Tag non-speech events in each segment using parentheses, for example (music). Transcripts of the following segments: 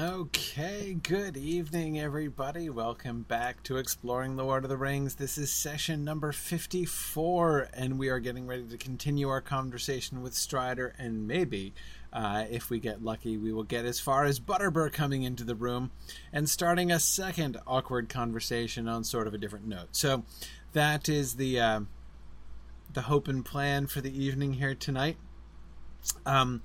Okay, good evening, everybody. Welcome back to Exploring the Lord of the Rings. This is session number 54, and we are getting ready to continue our conversation with Strider. And maybe, uh, if we get lucky, we will get as far as Butterbur coming into the room and starting a second awkward conversation on sort of a different note. So, that is the uh, the hope and plan for the evening here tonight. Um,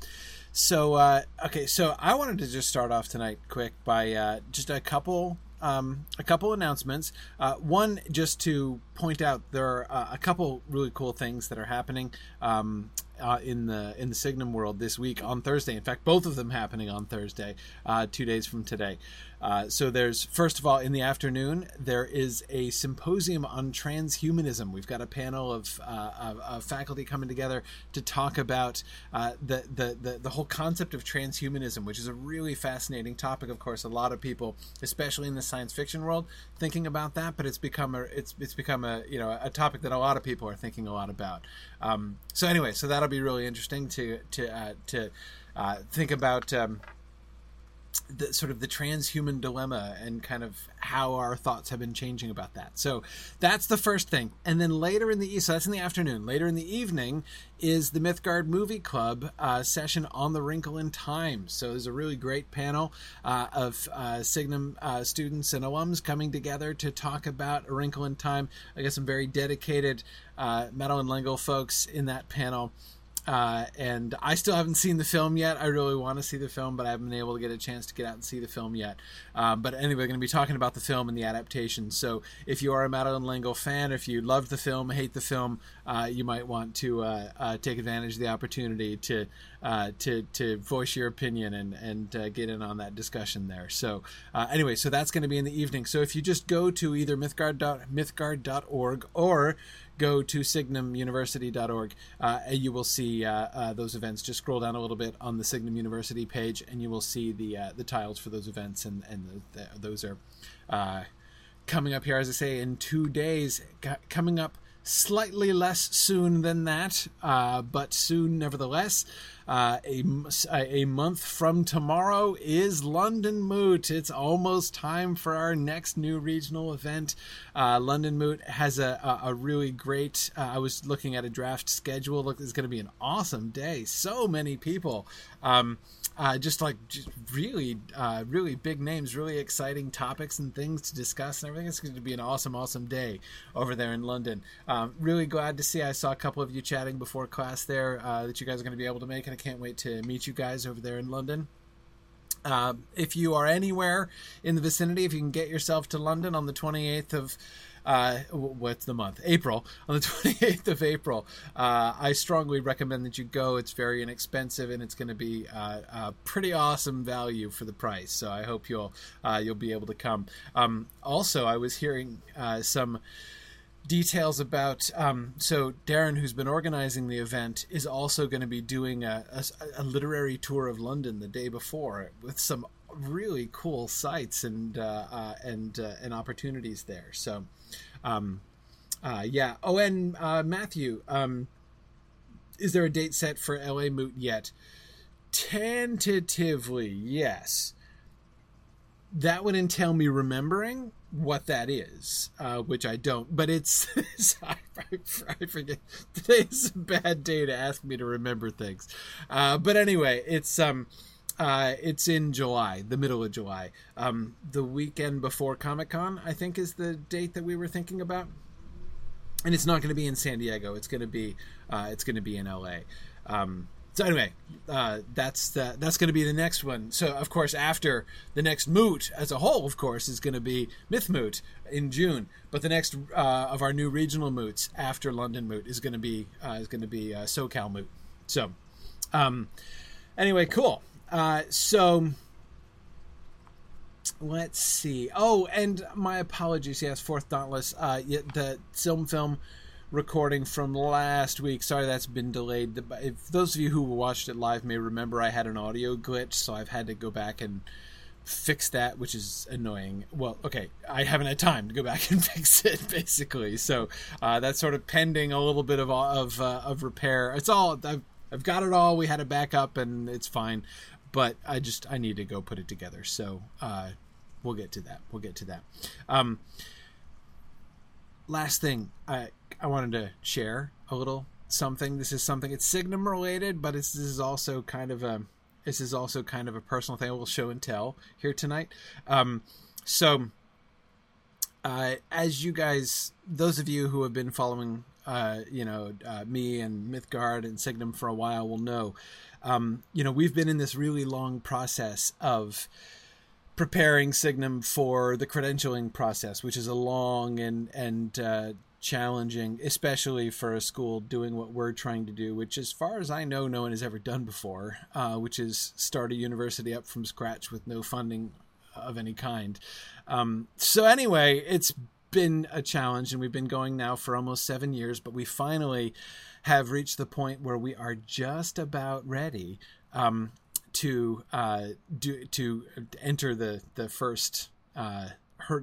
so uh, okay, so I wanted to just start off tonight quick by uh, just a couple um, a couple announcements. Uh, one, just to point out, there are uh, a couple really cool things that are happening um, uh, in the in the Signum world this week on Thursday. In fact, both of them happening on Thursday, uh, two days from today. Uh, so there's first of all in the afternoon there is a symposium on transhumanism. We've got a panel of, uh, of, of faculty coming together to talk about uh, the, the, the the whole concept of transhumanism, which is a really fascinating topic. Of course, a lot of people, especially in the science fiction world, thinking about that, but it's become a it's it's become a you know a topic that a lot of people are thinking a lot about. Um, so anyway, so that'll be really interesting to to uh, to uh, think about. Um, the sort of the transhuman dilemma and kind of how our thoughts have been changing about that. So that's the first thing. And then later in the so that's in the afternoon. Later in the evening is the Mythgard Movie Club uh, session on the Wrinkle in Time. So there's a really great panel uh, of uh, Signum uh, students and alums coming together to talk about A Wrinkle in Time. I got some very dedicated uh, Madeleine L'Engle folks in that panel. Uh, and I still haven't seen the film yet. I really want to see the film, but I haven't been able to get a chance to get out and see the film yet. Um, but anyway, we're going to be talking about the film and the adaptation. So if you are a Madeleine L'Engle fan, if you love the film, hate the film, uh, you might want to uh, uh take advantage of the opportunity to uh, to to voice your opinion and and get in on that discussion there. So anyway, so that's going to be in the evening. So if you just go to either mythgard mythgard.org or go to signumuniversity.org uh, and you will see uh, uh, those events. Just scroll down a little bit on the Signum University page, and you will see the uh, the tiles for those events, and and the, the, those are coming up here, as I say, in two days. coming up slightly less soon than that, but soon nevertheless. Uh, a, a month from tomorrow is London Moot. It's almost time for our next new regional event. Uh, London Moot has a, a, a really great, uh, I was looking at a draft schedule. Look, it's going to be an awesome day. So many people. Um, uh, just like just really, uh, really big names, really exciting topics and things to discuss and everything. It's going to be an awesome, awesome day over there in London. Um, really glad to see. I saw a couple of you chatting before class there uh, that you guys are going to be able to make, I can't wait to meet you guys over there in London. Uh, if you are anywhere in the vicinity, if you can get yourself to London on the 28th of uh, what's the month? April. (laughs) On the 28th of April, uh, I strongly recommend that you go. It's very inexpensive and it's going to be uh, a pretty awesome value for the price. So I hope you'll uh, you'll be able to come. Um, also, I was hearing uh, some details about um, so darren who's been organizing the event is also going to be doing a, a, a, literary tour of london the day before with some really cool sites and uh, uh, and uh, and opportunities there so um, uh, yeah. Oh, and uh, Matthew, um, is there a date set for LA Moot yet? Tentatively, yes. That would entail me remembering what that is, uh, which I don't. But it's (laughs) I, I, forget. Today's a bad day to ask me to remember things. Uh, but anyway, it's um uh, it's in July, the middle of July. Um, the weekend before Comic Con, I think, is the date that we were thinking about. And it's not going to be in San Diego. It's going to be uh, it's going to be in LA. Um, so anyway, uh, that's the, that's going to be the next one. So of course, after the next moot as a whole, of course, is going to be Myth Moot in June. But the next uh, of our new regional moots after London Moot is going to be uh, is going to be uh, SoCal Moot. So um, anyway, cool. Uh, so let's see. Oh, and my apologies. Yes, Fourth Dauntless. Uh, the film film recording from last week. Sorry, that's been delayed. If those of you who watched it live may remember, I had an audio glitch, so I've had to go back and fix that, which is annoying. Well, okay, I haven't had time to go back (laughs) and fix it, basically. So uh, that's sort of pending a little bit of of, uh, of repair. It's all I've, I've got it all. We had a backup, and it's fine but I just I need to go put it together. So uh, we'll get to that. We'll get to that. Um, last thing I I wanted to share a little something. This is something it's Signum related, but it's, this is also kind of a this is also kind of a personal thing. We'll show and tell here tonight. Um, so, uh, as you guys, those of you who have been following, uh, you know, uh, me and Mythgard and Signum for a while will know, um, you know, we've been in this really long process of preparing Signum for the credentialing process, which is a long and and uh, challenging, especially for a school doing what we're trying to do, which, as far as I know, no one has ever done before, uh, which is start a university up from scratch with no funding of any kind. Um, so, anyway, it's been a challenge, and we've been going now for almost seven years, but we finally have reached the point where we are just about ready. Um, to uh, do to enter the the first uh,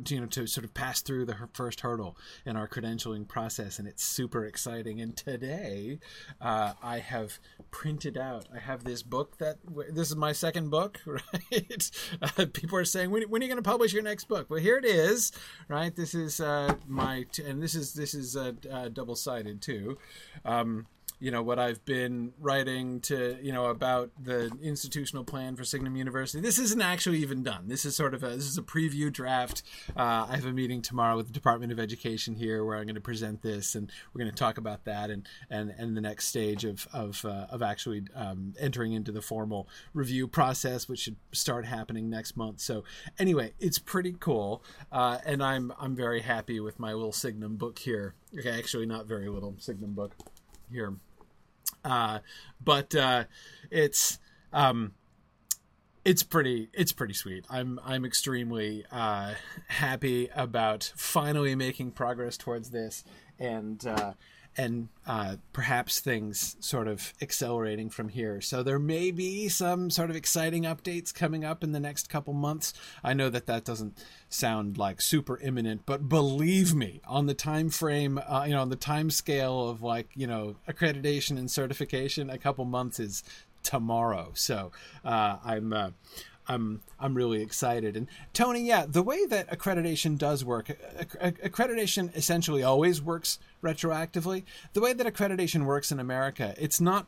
you know to sort of pass through the first hurdle in our credentialing process and it's super exciting. And today uh, i have printed out i have this book that this is my second book (laughs) right? Uh, people are saying when, when are you going to publish your next book? Well here it is right? This is uh, my t- and this is this is uh, uh, double sided too. Um, you know what I've been writing to you know about the institutional plan for Signum University. This isn't actually even done. This is sort of a this is a preview draft. Uh, I have a meeting tomorrow with the Department of Education here where I'm going to present this and we're going to talk about that and and and the next stage of of uh, of actually um, entering into the formal review process, which should start happening next month. So anyway, it's pretty cool, uh, and I'm I'm very happy with my little Signum book here. Okay, actually, not very little Signum book here. Uh, but uh, it's um, it's pretty it's pretty sweet. I'm I'm extremely uh, happy about finally making progress towards this and uh, and uh, perhaps things sort of accelerating from here. So there may be some sort of exciting updates coming up in the next couple months. I know that that doesn't sound like super imminent, but believe me, on the time frame, uh, you know, on the time scale of like you know accreditation and certification, a couple months is tomorrow. So uh, I'm uh, I'm I'm really excited. And Tony, yeah, the way that accreditation does work, accreditation essentially always works retroactively. The way that accreditation works in America, it's not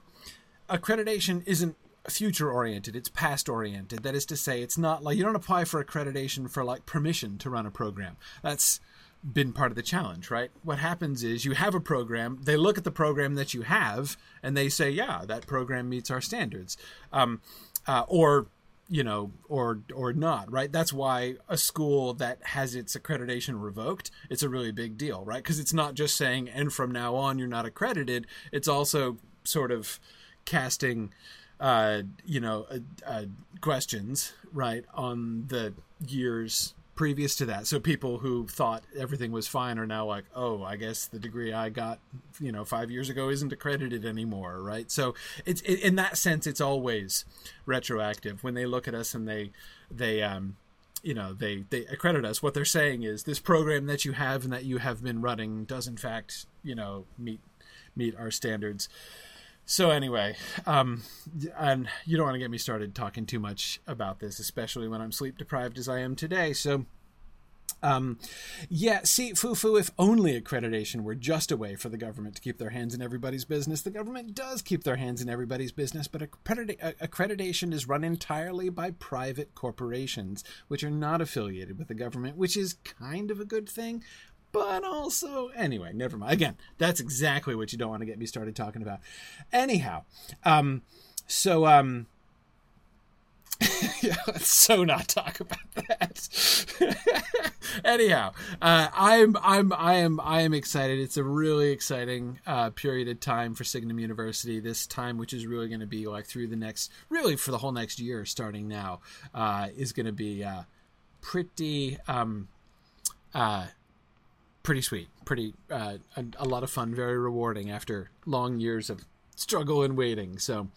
accreditation isn't future oriented it's past oriented that is to say it's not like you don't apply for accreditation for like permission to run a program that's been part of the challenge right what happens is you have a program they look at the program that you have and they say yeah that program meets our standards um, uh, or you know, or or not, right? That's why a school that has its accreditation revoked, it's a really big deal, right? Because it's not just saying, and from now on you're not accredited. It's also sort of casting, uh, you know, uh, uh, questions, right, on the years previous to that. So people who thought everything was fine are now like, oh, I guess the degree I got, you know, five years ago isn't accredited anymore, right? So it's it, in that sense, it's always retroactive when they look at us and they they um you know they they accredit us. What they're saying is this program that you have and that you have been running does in fact you know meet meet our standards. So anyway, um, and you don't want to get me started talking too much about this, especially when I'm sleep deprived as I am today. So, um, yeah, see, Fufu, if only accreditation were just a way for the government to keep their hands in everybody's business, the government does keep their hands in everybody's business, but accreditation is run entirely by private corporations, which are not affiliated with the government, which is kind of a good thing, but also anyway never mind again that's exactly what you don't want to get me started talking about anyhow um so um (laughs) yeah, let's so not talk about that. (laughs) Anyhow, uh, I'm I'm I am I am excited. It's a really exciting uh, period of time for Signum University. This time, which is really going to be like through the next, really for the whole next year, starting now, uh, is going to be uh, pretty um, uh, pretty sweet, pretty uh, a, a, lot of fun, very rewarding after long years of struggle and waiting. So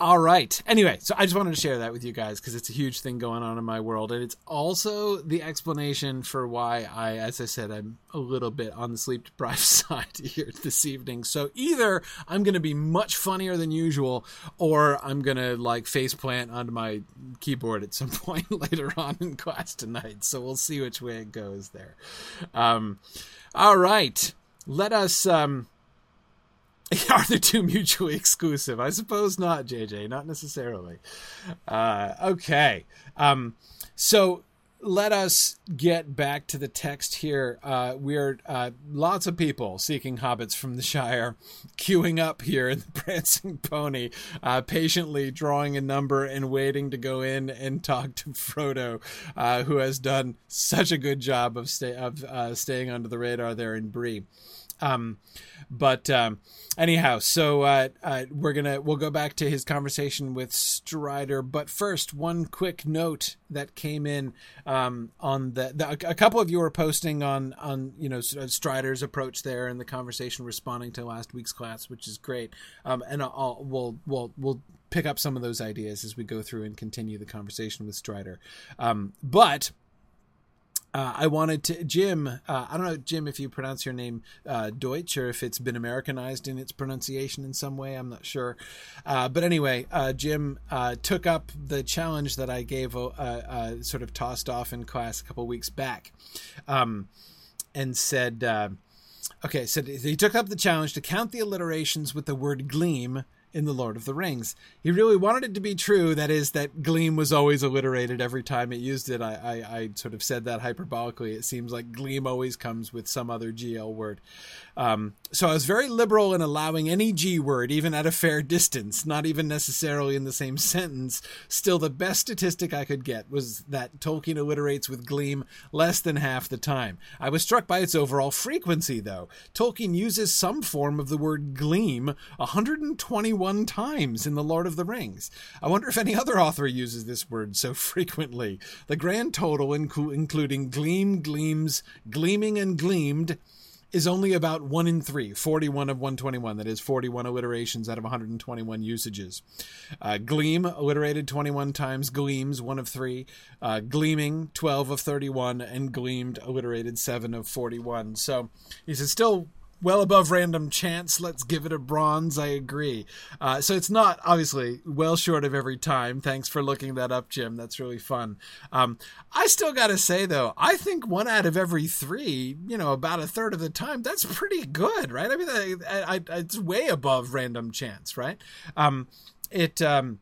All right. Anyway, so I just wanted to share that with you guys because it's a huge thing going on in my world. And it's also the explanation for why I, as I said, I'm a little bit on the sleep deprived (laughs) side here this evening. So either I'm going to be much funnier than usual or I'm going to like face plant onto my keyboard at some (laughs) point later on in class tonight. So we'll see which way it goes there. Um, all right. Let us. Um, (laughs) Are the two mutually exclusive? I suppose not, JJ. Not necessarily. Uh, okay. Um, so let us get back to the text here. Uh, we're uh, lots of people seeking hobbits from the Shire, queuing up here in the (laughs) Prancing Pony, uh, patiently drawing a number and waiting to go in and talk to Frodo, uh, who has done such a good job of, stay- of uh, staying under the radar there in Bree. Um, but um, anyhow, so uh, uh, we're gonna we'll go back to his conversation with Strider. But first, one quick note that came in um, on the, the, a couple of you were posting on on you know uh, Strider's approach there and the conversation responding to last week's class, which is great. Um, and I'll, we'll we'll we'll pick up some of those ideas as we go through and continue the conversation with Strider. Um, but uh, I wanted to Jim. Uh, I don't know, Jim, if you pronounce your name uh, Deutsch or if it's been Americanized in its pronunciation in some way. I'm not sure. Uh, but anyway, uh, Jim uh, took up the challenge that I gave, sort of tossed off in class a couple weeks back, um, and said, "Okay." So he took up the challenge to count the alliterations with the word gleam in The Lord of the Rings. He really wanted it to be true, that is, that Gleam was always alliterated every time it used it. I, I, I sort of said that hyperbolically. It seems like Gleam always comes with some other GL word. Um, so I was very liberal in allowing any G word, even at a fair distance, not even necessarily in the same (laughs) sentence. Still, the best statistic I could get was that Tolkien alliterates with Gleam less than half the time. I was struck by its overall frequency, though. Tolkien uses some form of the word Gleam 121 times in The Lord of the Rings. I wonder if any other author uses this word so (laughs) frequently. The grand total, inc- including gleam, gleams, gleaming, and gleamed, is only about 1 in 3, 41 of 121. That is 41 alliterations out of 121 usages. Uh, gleam, alliterated 21 times. Gleams, 1 of 3. Uh, gleaming, 12 of 31. And gleamed, alliterated 7 of 41. So he says, still well above random chance. Let's give it a bronze. I agree. Uh, so it's not obviously well short of every time. Thanks for looking that up, Jim. That's really fun. Um, I still got to say though, I think one out of every three, you know, about a third of the time, that's pretty good, right? I mean, I, I, it's way above random chance, right? Um, it. Um,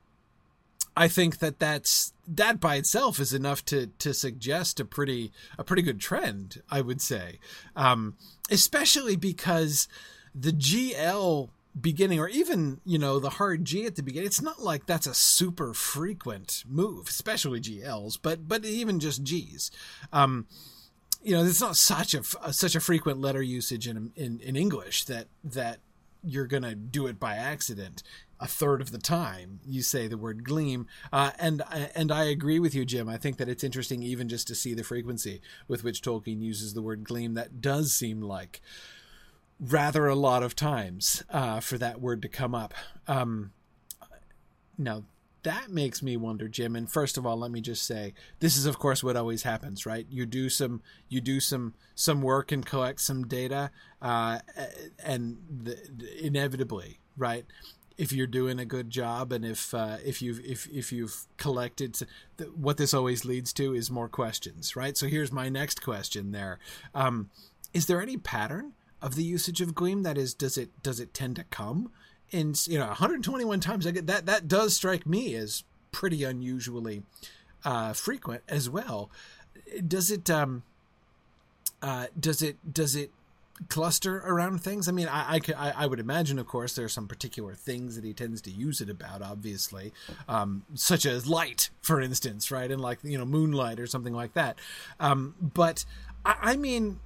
I think that that's that by itself is enough to to suggest a pretty a pretty good trend. I would say, um, especially because the GL beginning or even you know the hard G at the beginning. It's not like that's a super frequent move, especially GLs, but but even just Gs. Um, you know, it's not such a such a frequent letter usage in in, in English that that you're gonna do it by accident a third of the time you say the word gleam. Uh, and and I agree with you Jim. I think that it's interesting even just to see the frequency with which Tolkien uses the word gleam. That does seem like rather a lot of times uh, for that word to come up. Um, now that makes me wonder jim and first of all let me just say this is of course what always happens right? You do some you do some some work and collect some data uh, and the, inevitably right? If you're doing a good job and if uh, if you've if if you've collected what this always leads to is more questions right? So here's my next question there. Um, is there any pattern of the usage of gleam? That is does it does it tend to come in you know 121 times i get that that does strike me as pretty unusually uh, frequent as well does it um uh, does it does it cluster around things. I mean, I, I, I, would imagine, of course, there are some particular things that he tends to use it about, obviously, um, such as light, for instance, right? And like, you know, moonlight or something like that. Um, but I, I, mean,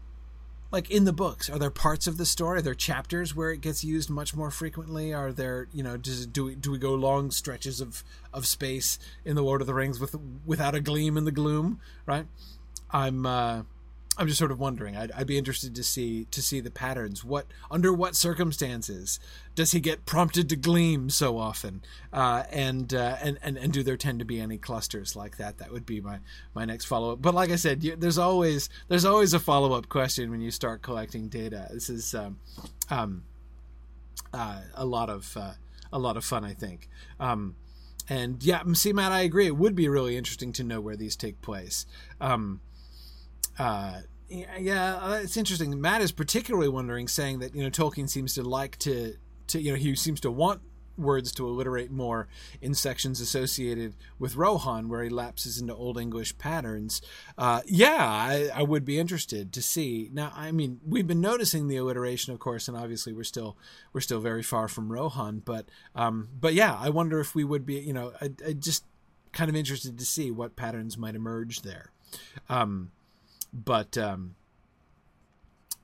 like in the books, are there parts of the story, are there chapters where it gets used much more frequently? Are there, you know, does do we, do we go long stretches of, of space in the Lord of the Rings with, without a gleam in the gloom, right? I'm, uh, I'm just sort of wondering. I'd, I'd, be interested to see to see the patterns. What under what circumstances does he get prompted to gleam so often? Uh, and, uh, and and and do there tend to be any clusters like that? That would be my my next follow up. But like I said, you, there's always there's always a follow up question when you start collecting data. This is um, um, uh, a lot of uh, a lot of fun, I think. Um, and yeah, see, Matt, I agree. It would be really interesting to know where these take place. Um, uh, yeah, uh, it's interesting. Matt is particularly wondering, saying that you know Tolkien seems to like to to you know he seems to want words to alliterate more in sections associated with Rohan, where he lapses into Old English patterns. Uh, yeah, I, I, would be interested to see. Now, I mean, we've been noticing the alliteration, of course, and obviously we're still we're still very far from Rohan. But um, but yeah, I wonder if we would be. You know, I, I just kind of interested to see what patterns might emerge there. Um, but um,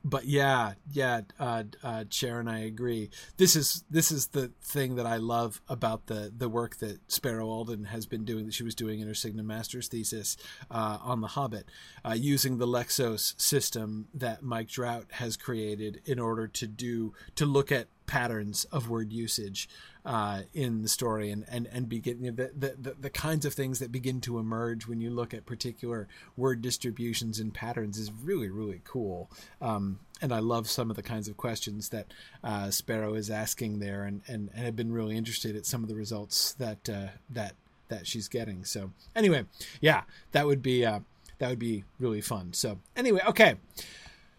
but yeah, yeah, uh, uh, Sharon, I agree. This is this is the thing that I love about the the work that Sparrow Alden has been doing. That she was doing in her Signum Master's thesis uh, on The Hobbit, uh, using the Lexos system that Mike Drout has created in order to do to look at patterns of word usage uh, in the story and and and begin you know, the, the the kinds of things that begin to emerge when you look at particular word distributions and patterns is really really cool. Um, and I love some of the kinds of questions that uh, Sparrow is asking there, and, and and have been really interested at some of the results that uh, that that she's getting. So anyway, yeah, that would be uh, that would be really fun. So anyway, okay.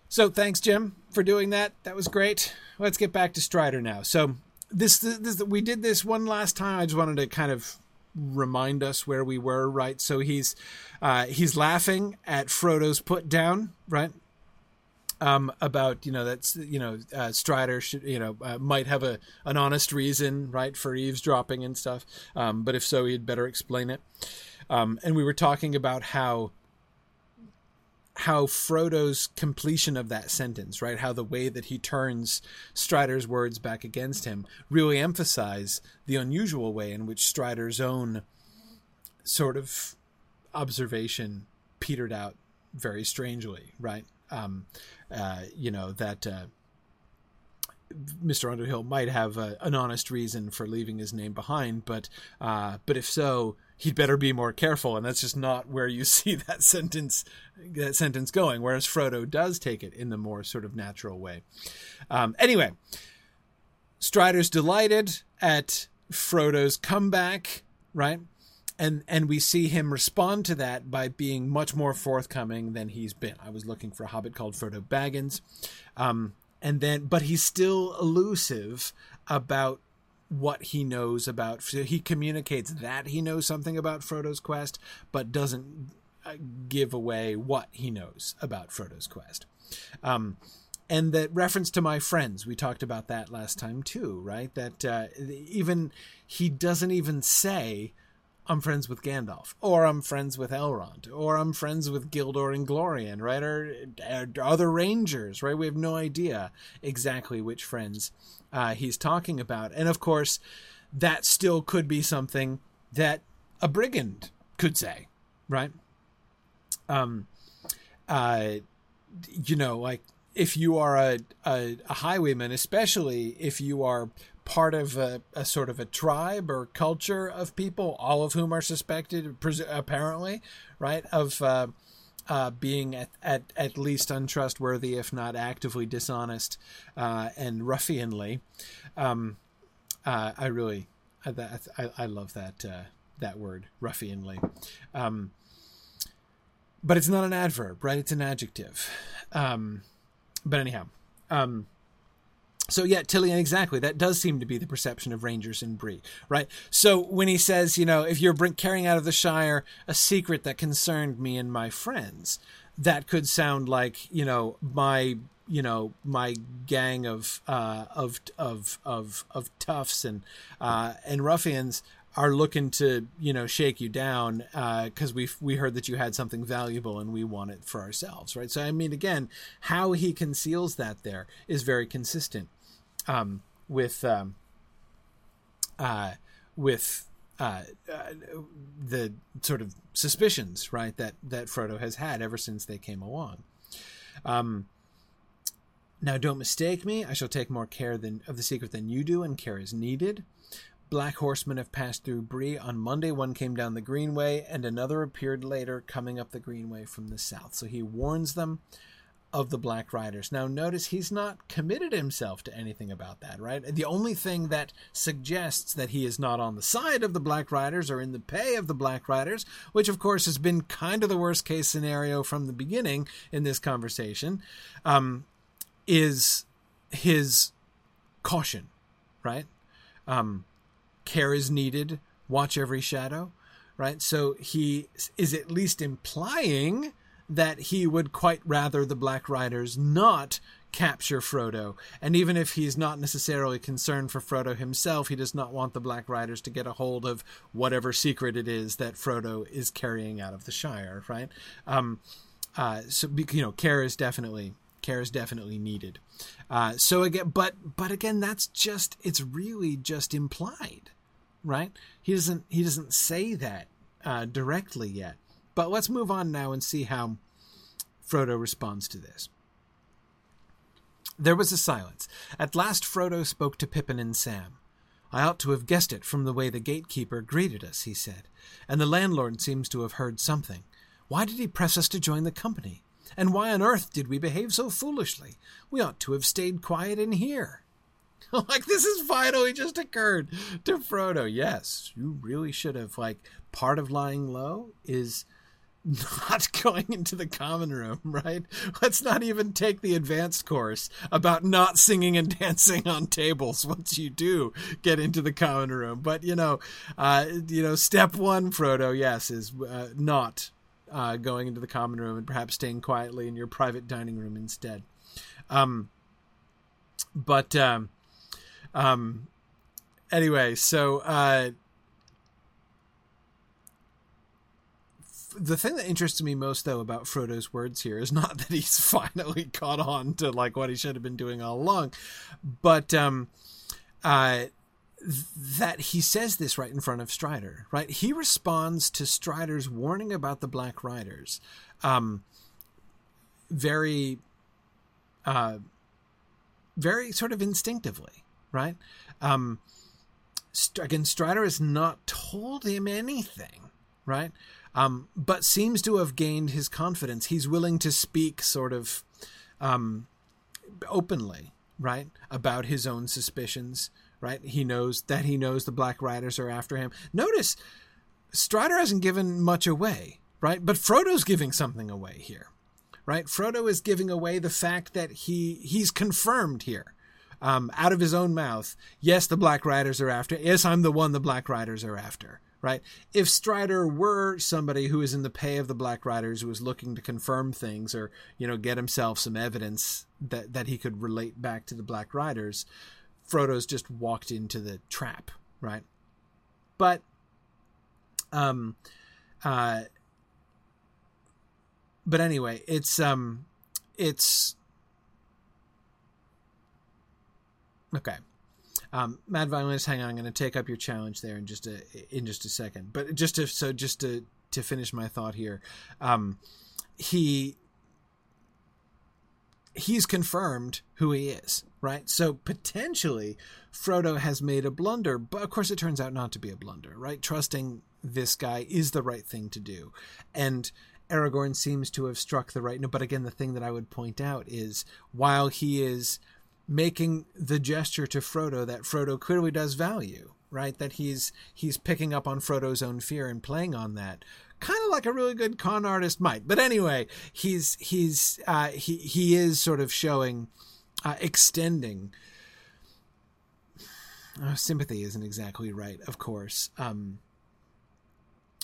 So thanks, Jim, for doing that. That was great. Let's get back to Strider now. So this, this we did this one last time. I just wanted to kind of remind us where we were, right? So he's uh, he's laughing at Frodo's put down, right? Um, about you know that's you know uh, Strider should you know uh, might have a an honest reason right for eavesdropping and stuff, um, but if so, he'd better explain it. Um, and we were talking about how how Frodo's completion of that sentence, right? How the way that he turns Strider's words back against him really emphasize the unusual way in which Strider's own sort of observation petered out very strangely, right? Um, uh, you know, that uh, Mr. Underhill might have a, an honest reason for leaving his name behind, but uh, but if so, he'd better be more careful. And that's just not where you (laughs) see that sentence that sentence going whereas frodo does take it in the more sort of natural way. Um, anyway strider's delighted at frodo's comeback right? And and we see him respond to that by being much more forthcoming than he's been. I was looking for a hobbit called frodo baggins. Um, and then but he's still elusive about what he knows about. So he communicates that he knows something about Frodo's quest, but doesn't uh, give away what he knows about Frodo's quest. Um, and that reference to my friends, we talked about that last time too, right? That uh, even he doesn't even say I'm friends with Gandalf, or I'm friends with Elrond, or I'm friends with Gildor Inglorion, right? Or, or other Rangers, right? We have no idea exactly which friends uh, he's talking about. And of course, that still could be something that a brigand could say, right? Um, uh, you know, like if you are a, a, a highwayman, especially if you are part of a, a, sort of a tribe or culture of people, all of whom are suspected, apparently, right, of uh, uh, being at, at, at least untrustworthy, if not actively dishonest uh, and ruffianly. Um, uh, I really, I, I, I love that uh, that word, ruffianly. Um, but it's not an adverb, right? It's an adjective. Um, but anyhow. Um, so yeah, Tilion, exactly. That does seem to be the perception of Rangers in Bree, right? So when he says, you know, if you're carrying out of the Shire a secret that concerned me and my friends, that could sound like, you know, my you know my gang of uh, of of of of toughs and uh, and ruffians are looking to you know shake you down because uh, we we heard that you had something valuable and we want it for ourselves, right? So I mean, again, how he conceals that there is very consistent um, with um, uh, with uh, uh, the sort of suspicions, right, that that Frodo has had ever since they came along. Um, now, don't mistake me. I shall take more care than of the secret than you do, and care is needed. Black horsemen have passed through Bree. On Monday, one came down the Greenway, and another appeared later, coming up the Greenway from the south. So he warns them of the Black Riders. Now, notice he's not committed himself to anything about that, right? The only thing that suggests that he is not on the side of the Black Riders or in the pay of the Black Riders, which of course has been kind of the worst case scenario from the beginning in this conversation, um, is his caution, right? Um, care is needed, watch every shadow, right? So he is at least implying that he would quite rather the Black Riders not capture Frodo. And even if he's not necessarily concerned for Frodo himself, he does not want the Black Riders to get a hold of whatever secret it is that Frodo is carrying out of the Shire, right? Um, uh, so you know, care is definitely care is definitely needed. Uh, so again, but but again, that's just it's really just implied, right? He doesn't he doesn't say that uh, directly yet. But let's move on now and see how Frodo responds to this. There was a silence. At last Frodo spoke to Pippin and Sam. I ought to have guessed it from the way the gatekeeper greeted us, he said, and the landlord seems to have heard something. Why did he press us to join the company? And why on earth did we behave so foolishly? We ought to have stayed quiet in here. (laughs) like this has finally just occurred to Frodo. Yes, you really should have. Like part of lying low is not (laughs) going into the common room, right? Let's not even take the advanced course about not singing and (laughs) dancing on tables once you do get into the common room. But you know, uh, you know, step one, Frodo, yes, is uh, not uh, going into the common room and perhaps staying quietly in your private dining room instead. Um, but um, um, anyway, so uh, the thing that interests me most though about Frodo's words here is not (laughs) that he's finally caught on to like what he should have been doing all along, but um, uh, that he says this right in front of Strider. Right, he responds to Strider's warning about the Black Riders, um, very, uh, very sort of instinctively. Right, um, again, Strider has not told him anything. Right um, but seems to have gained his confidence. He's willing to speak sort of um, openly, right, about his own suspicions. Right, he knows that he knows the Black Riders are after him. Notice, Strider hasn't given much away, right? But Frodo's giving something away here, right? Frodo is giving away the fact that he he's confirmed here. Um, out of his own mouth, yes, the Black Riders are after. Yes, I'm the one the Black Riders are after right? If Strider were somebody who is in the pay of the Black Riders, who was looking to confirm things or you know get himself some evidence that that he could relate back to the Black Riders, Frodo's just walked into the trap, right? But, um, uh, but anyway, it's um, it's okay. Um, Mad Violinist, hang on, I'm going to take up your challenge there in just a in just a second. But just to so just to to finish my thought here, um, he he's confirmed who he is, right? So potentially Frodo has made a blunder, but of course it turns out not to be a blunder, right? Trusting this guy is the right thing to do, and. Aragorn seems to have struck the right note. But again, the thing that I would point out is while he is making the gesture to Frodo that Frodo clearly does value, right? That he's he's picking up on Frodo's own fear and playing on that, kind of like a really good con artist might. But anyway, he's he's uh, he he is sort of showing, uh, extending. Uh, sympathy isn't exactly right, of course. Um,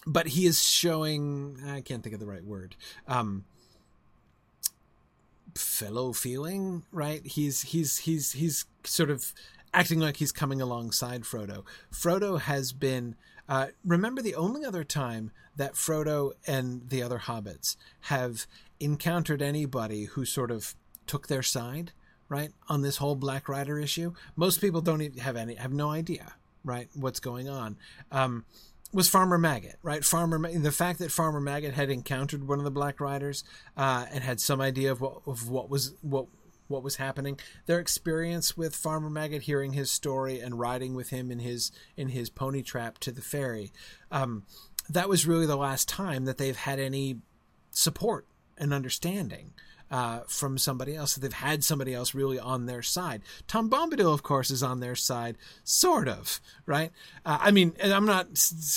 but he is showing. I can't think of the right word. Um, fellow feeling, right? He's he's he's he's sort of acting like he's coming alongside Frodo. Frodo has been uh, remember the only other time that Frodo and the other hobbits have encountered anybody who sort of took their side, right, on this whole Black Rider issue. Most people don't even have any have no idea, right, what's going on. Um, was Farmer Maggot, right? Farmer, the fact that Farmer Maggot had encountered one of the Black Riders uh, and had some idea of what of what was what what was happening. Their experience with Farmer Maggot, hearing his story and riding with him in his in his pony trap to the ferry, um, that was really the last time that they've had any support and understanding uh, from somebody else. They've had somebody else really on their side. Tom Bombadil, of course, is on their side, sort of, right? Uh, I mean, I'm not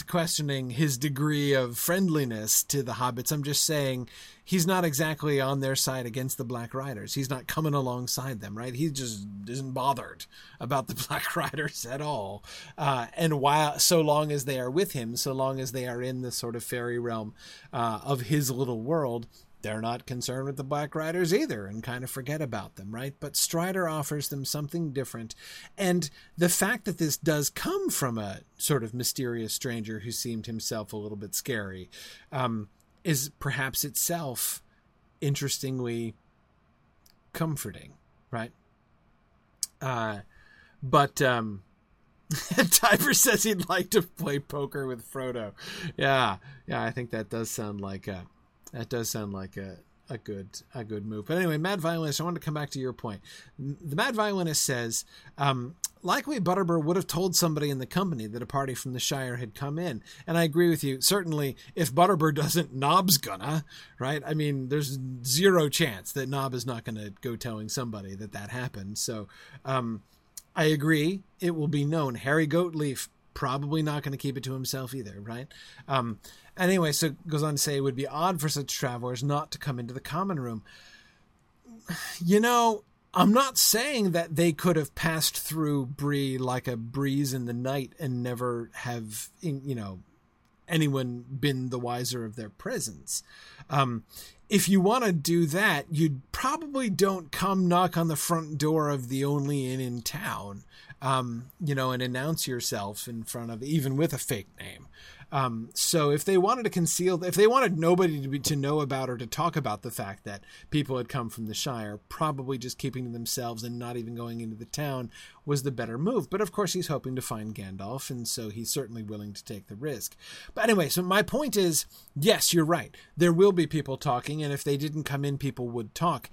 questioning his degree of friendliness to the hobbits. I'm just saying he's not exactly on their side against the Black Riders. He's not coming alongside them, right? He just isn't bothered about the (laughs) Black Riders at all. Uh, and while, so long as they are with him, so long as they are in the sort of fairy realm uh, of his little world, they're not concerned with the Black Riders either and kind of forget about them, right? But Strider offers them something different. And the fact that this does come from a sort of mysterious stranger who seemed himself a little bit scary um, is perhaps itself interestingly comforting, right? Uh, but um, (laughs) Tiber says he'd like to play poker with Frodo. Yeah, yeah, I think that does sound like a that does sound like a a good a good move. But anyway, Mad Violinist, I want to come back to your point. The Mad Violinist says, um, likely Butterbur would have told somebody in the company that a party from the Shire had come in. And I agree with you. Certainly, if Butterbur doesn't, Nob's gonna, right? I mean, there's zero chance that Nob is not to go telling somebody that that happened. So um, I agree. It will be known. Harry Goatleaf probably not going to keep it to himself either, right? Um, anyway, so goes on to say it would be odd for such travelers not to come into the common room. (sighs) You know, I'm not saying that they could have passed through Bree like a breeze in the night and never have, you know, anyone been the wiser of their presence. Um, if you want to do that, you'd probably don't come knock on the front door of the only inn in town, um, you know, and announce yourself in front of, even with a fake name. Um, so if they wanted to conceal, if they wanted nobody to be, to know about or to talk about the fact that people had come from the Shire, probably just keeping to themselves and not even going into the town was the better move. But of course, he's hoping to find Gandalf, and so he's certainly willing to take the risk. But anyway, so my point is, yes, you're right. There will be people talking, and if they didn't come in, people would talk.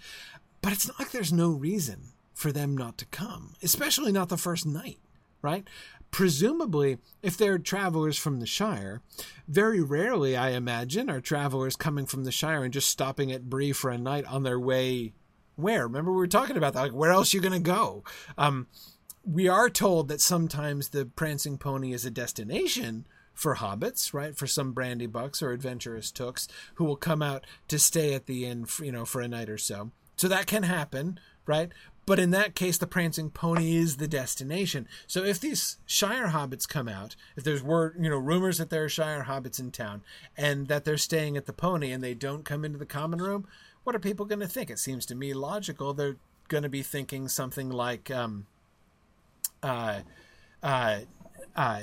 But it's not like there's no reason for them not to come, especially not the first night, right? Presumably, if they're travelers from the Shire, very rarely, I imagine, are travelers coming from the Shire and just stopping at Bree for a night on their way. Where? Remember, we were talking about that. Like, where else are you going to go? Um, we are told that sometimes the Prancing Pony is a destination for hobbits, right? For some Brandybucks or adventurous tooks who will come out to stay at the inn, you know, for a night or so. So that can happen, right? But in that case, the prancing pony is the destination. So if these Shire hobbits come out, if there's word, you know, rumors that there are Shire hobbits in town and that they're staying at the pony and they don't come into the common room, what are people going to think? It seems to me logical. They're going to be thinking something like, um, uh, uh, uh,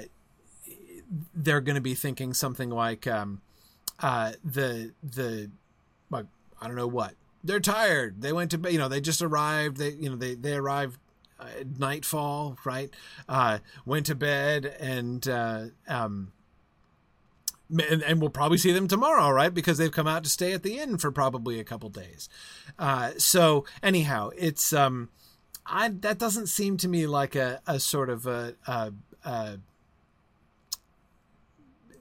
they're going to be thinking something like, um, uh, the, the, I don't know what, they're tired. They went to bed. You know, they just arrived. They you know they they arrived at nightfall, right? Uh, went to bed and. Uh, um, and, and, we'll probably see them tomorrow, right? Because they've come out to stay at the inn for probably a couple days. Uh, so anyhow, it's um, I that doesn't seem to me like a, a sort of a, a, a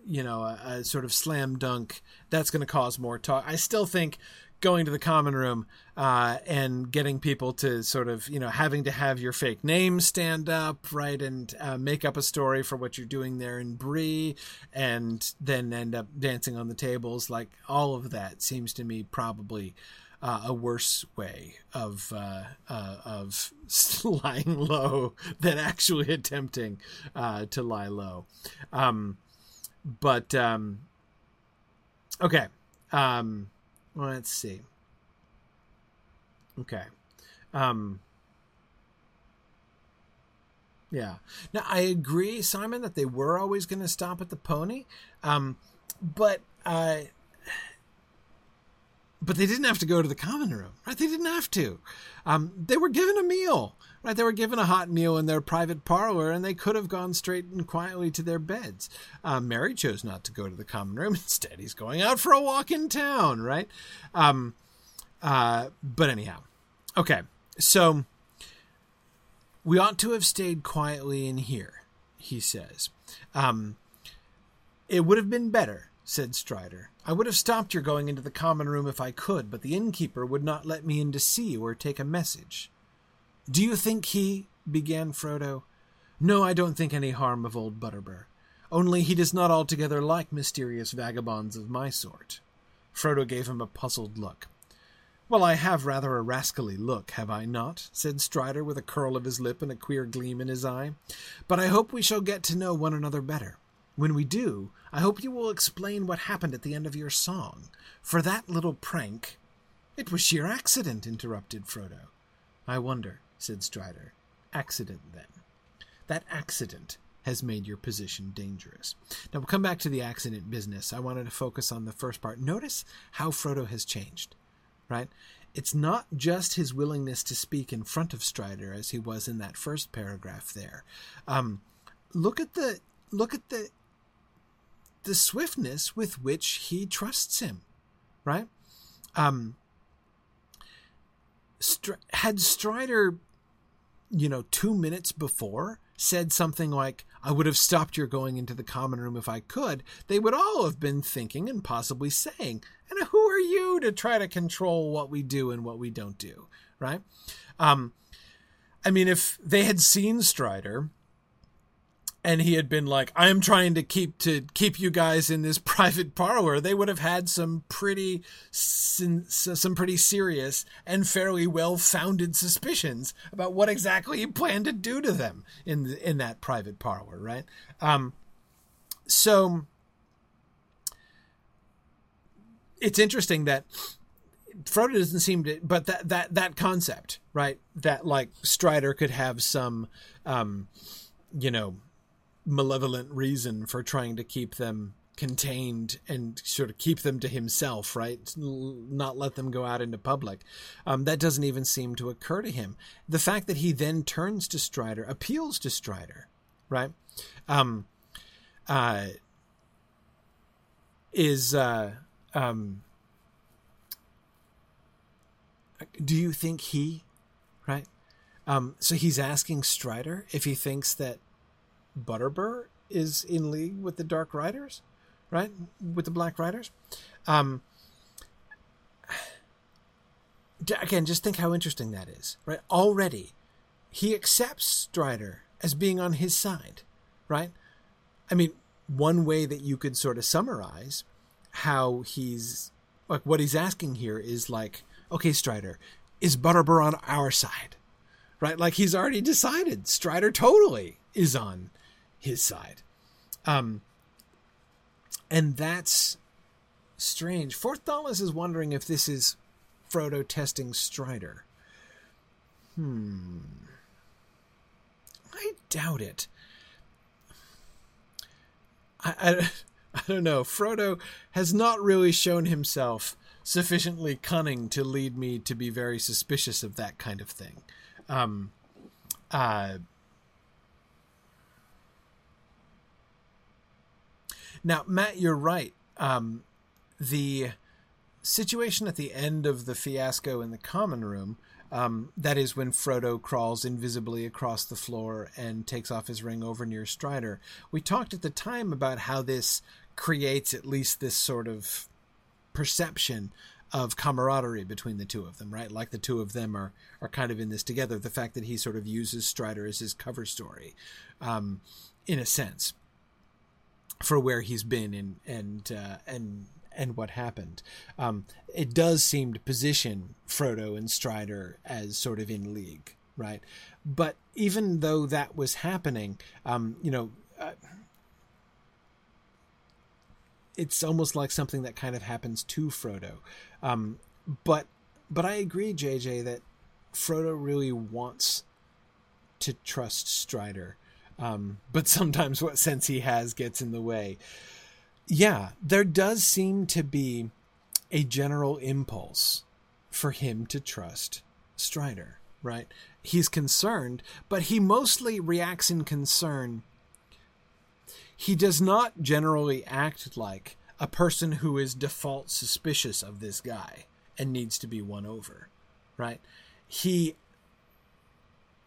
you know a, a, sort of slam dunk that's going to cause more talk. I still think going to the common room uh, and getting people to sort of you know having to have your fake name stand up right and uh, make up a story for what you're doing there in Bree and then end up dancing on the tables. Like all of that seems to me probably uh, a worse way of uh, uh, of (laughs) lying low than actually attempting uh, to lie low. Um, but um, okay um, Let's see. Okay. Um, yeah. Now I agree, Simon, that they were always going to stop at the pony, um, but uh, but they didn't have to go to the common room, right? They didn't have to. Um, they were given a meal, Right? They were given a hot meal in their private parlor, and they could have gone straight and quietly to their beds. Uh, Merry chose not to go to the common room. (laughs) Instead, he's going out for a walk in town. Right? Um, uh, but anyhow, okay. So we ought to have stayed quietly in here, he says. Um, it would have been better, said Strider. I would have stopped your going into the common room if I could, but the innkeeper would not let me in to see you or take a message. Do you think he. began Frodo. No, I don't think any harm of old Butterbur. Only he does not altogether like mysterious vagabonds of my sort. Frodo gave him a puzzled look. Well, I have rather a rascally look, have I not? said Strider, with a curl of his lip and a queer gleam in his eye. But I hope we shall get to know one another better. When we do, I hope you will explain what happened at the end of your song. For that little prank. It was sheer accident, interrupted Frodo. I wonder, said Strider. Accident, then. That accident has made your position dangerous. Now we'll come back to the accident business. I wanted to focus on the first part. Notice how Frodo has changed, right? It's not just his willingness to speak in front of Strider as he was in that first paragraph there. Um, look at the look at the the swiftness with which he trusts him, right? Um, Str- had Strider, you know, two minutes before said something like, I would have stopped your going into the common room if I could, they would all have been thinking and possibly saying, and who are you to try to control what we do and what we don't do, right? Um, I mean, if they had seen Strider and he had been like i'm trying to keep to keep you guys in this (laughs) private parlor they would have had some pretty some pretty serious and fairly well founded suspicions about what exactly he planned to do to them in in that private parlor right um so it's interesting that Frodo doesn't seem to, but that that that concept, right? That like Strider could have some, um, you know, malevolent reason for trying to keep them contained and sort of keep them to himself, right? Not let them go out into public. Um, that doesn't even seem to occur to him. The fact that he then turns to Strider, appeals to Strider, right? Um, uh, is uh, um, do you think he, right? Um, so he's asking Strider if he thinks that Butterbur is in league with the Dark Riders, right? With the Black Riders. Um, again, just think how interesting that is, right? Already, he accepts Strider as being on his side, right? I mean, one way that you could sort of summarize how he's like what he's asking here is like, okay, Strider, is Butterbur on our side? Right? Like he's already decided Strider totally is on his side. Um, and that's strange. Fourth Dallas is wondering if this is Frodo testing Strider. Hmm. I doubt it. I, I, (laughs) I don't know. Frodo has not really shown himself sufficiently cunning to lead me to be very suspicious of that kind of thing. Um, uh, Now, Matt, you're right. Um, the situation at the end of the fiasco in the common room, um, that is when Frodo crawls invisibly across the floor and takes off his ring over near Strider. We talked at the time about how this creates at least this sort of perception of camaraderie between the two of them, right? Like the two of them are are kind of in this together. The fact that he sort of uses Strider as his cover story, um, in a sense for where he's been and and uh, and and what happened. Um, it does seem to position Frodo and Strider as sort of in league, right? But even though that was happening, um, you know, uh, it's almost like something that kind of happens to Frodo. Um, but but I agree, JJ, that Frodo really wants to trust Strider um, but (laughs) sometimes what sense he has gets in the way. Yeah, there does seem to be a general impulse for him to trust Strider, right? he's concerned, but he mostly reacts in concern. He does not generally act like a person who is default suspicious of this guy and needs to be won over, right? He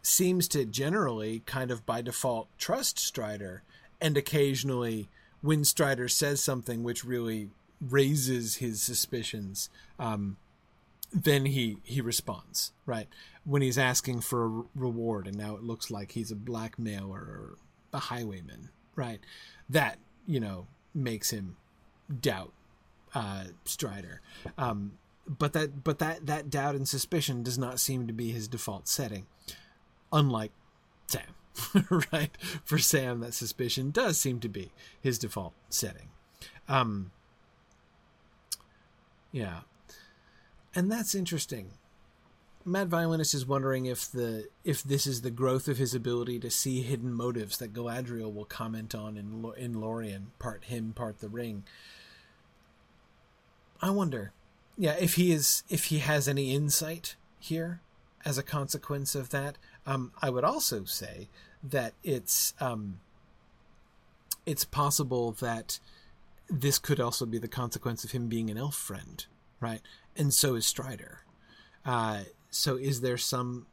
seems to generally kind of by default trust Strider and occasionally when Strider says something which really raises his suspicions um, then he he responds right? When he's asking for a reward and now it looks like he's a blackmailer or a highwayman right? That you know makes him doubt uh, Strider. Um, but that but that that doubt and suspicion does not seem to be his default setting unlike Sam (laughs) right for Sam that suspicion does seem to be his default setting um yeah and that's interesting. Mad Violinist is wondering if the if this is the growth of his ability to see hidden motives that Galadriel will comment on in in Lorien, part him, part the ring. I wonder, yeah, if he is if he has any insight here as a consequence of that. Um, I would also say that it's um, it's possible that this could also be the consequence of him being an elf friend, right? and so is Strider. Uh, so is there some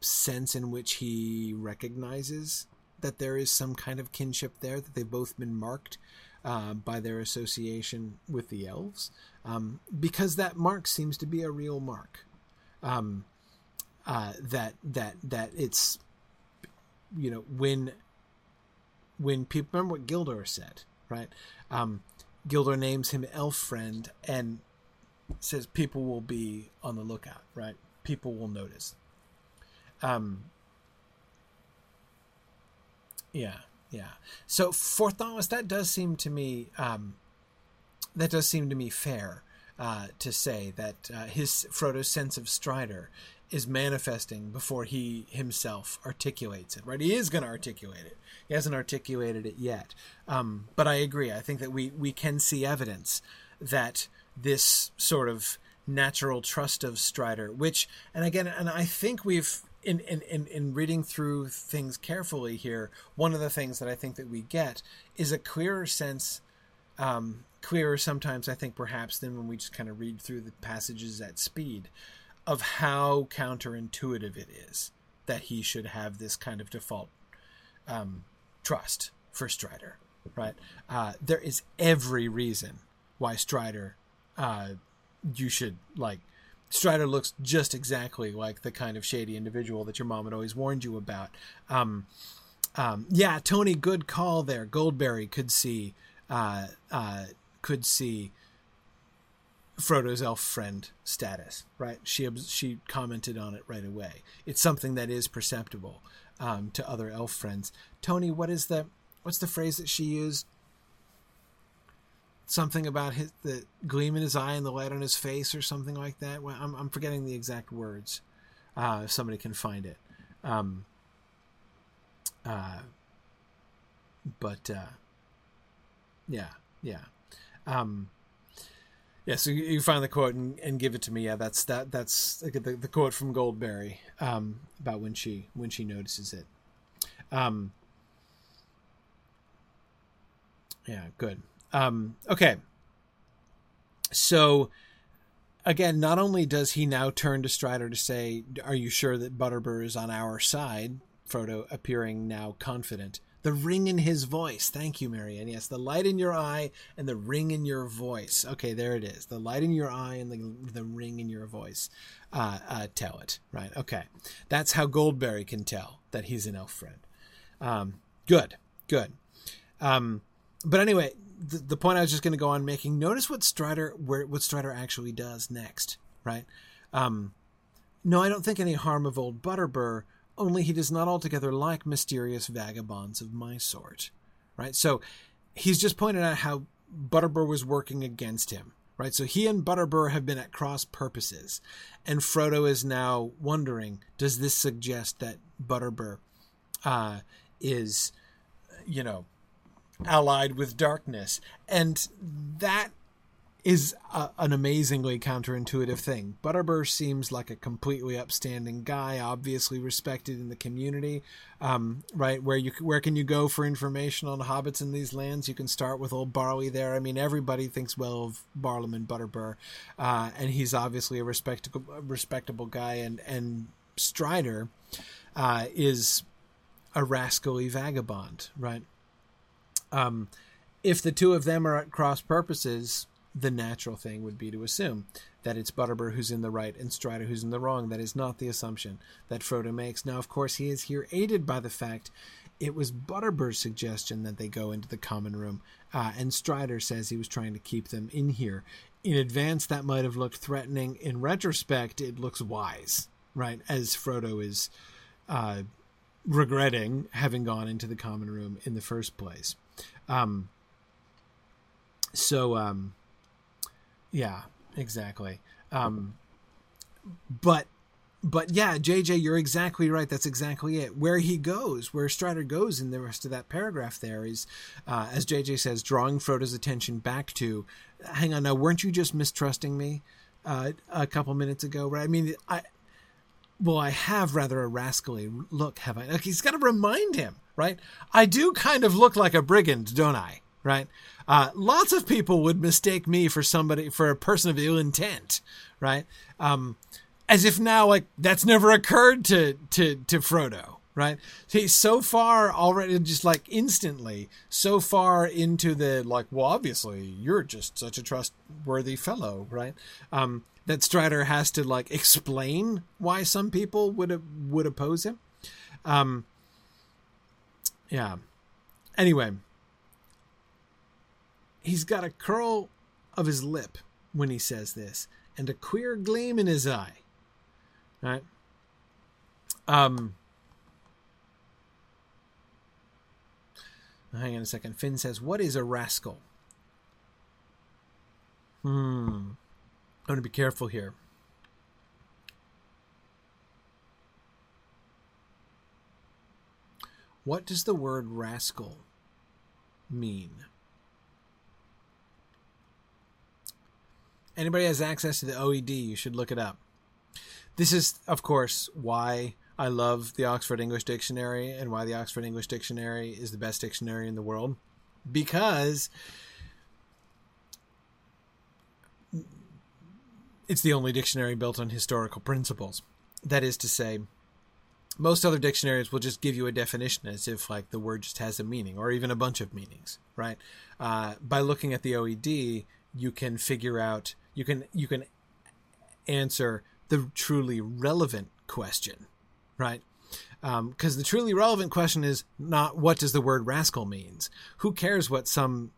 sense in which he recognizes that there is some kind of kinship there that they've both been marked uh, by their association with the elves um, because that mark seems to be a real mark um, uh, that that that it's you know when when people remember what Gildor said right um, Gildor names him elf friend and says people will be on the lookout, right? People will notice. Um, yeah, yeah. So for Thomas, that does seem to me um, that does seem to me fair uh, to say that uh, his Frodo's sense of Strider is manifesting before he himself articulates it. Right? He is going to articulate it. He hasn't articulated it yet. Um, but I agree. I think that we we can see evidence that this sort of natural trust of Strider, which, and again, and I think we've in, in, in, in, reading through things carefully here, one of the things that I think that we get is a clearer sense, um, clearer sometimes, I think, perhaps, than when we just kind of read through the passages at speed, of how counterintuitive it is that he should have this kind of default um, trust for Strider, right? Uh, there is every reason why Strider uh, you should like Strider looks just exactly like the kind of shady individual that your mom had always warned you about. Um, um, yeah, Tony, good call there. Goldberry could see uh, uh, could see Frodo's elf friend status, right? She she commented on it right away. It's something that is perceptible um, to other elf friends. Tony, what is the what's the phrase that she used? something about his the gleam in his eye and the light on his face or something like that. Well, I'm I'm forgetting the exact words. Uh, if somebody can find it. Um, uh, but uh, yeah, yeah, um, yeah. So you, find the quote and, and, give it to me. Yeah, that's that. That's the, the quote from Goldberry um, about when she when she notices it. Um, yeah, good. Um, okay. So again, not only does he now turn to Strider to say, "Are you sure that Butterbur is on our side?" Frodo appearing now confident. The ring in his voice. Thank you, Marianne. Yes, the light in your eye and the ring in your voice. Okay, there it is. The light in your eye and the, the ring in your voice uh, uh, tell it, right? Okay. That's how Goldberry can tell that he's an elf friend. Um, good, good. Um, but anyway, the, the point I was just going to go on making. Notice what Strider where what Strider actually does next, right? Um, no, I don't think any harm of old Butterbur. Only he does not altogether like mysterious vagabonds of my sort, right? So he's just pointed out how Butterbur was working against him, right? So he and Butterbur have been at cross purposes, and Frodo is now wondering: Does this suggest that Butterbur uh, is, you know, allied with darkness. And that is a, an amazingly counterintuitive thing. Butterbur seems like a completely upstanding guy, obviously respected in the community. Um, right where you where can you go for information on hobbits in these lands? You can start with old Barley there. I mean, everybody thinks well of Barliman Butterbur, uh, and he's obviously a respectable respectable guy. And and Strider uh, is a rascally vagabond, right? Um, if the two of them are at cross purposes, the natural thing would be to assume that it's Butterbur who's in the right and Strider who's in the wrong. That is not the assumption that Frodo makes. Now, of course, he is here aided by the fact it was Butterbur's suggestion that they go into the common room, uh, and Strider says he was trying to keep them in here. In advance, that might have looked threatening. In retrospect, it looks wise, right? As Frodo is uh, regretting having gone into the common room in the first place. Um, so, um, yeah, exactly. Um, but but yeah, JJ, you're exactly right. That's exactly it. Where he goes, where Strider goes in the rest of that paragraph, there is, uh, as JJ says, drawing Frodo's attention back to, hang on, now weren't you just mistrusting me uh, a couple minutes ago? Right? I mean, I, well, I have rather a rascally look, have I? Like he's got to remind him, right? I do kind of look like a brigand, don't I? Right? Uh, lots of people would mistake me for somebody for a person of ill intent, right? Um, as if now like that's never occurred to to to Frodo, right? He's so far already, just like instantly, so far into the like. Well, obviously, you're just such a trustworthy fellow, right? Um, that Strider has to like explain why some people would would oppose him. Um, yeah. Anyway, he's got a curl of his lip when he says this, and a queer gleam in his eye. Right? Um. Hang on a second. Finn says, "What is a rascal?" Hmm. I'm going to be careful here. What does the word rascal mean? Anybody has access to the OED, you should look it up. This is, of course, why I love the Oxford English Dictionary and why the Oxford English Dictionary is the best dictionary in the world. Because it's the only dictionary built on historical principles. That is to say, most other dictionaries will just give you a definition as if like the word just has a meaning or even a bunch of meanings, right? Uh, by looking at the OED, you can figure out you can you can answer the truly relevant question, right? Because um, the truly relevant question is not what does the word rascal means. Who cares what some,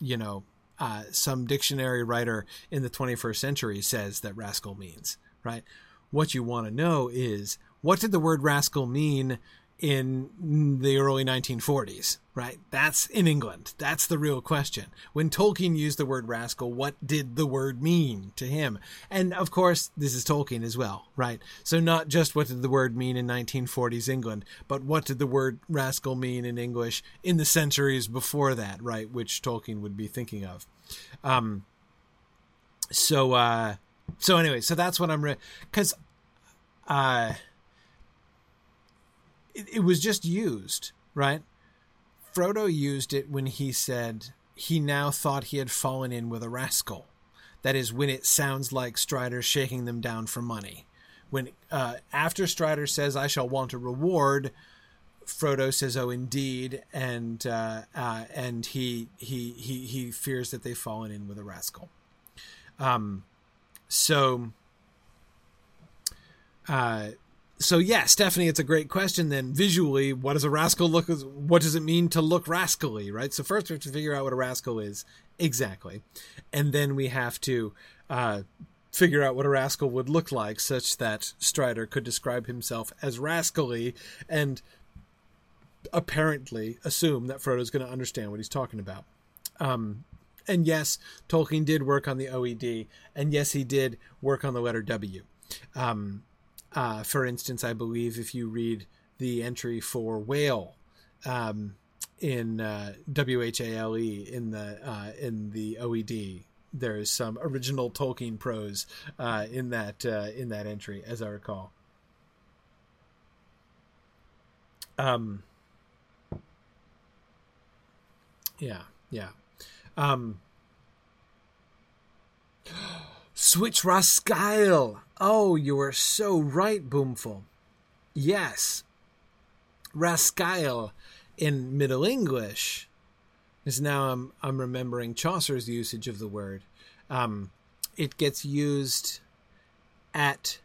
you know, uh, some dictionary writer in the 21st century says that rascal means, right? What you want to know is what did the word rascal mean in the early 1940s, right? That's in England. That's the real question. When Tolkien used the word rascal, what did the word mean to him? And of course, this is Tolkien as well, right? So not just what did the word mean in 1940s England, but what did the word rascal mean in English in the centuries before that, right? Which Tolkien would be thinking of. Um, so, uh, so anyway, so that's what I'm, re- cause, uh, it, it was just used, right? Frodo used it when he said he now thought he had fallen in with a rascal. That is when it sounds like Strider shaking them down for money. When uh, after Strider says, "I shall want a reward," Frodo says, "Oh, indeed," and uh, uh, and he he he he fears that they've fallen in with a rascal. Um, so, uh, so yeah, Stephanie, it's a great question. Then visually, what does a rascal look? What does it mean to look rascally, right? So first we have to figure out what a rascal is exactly, and then we have to uh, figure out what a rascal would look like, such that Strider could describe himself as rascally and apparently assume that Frodo's going to understand what he's talking about. Um, and yes, Tolkien did work on the OED, and yes, he did work on the letter W. Um, uh, for instance, I believe if you read the entry for whale um, in uh, W H A L E in the uh, in the OED, there is some original Tolkien prose uh, in that uh, in that entry, as I recall. Um. Yeah, yeah. Um. Switch Rascaille. Oh, you are so right, Boomful. Yes. Rascaille in Middle English is now I'm I'm remembering Chaucer's usage of the word. Um, it gets used at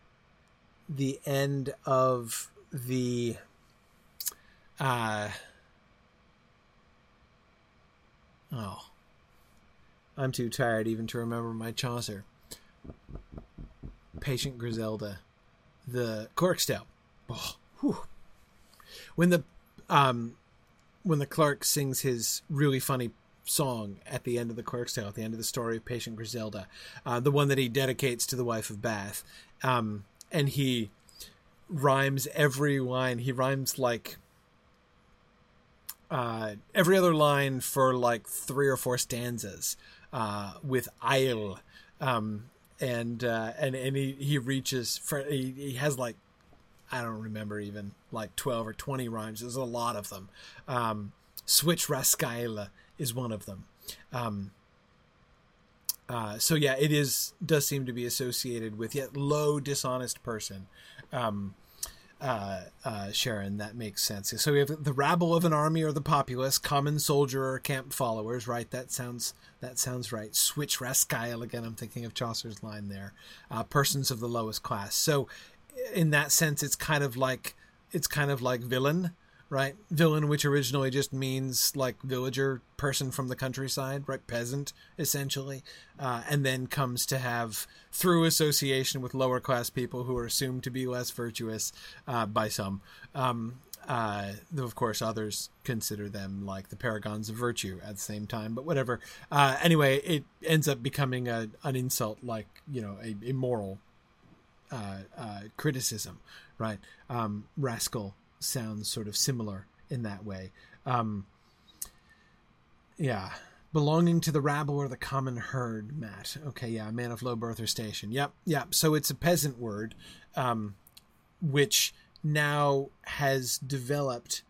the end of the uh, oh I'm too tired even to remember my Chaucer. Patient Griselda, the Clerk's Tale. Oh, when the um, when the clerk sings his really funny song at the end of the Clerk's Tale, at the end of the story of Patient Griselda, uh, the one that he dedicates to the wife of Bath, um, and he rhymes every line. He rhymes like uh, every other line for like three or four stanzas uh, with "I'll," um, and uh, and and he he reaches for he, he has like I don't remember even like 12 or 20 rhymes. There's a lot of them. Um, Switch Rascaille is one of them. Um, uh, so yeah, it is does seem to be associated with yet low dishonest person. Um, uh, uh, Sharon, that makes sense. So we have the rabble of an army or the populace, common soldier or camp followers, right? That sounds that sounds right. Switch Rascaille again. I'm thinking of Chaucer's line there. Uh, persons of the lowest class. So in that sense, it's kind of like it's kind of like villain, right? Villain, which originally just means like villager, person from the countryside, right? Peasant, essentially, uh, and then comes to have through association with lower class people who are assumed to be less virtuous uh, by some. Um, uh, though of course others consider them like the paragons of virtue at the same time. But whatever. Uh, anyway, it ends up becoming a, an insult, like you know, a, a moral uh, uh, criticism, right? Um, rascal sounds sort of similar in that way. Um, yeah, belonging to the rabble or the common herd, Matt. Okay, yeah, man of low birth or station. Yep, yep. So it's a peasant word, um, which now has developed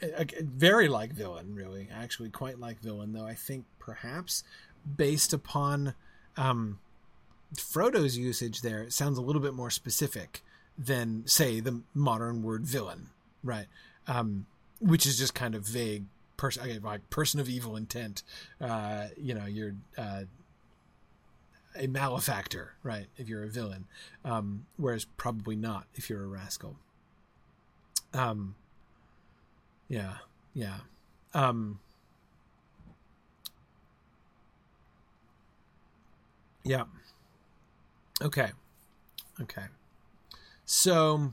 a, a, very like villain, really, actually quite like villain, though I think perhaps based upon um, Frodo's usage there it sounds a little bit more specific than say the modern word villain, right? Um, which is just kind of vague. Person, like person of evil intent. Uh, you know, you're uh, a malefactor, right? If you're a villain, um, whereas probably not if you're a rascal. Um, yeah, yeah. Um, yeah. Okay. Okay. So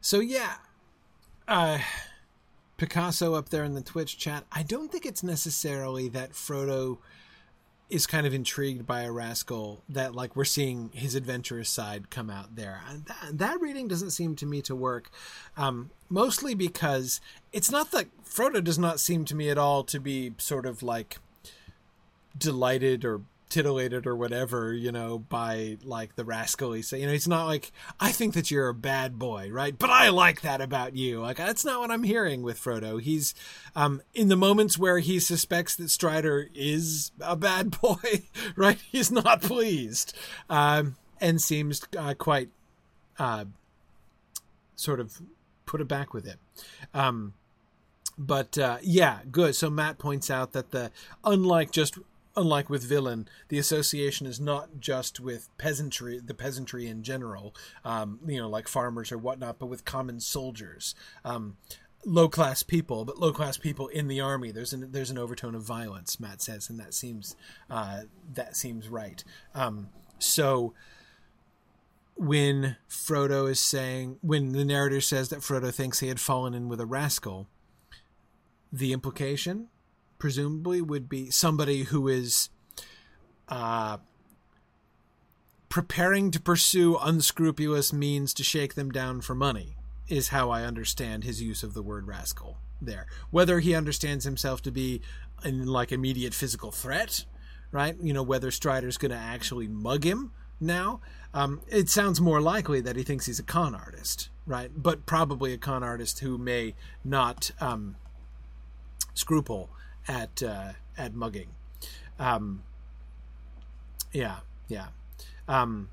So yeah, uh Picasso up there in the Twitch chat. I don't think it's necessarily that Frodo is kind of intrigued by a rascal that like we're seeing his adventurous side come out there. That, that reading doesn't seem to me to work, um, mostly because it's not that Frodo does not seem to me at all to be sort of like delighted or titillated or whatever, you know, by like the rascally say, you know, he's not like, I think that you're a bad boy, right? But I like that about you. Like, that's not what I'm hearing with Frodo. He's, um, in the moments where he suspects that Strider is a bad (laughs) boy, right? He's not pleased, um, and seems uh, quite, uh, sort of put it back with it. Um, but uh, yeah, good. So Matt points out that the unlike just unlike with villain, the association is not just with peasantry, the peasantry in general, um, you know, like farmers or whatnot, but with common soldiers. Um, low class people, but low class people in the army. There's an there's an overtone of violence. Matt says, and that seems uh, that seems right. Um, so when Frodo is saying, when the narrator says that Frodo thinks he had fallen in with a rascal, the implication presumably would be somebody who is uh, preparing to pursue unscrupulous means to shake them down for money, is how I understand his use of the word rascal there. Whether he understands himself to be in like immediate physical threat, right? You know, whether Strider's going to actually mug him now. Um, it sounds more likely that he thinks he's a con artist, right? But probably a con artist who may not um, scruple at uh, at mugging. Um, yeah, yeah, um,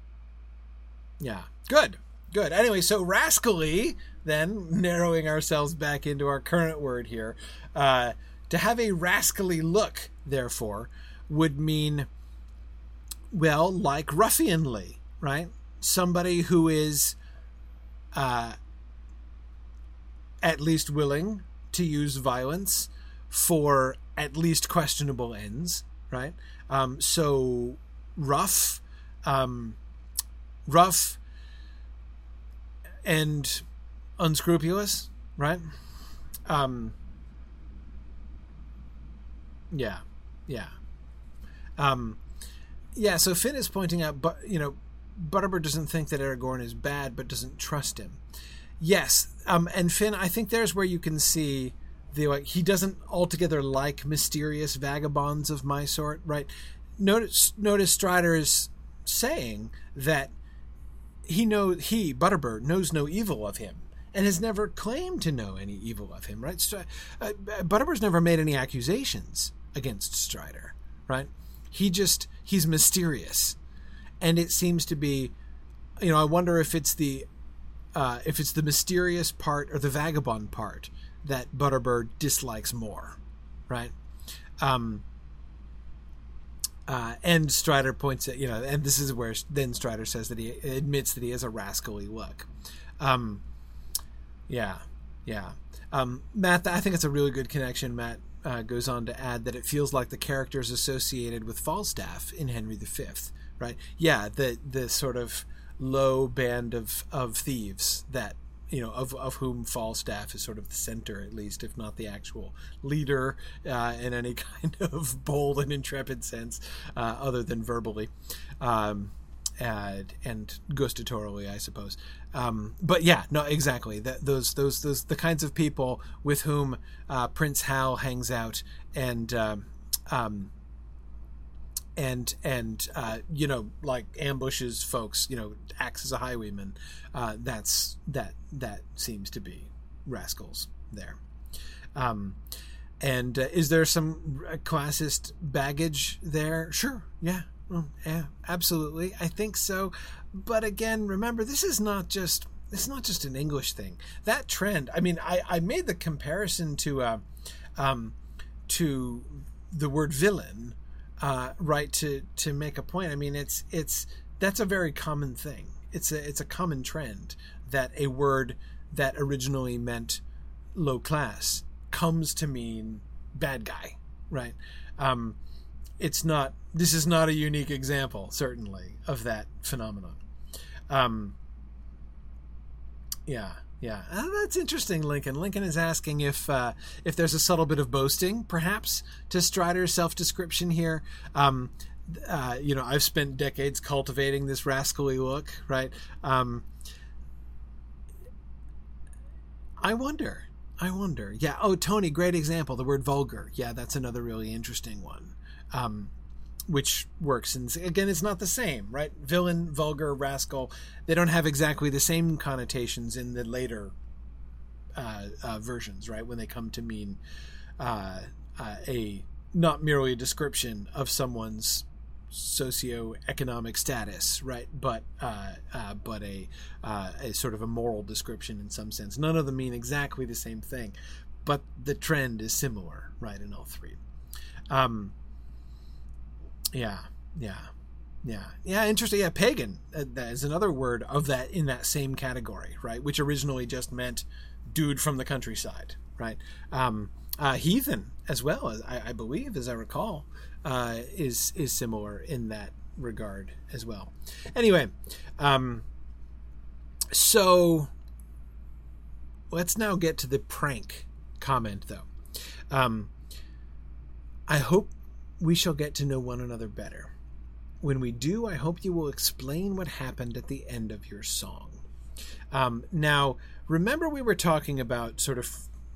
yeah. Good, good. Anyway, so rascally. Then narrowing ourselves back into our current word here, uh, to have a rascally look, therefore, would mean well, like ruffianly, right? Somebody who is uh, at least willing to use violence for at least questionable ends, right? Um, so rough, um, rough, and unscrupulous, right? Um, yeah, yeah. Um, yeah, so Finn is pointing out, but you know, Butterbur doesn't think that Aragorn is bad, but doesn't trust him. Yes, um, and Finn, I think there's where you can see the like he doesn't altogether like mysterious vagabonds of my sort, right? Notice, notice Strider is saying that he know he Butterbur knows no evil of him and has never claimed to know any evil of him, right? Str- uh, Butterbur's never made any accusations against Strider, right? He just he's mysterious, and it seems to be, you know, I wonder if it's the uh, if it's the mysterious part or the vagabond part that Butterbur dislikes more, right? Um, uh, and Strider points at you know, and this is where then Strider says that he admits that he has a rascally look. Um, yeah, yeah. Um, Matt, I think it's a really good connection, Matt uh, goes on to add that it feels like the characters associated with Falstaff in Henry V, right? Yeah, the the sort of low band of of thieves that you know of of whom Falstaff is sort of the center, at least, if not the actual leader uh, in any (laughs) kind of bold and intrepid sense, uh, other than verbally. Um, and, and gustatorially, I suppose. Um, but yeah, no, exactly. That, those, those, those, the kinds of people with whom uh, Prince Hal hangs out, and um, um, and and uh, you know, like ambushes folks. You know, acts as a highwayman. Uh, that's that that seems to be rascals there. Um, and uh, is there some classist baggage there? Sure, yeah, well, yeah, absolutely. I think so. But again, remember, this is not just it's not just an English thing. That trend. I mean, I, I made the comparison to uh, um, to the word villain, uh, right? To to make a point. I mean, it's it's that's a very common thing. It's a it's a common trend that a word that originally meant low class comes to mean bad guy, right? Um, it's not this is not a unique example certainly of that phenomenon um, yeah yeah. Oh, that's interesting lincoln. Lincoln is asking if uh, if there's a subtle bit of boasting perhaps to strider's self-description here. Um, uh, you know i've spent decades cultivating this rascally look right? Um, i wonder. I wonder. Yeah. Oh tony great example. The word vulgar. Yeah that's another really interesting one. Um, which works. And again, it's not the same, right? Villain, vulgar, rascal, they don't have exactly the same connotations in the later uh, uh, versions, right? When they come to mean uh, uh a not merely a description of someone's socioeconomic status, right? But uh, uh, but a a sort of a moral description in some sense. None of them mean exactly the same thing, but the trend is similar, right? In all three. Um, yeah, yeah, yeah, yeah. Interesting. Yeah, pagan uh, that is another word of that in that same category, right? Which originally just meant dude from the countryside, right? Um, uh, heathen as well, I, I believe, as I recall, uh, is is similar in that regard as well. Anyway, um, so let's now get to the prank comment, though. Um, I hope we shall get to know one another better. When we do, I hope you will explain what happened at the end of your song. Um, now, remember we were talking about sort of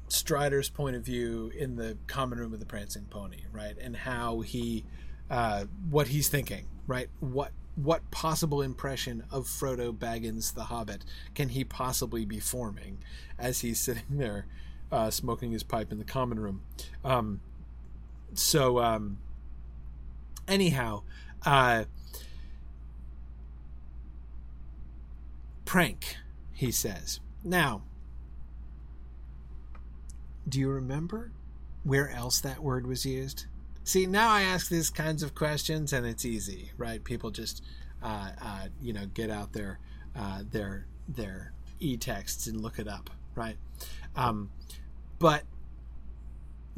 Strider's point of view in the common room of the Prancing Pony, right? And how he, uh, what he's thinking, right? What what possible impression of Frodo Baggins the Hobbit can he possibly be forming as he's sitting there uh, smoking his pipe in the common room? Um, so, um, anyhow, uh, prank, he says. Now, do you remember where else that word was used? See, now I ask these kinds of questions, and it's easy, right? People just, uh, uh, you know, get out their uh, their their e-texts and look it up, right? Um, but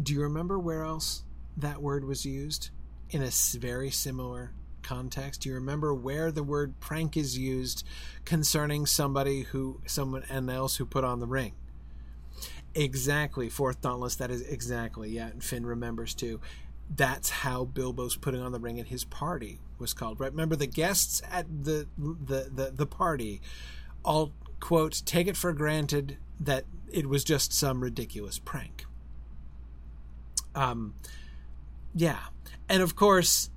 do you remember where else that word was used in a very similar context? You remember where the word prank is used concerning somebody who someone else who put on the ring? Exactly, fourth dauntless. That is exactly yeah. And Finn remembers too that's how Bilbo's putting on the ring at his party was called. Right? Remember the guests at the the the, the party all quote take it for granted that it was just some ridiculous prank. Um, yeah, and of course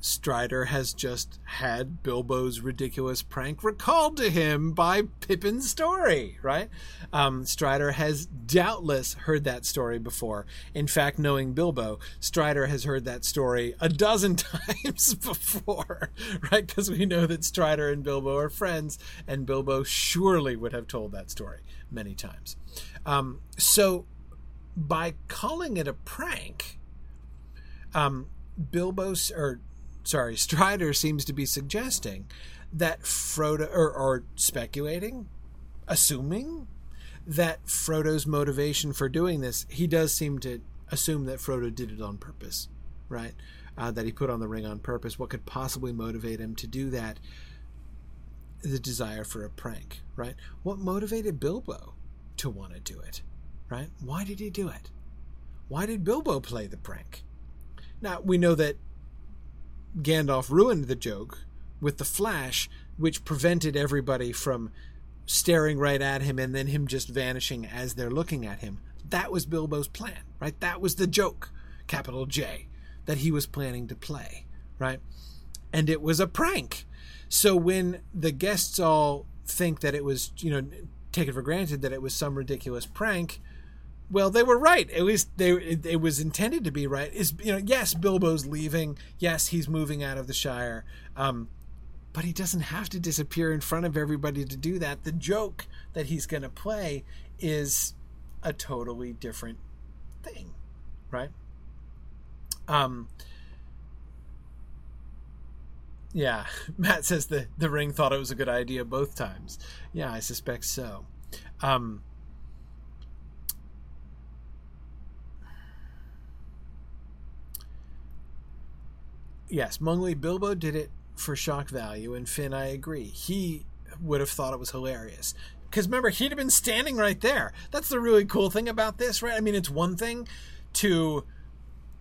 Strider has just had Bilbo's ridiculous prank recalled to him by Pippin's story, right? Um, Strider has doubtless heard that story before. In fact, knowing Bilbo, Strider has heard that story a dozen (laughs) times (laughs) before, right? Because we know that Strider and Bilbo are friends, and Bilbo surely would have told that story many times. Um, so, by calling it a prank, um, Bilbo's or sorry, Strider seems to be suggesting that Frodo, or, or speculating, assuming that Frodo's motivation for doing this, he does seem to assume that Frodo did it on purpose, right? Uh, that he put on the ring on purpose. What could possibly motivate him to do that? The desire for a prank, right? What motivated Bilbo to want to do it, right? Why did he do it? Why did Bilbo play the prank? Now, we know that Gandalf ruined the joke with the flash, which prevented everybody from staring right at him and then him just vanishing as they're looking at him. That was Bilbo's plan, right? That was the joke, capital J, that he was planning to play, right? And it was a prank. So when the guests all think that it was, you know, take it for granted that it was some ridiculous prank, well, they were right. At least they it, it, was intended to be right. Is you know, yes, Bilbo's leaving. Yes, he's moving out of the Shire. Um, but he doesn't have to disappear in front of everybody to do that. The joke that he's going to play is a totally different thing, right? Um. Yeah, (laughs) Matt says the the ring thought it was a good idea both times. Yeah, I suspect so. Um, yes, Mungly Bilbo did it for shock value, and Finn, I agree. He would have thought it was hilarious. Because remember, he'd have been standing right there. That's the really cool thing about this, right? I mean, it's one thing to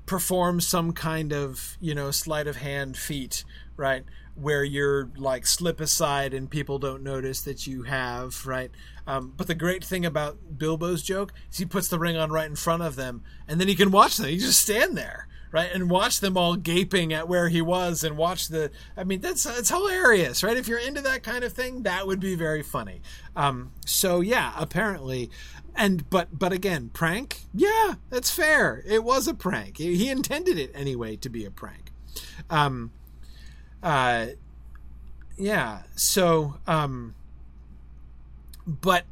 perform some kind of, you know, sleight of hand feat, right? Where you're like slip aside and people don't notice that you have, right? Um, but the great thing about Bilbo's joke is he puts the ring on right in front of them, and then he can watch them. He just stand there, right, and watch them all gaping at where he was, and watch the. I mean, that's it's hilarious, right? If you're into that kind of thing, that would be very funny. Um, so yeah, apparently, and but but again, prank. Yeah, that's fair. It was a prank. He intended it anyway to be a prank. Um, uh, yeah. So um, but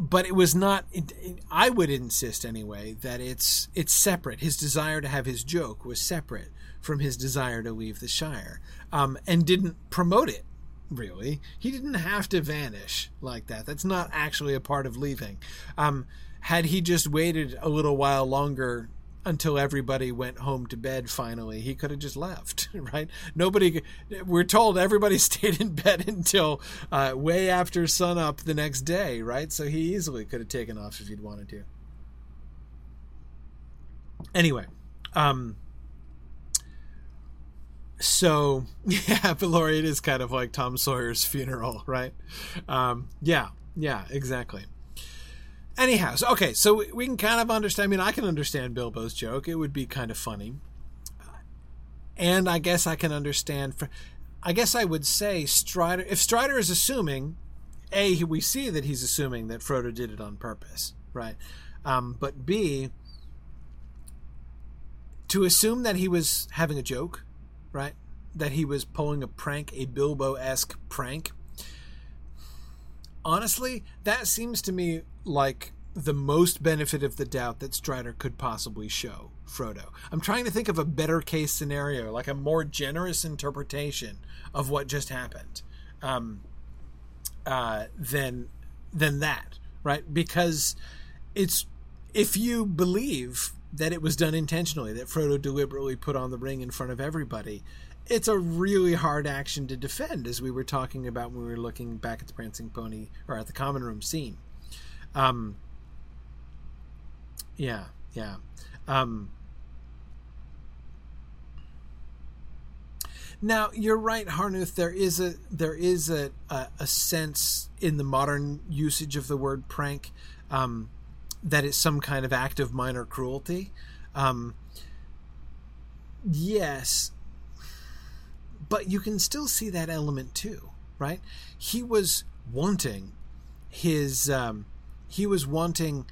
but it was not it, it, i would insist anyway that it's it's separate. His desire to have his joke was separate from his desire to leave the shire um, and didn't promote it really. He didn't have to vanish like that. That's not actually a part of leaving. Um, had he just waited a little while longer until everybody went home to bed finally he could have just left (laughs) right nobody we're told everybody (laughs) stayed in bed until uh, way after sunup the next day right so he easily could have taken off if he'd wanted to anyway um so (laughs) yeah, but is kind of like Tom Sawyer's funeral, right? Um, yeah, yeah, exactly. Anyhow, so, okay, so we can kind of understand. I mean, I can understand Bilbo's joke. It would be kind of funny, and I guess I can understand. For, I guess I would say Strider. If Strider is assuming, a we see that he's assuming that Frodo did it on purpose, right? Um, but b to assume that he was having a joke, right? That he was pulling a prank, a Bilbo esque prank. Honestly, that seems to me like the most benefit of the doubt that Strider could possibly show Frodo. I'm trying to think of a better case scenario, like a more generous interpretation of what just happened, um, uh, than than that, right? Because it's if you believe that it was done intentionally, that Frodo deliberately put on the ring in front of everybody. It's a really hard action to defend, as we were talking about when we were looking back at the Prancing Pony or at the Common Room scene. Um, yeah, yeah. Um, now you're right, Harnuth. There is a there is a, a, a sense in the modern usage of the word prank um, that it's some kind of act of minor cruelty. Um, yes, but you can still see that element too, right? He was wanting his um, he was wanting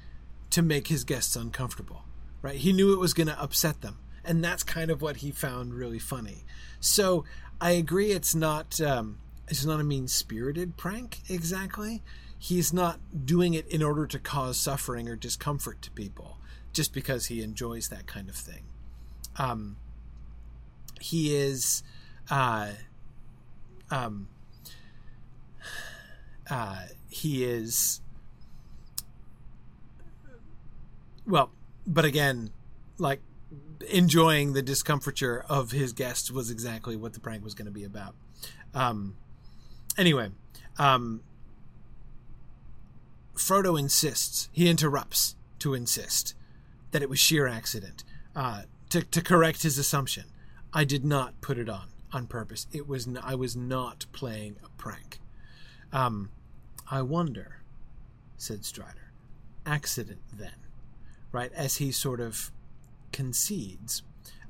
to make his guests uncomfortable, right? He knew it was going to upset them, and that's kind of what he found really funny. So I agree, it's not um, it's not a mean spirited prank exactly, he's not doing it in order to cause suffering or discomfort to people just because he enjoys that kind of thing. Um, he is, uh, um, uh, he is, well, but again, like enjoying the discomfiture of his guests was exactly what the prank was going to be about. Um, anyway, um, Frodo insists, he interrupts to insist that it was sheer accident, uh, to, to correct his assumption. I did not put it on on purpose. It was n- I was not playing a prank. Um, I wonder, said Strider. Accident then, right? As he sort of concedes.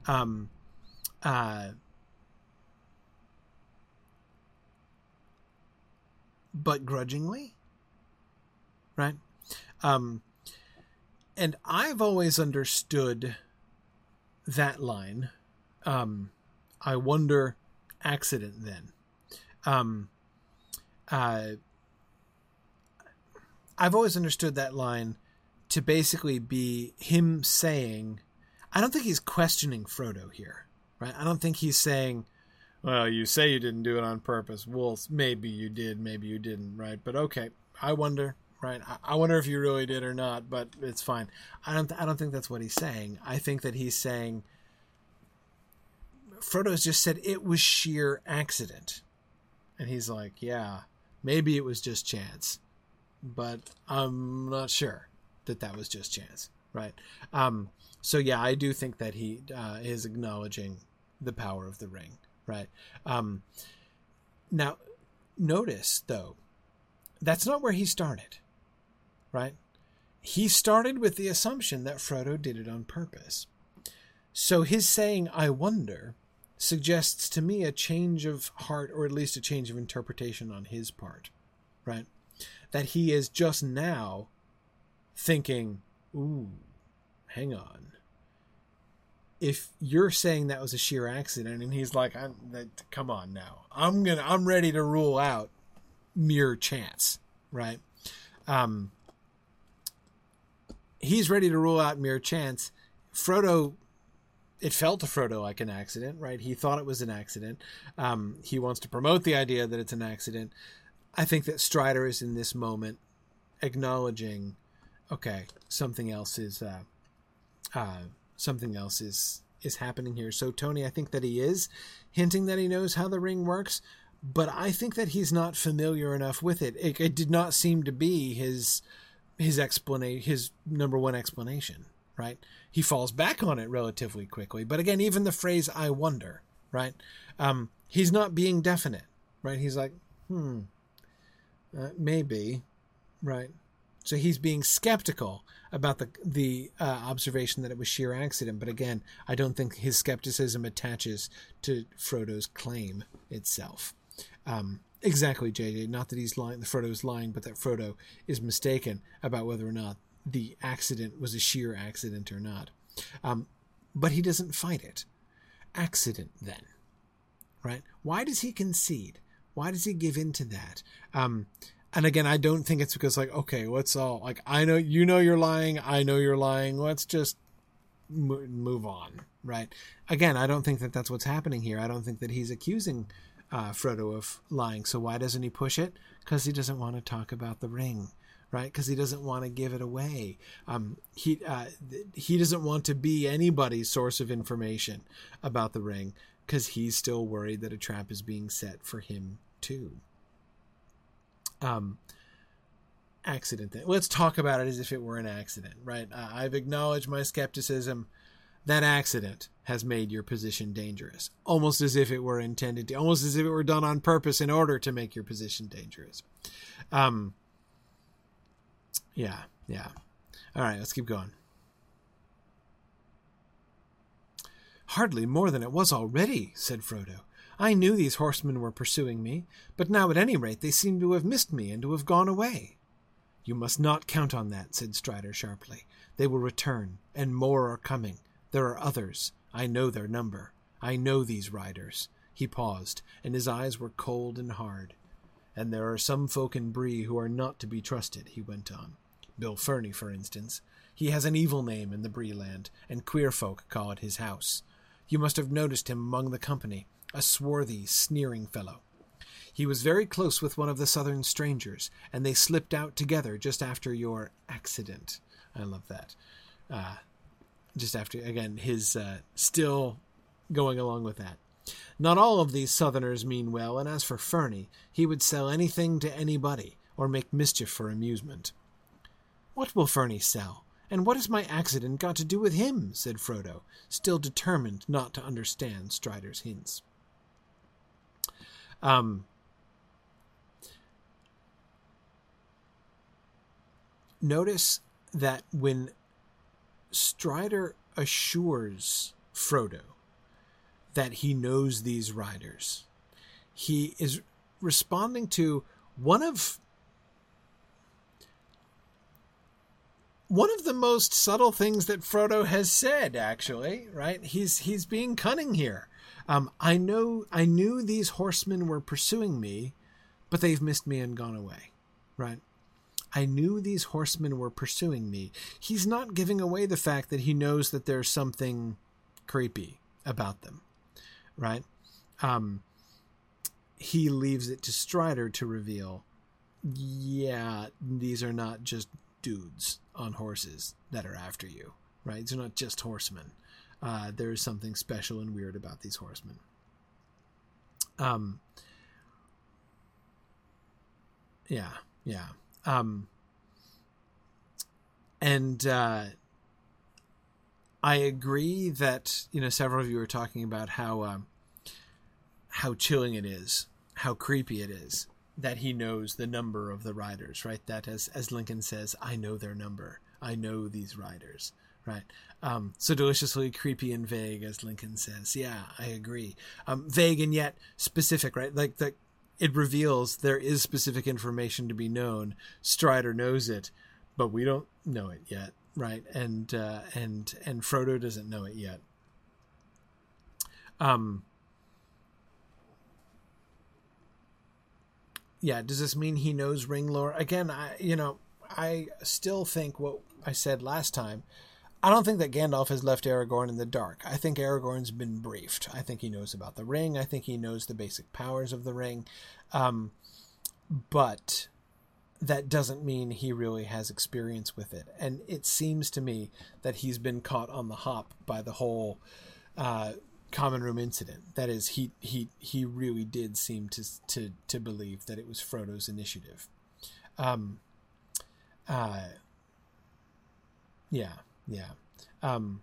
Um, uh, but grudgingly right? Um, and I've always understood that line. Um, I wonder, accident then. Um, uh, I've always understood that line to basically be him saying, I don't think he's questioning Frodo here, right? I don't think he's saying, well, you say you didn't do it on purpose. Well, maybe you did, maybe you didn't, right? But okay, I wonder, right? I, wonder if you really did or not, but it's fine. I don't. I don't think that's what he's saying. I think that he's saying Frodo's just said it was sheer accident, and he's like, yeah, maybe it was just chance, but I'm not sure that that was just chance, right? Um, so yeah, I do think that he uh, is acknowledging the power of the ring, right? Um, now, notice though, that's not where he started right? He started with the assumption that Frodo did it on purpose. So his saying, I wonder, suggests to me a change of heart, or at least a change of interpretation on his part, right? That he is just now thinking, ooh, hang on. If you're saying that was a sheer accident, and he's like, come on now, I'm gonna, I'm ready to rule out mere chance, right? Um, he's ready to rule out mere chance. Frodo, it felt to Frodo like an accident, right? He thought it was an accident. Um, he wants to promote the idea that it's an accident. I think that Strider is in this moment acknowledging, okay, something else is, uh, uh, something else is is happening here. So Tony, I think that he is hinting that he knows how the ring works, but I think that he's not familiar enough with it. It, it did not seem to be his his explanation, his number one explanation, right? He falls back on it relatively quickly. But again, even the phrase "I wonder," right? Um, he's not being definite, right? He's like, hmm, uh, maybe, right? So he's being skeptical about the the uh, observation that it was sheer accident. But again, I don't think his skepticism attaches to Frodo's claim itself. Um, exactly, JJ. Not that he's lying, that Frodo's lying, but that Frodo is mistaken about whether or not the accident was a sheer accident or not. Um, but he doesn't fight it. Accident, then, right? Why does he concede? Why does he give in to that? Um, and again, I don't think it's because like, okay, what's all like? I know you know you're lying. I know you're lying. Let's just move on, right? Again, I don't think that that's what's happening here. I don't think that he's accusing uh, Frodo of lying. So why doesn't he push it? Because he doesn't want to talk about the ring, right? Because he doesn't want to give it away. Um, he uh, he doesn't want to be anybody's source of information about the ring because he's still worried that a trap is being set for him too um, accident thing. Let's talk about it as if it were an accident, right? Uh, I've acknowledged my skepticism. That accident has made your position dangerous, almost as if it were intended to, almost as if it were done on purpose in order to make your position dangerous. Um, yeah, yeah. All right, let's keep going. Hardly more than it was already, said Frodo. I knew these horsemen were pursuing me, but now at any rate they seem to have missed me and to have gone away. You must not count on that, said Strider sharply. They will return, and more are coming. There are others. I know their number. I know these riders. He paused, and his eyes were cold and hard. And there are some folk in Bree who are not to be trusted, he went on. Bill Ferny, for instance. He has an evil name in the Bree land, and queer folk call it his house. You must have noticed him among the company a swarthy, sneering fellow. He was very close with one of the southern strangers, and they slipped out together just after your accident. I love that. Uh, just after, again, his uh, still going along with that. Not all of these southerners mean well, and as for Ferny, he would sell anything to anybody, or make mischief for amusement. What will Ferny sell? And what has my accident got to do with him? said Frodo, still determined not to understand Strider's hints. Um, notice that when Strider assures Frodo that he knows these riders, he is responding to one of one of the most subtle things that Frodo has said actually right he's he's being cunning here um, I know I knew these horsemen were pursuing me, but they've missed me and gone away. Right? I knew these horsemen were pursuing me. He's not giving away the fact that he knows that there's something creepy about them. Right? Um, he leaves it to Strider to reveal yeah, these are not just dudes on horses that are after you, right? They're not just horsemen uh, there is something special and weird about these horsemen. Um, yeah, yeah. Um, and uh, I agree that you know several of you are talking about how um, how chilling it is, how creepy it is that he knows the number of the riders, right? That as as Lincoln says, I know their number. I know these riders, right? Um, so deliciously creepy and vague, as Lincoln says. Yeah, I agree. Um, vague and yet specific, right? Like that, it reveals there is specific information to be known. Strider knows it, but we don't know it yet, right? And uh, and and Frodo doesn't know it yet. Um. Yeah, does this mean he knows ring lore? Again, I you know I still think what I said last time I don't think that Gandalf has left Aragorn in the dark. I think Aragorn's been briefed. I think he knows about the ring. I think he knows the basic powers of the ring. Um, but that doesn't mean he really has experience with it. And it seems to me that he's been caught on the hop by the whole uh, common room incident. That is, he he he really did seem to to to believe that it was Frodo's initiative. Um. Uh. Yeah. Yeah. Um,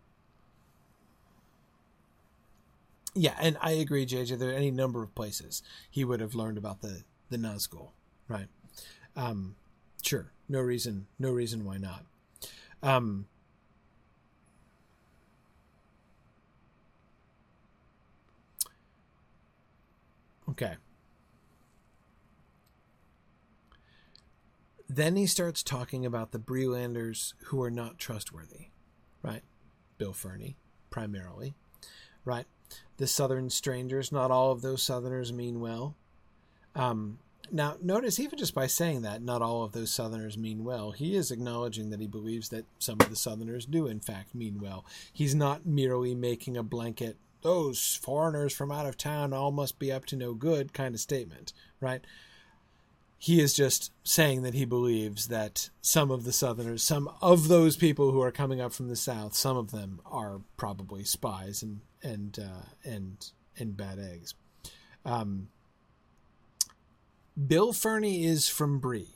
Yeah, and I agree, JJ. There are any number of places he would have learned about the the Nazgul, right? Um, sure, no reason, no reason why not. Um, okay. Then he starts talking about the Bree-landers who are not trustworthy, right? Bill Ferny, primarily, right? The Southern strangers, not all of those Southerners mean well. Um, now, notice even just by saying that, not all of those Southerners mean well, he is acknowledging that he believes that some of the Southerners do, in fact, mean well. He's not merely making a blanket, those foreigners from out of town all must be up to no good kind of statement, right? He is just saying that he believes that some of the Southerners, some of those people who are coming up from the South, some of them are probably spies and and uh, and and bad eggs. Um, Bill Ferny is from Bree.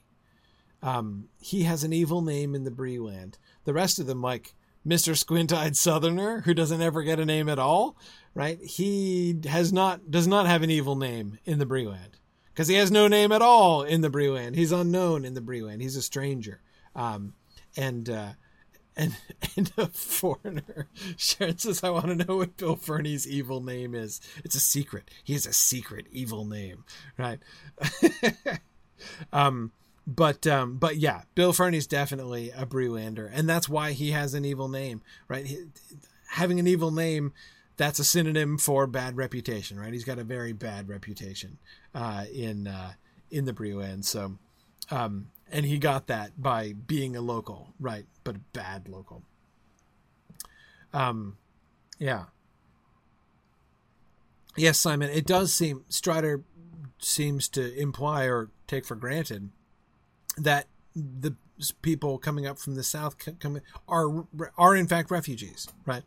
Um, he has an evil name in the Bree land. The rest of them, like Mr. Squint Eyed Southerner, who doesn't ever get a name at all, right? He has not does not have an evil name in the Bree land because he has no name at all in the Bree land. He's unknown in the Bree land. He's a stranger. Um, and uh, and (laughs) and a foreigner. Sharon says, "I want to know what Bill Ferny's evil name is. It's a secret. He has a secret evil name, right?" (laughs) um, but um, but yeah, Bill Ferny's definitely a Bree-lander, and that's why he has an evil name, right? He, having an evil name, that's a synonym for bad reputation, right? He's got a very bad reputation uh, in uh, in the Bree-land, so. Um, and he got that by being a local, right? But a bad local. Um, yeah. Yes, Simon. It does seem Strider seems to imply or take for granted that the people coming up from the south come, are are in fact refugees, right?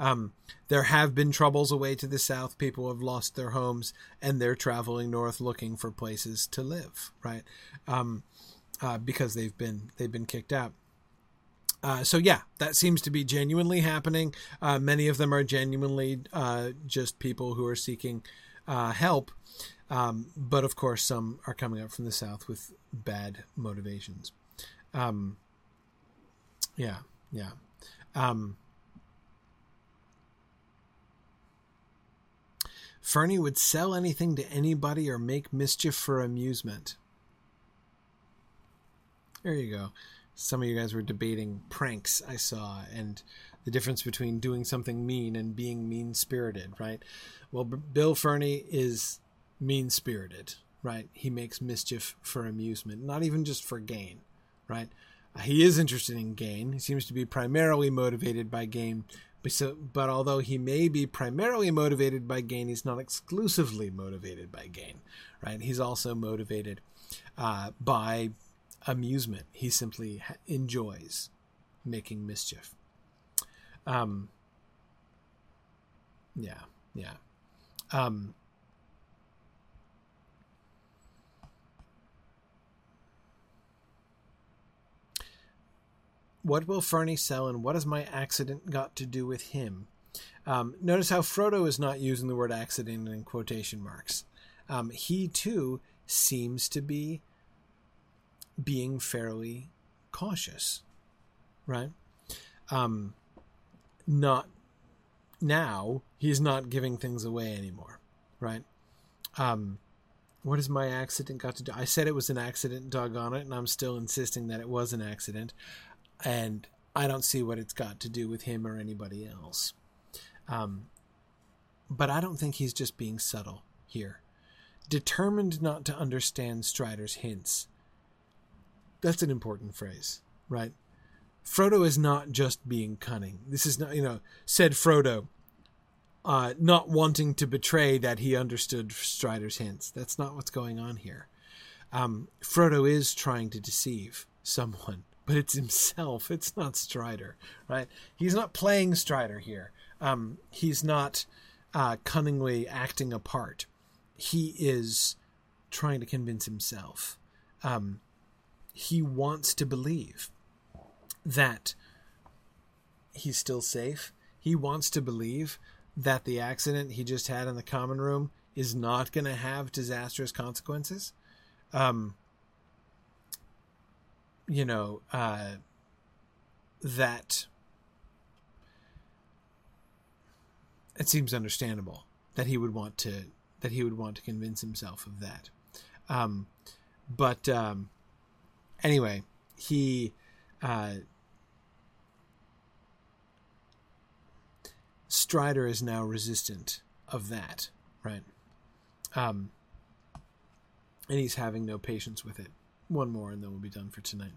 Um, there have been troubles away to the south. People have lost their homes and they're traveling north looking for places to live, right? Um, uh, because they've been they've been kicked out. Uh, so yeah, that seems to be genuinely happening. Uh, many of them are genuinely uh, just people who are seeking uh, help, um, but of course some are coming up from the south with bad motivations. Um, yeah, yeah. Um, Ferny would sell anything to anybody or make mischief for amusement. There you go. Some of you guys were debating pranks, I saw, and the difference between doing something mean and being mean spirited, right? Well, B- Bill Ferny is mean spirited, right? He makes mischief for amusement, not even just for gain, right? He is interested in gain. He seems to be primarily motivated by gain. But, although he may be primarily motivated by gain, he's not exclusively motivated by gain, right? He's also motivated uh, by amusement. He simply enjoys making mischief. Um, yeah, yeah. Um, what will Ferny sell, and what has my accident got to do with him? Um, notice how Frodo is not using the word accident in quotation marks. Um, he too seems to be being fairly cautious, right? Um, not now, he's not giving things away anymore, right? Um, what has my accident got to do? I said it was an accident, doggone it, and I'm still insisting that it was an accident. And I don't see what it's got to do with him or anybody else. Um, but I don't think he's just being subtle here. Determined not to understand Strider's hints, that's an important phrase, right? Frodo is not just being cunning. This is not, you know, said Frodo, uh, not wanting to betray that he understood Strider's hints. That's not what's going on here. Um, Frodo is trying to deceive someone, but it's himself. It's not Strider, right? He's not playing Strider here. Um, he's not uh, cunningly acting a part. He is trying to convince himself. Um, he wants to believe that he's still safe. He wants to believe that the accident he just had in the common room is not going to have disastrous consequences. Um, you know, uh, that it seems understandable that he would want to that he would want to convince himself of that. Um, but um, anyway, he uh, Strider is now resistant of that, right? Um, and he's having no patience with it. One more, and then we'll be done for tonight.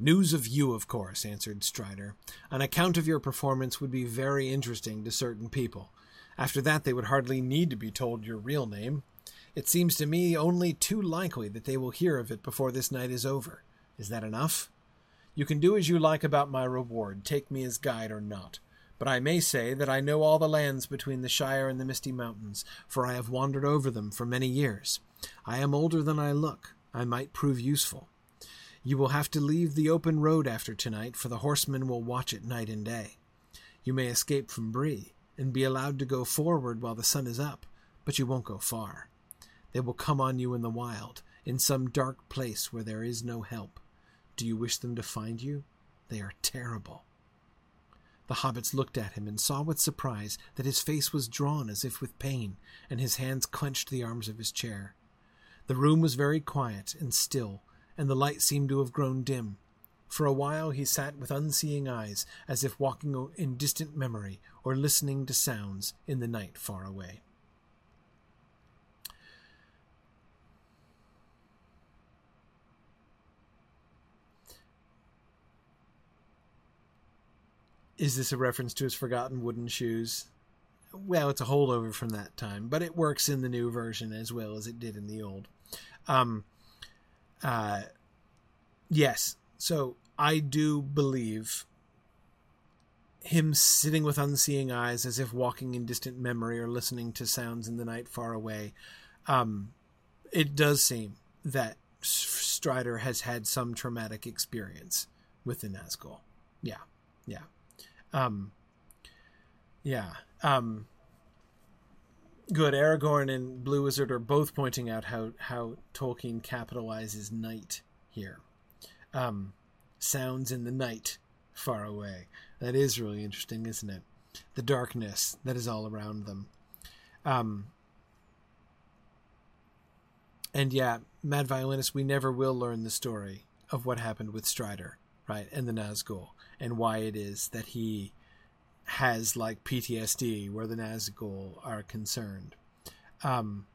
News of you, of course, answered Strider. An account of your performance would be very interesting to certain people. After that, they would hardly need to be told your real name. It seems to me only too likely that they will hear of it before this night is over. Is that enough? You can do as you like about my reward, take me as guide or not. But I may say that I know all the lands between the Shire and the Misty Mountains, for I have wandered over them for many years. I am older than I look. I might prove useful. You will have to leave the open road after tonight, for the horsemen will watch it night and day. You may escape from Bree, and be allowed to go forward while the sun is up, but you won't go far. They will come on you in the wild, in some dark place where there is no help. Do you wish them to find you? They are terrible. The hobbits looked at him and saw with surprise that his face was drawn as if with pain, and his hands clenched the arms of his chair. The room was very quiet and still, and the light seemed to have grown dim. For a while he sat with unseeing eyes, as if walking in distant memory or listening to sounds in the night far away. Is this a reference to his forgotten wooden shoes? Well, it's a holdover from that time, but it works in the new version as well as it did in the old. Um, uh, yes, so I do believe him sitting with unseeing eyes as if walking in distant memory or listening to sounds in the night far away. Um, it does seem that Strider has had some traumatic experience with the Nazgul. Yeah, yeah. Um, yeah. Um, good. Aragorn and Blue Wizard are both pointing out how how Tolkien capitalizes night here. Um, sounds in the night far away. That is really interesting, isn't it? The darkness that is all around them. Um, and yeah, Mad Violinist, we never will learn the story of what happened with Strider, right, and the Nazgul and why it is that he has like PTSD where the Nazgul are concerned. Um,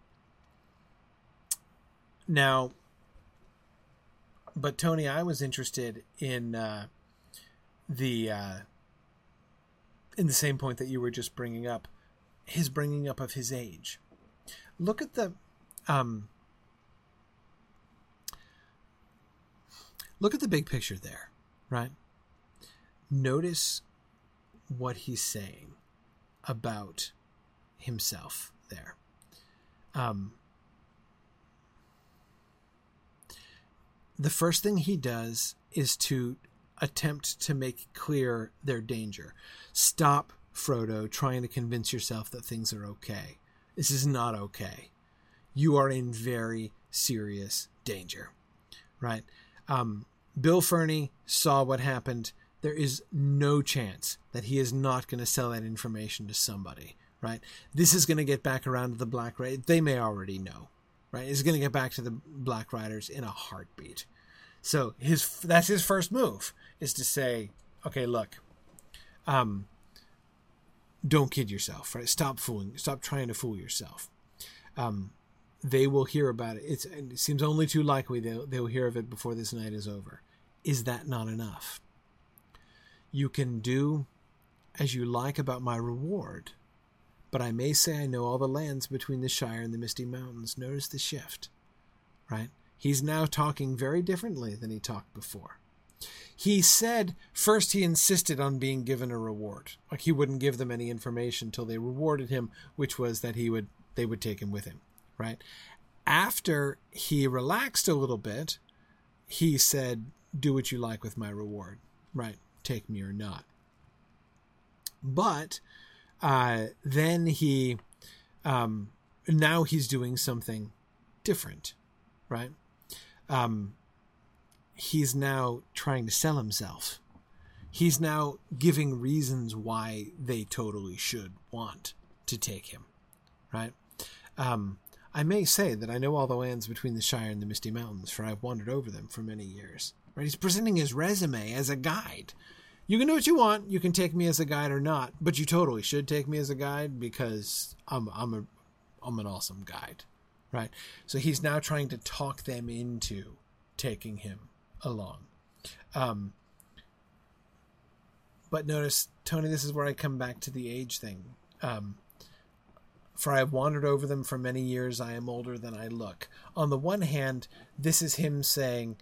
now, but Tony, I was interested in uh, the uh, in the same point that you were just bringing up, his bringing up of his age. Look at the um, look at the big picture there, right? notice what he's saying about himself there. Um, the first thing he does is to attempt to make clear their danger. Stop, Frodo, trying to convince yourself that things are okay. This is not okay. You are in very serious danger, right? Um, Bill Ferny saw what happened there is no chance that he is not going to sell that information to somebody, right? This is going to get back around to the Black Riders. They may already know, right? It's going to get back to the Black Riders in a heartbeat. So his that's his first move is to say, okay, look, um, don't kid yourself, right? Stop fooling, stop trying to fool yourself. Um, they will hear about it. It's, it seems only too likely they'll, they'll hear of it before this night is over. Is that not enough? You can do as you like about my reward, but I may say I know all the lands between the Shire and the Misty Mountains. Notice the shift, right? He's now talking very differently than he talked before. He said first he insisted on being given a reward. Like he wouldn't give them any information until they rewarded him, which was that he would they would take him with him, right? After he relaxed a little bit, he said, "Do what you like with my reward." Right? Take me or not. But uh, then he, um, now he's doing something different, right? Um, he's now trying to sell himself. He's now giving reasons why they totally should want to take him, right? Um, I may say that I know all the lands between the Shire and the Misty Mountains, for I've wandered over them for many years. Right? He's presenting his resume as a guide. You can do what you want. You can take me as a guide or not, but you totally should take me as a guide because I'm I'm a I'm an awesome guide, right? So he's now trying to talk them into taking him along. Um, but notice, Tony, this is where I come back to the age thing. Um, for I have wandered over them for many years. I am older than I look. On the one hand, this is him saying,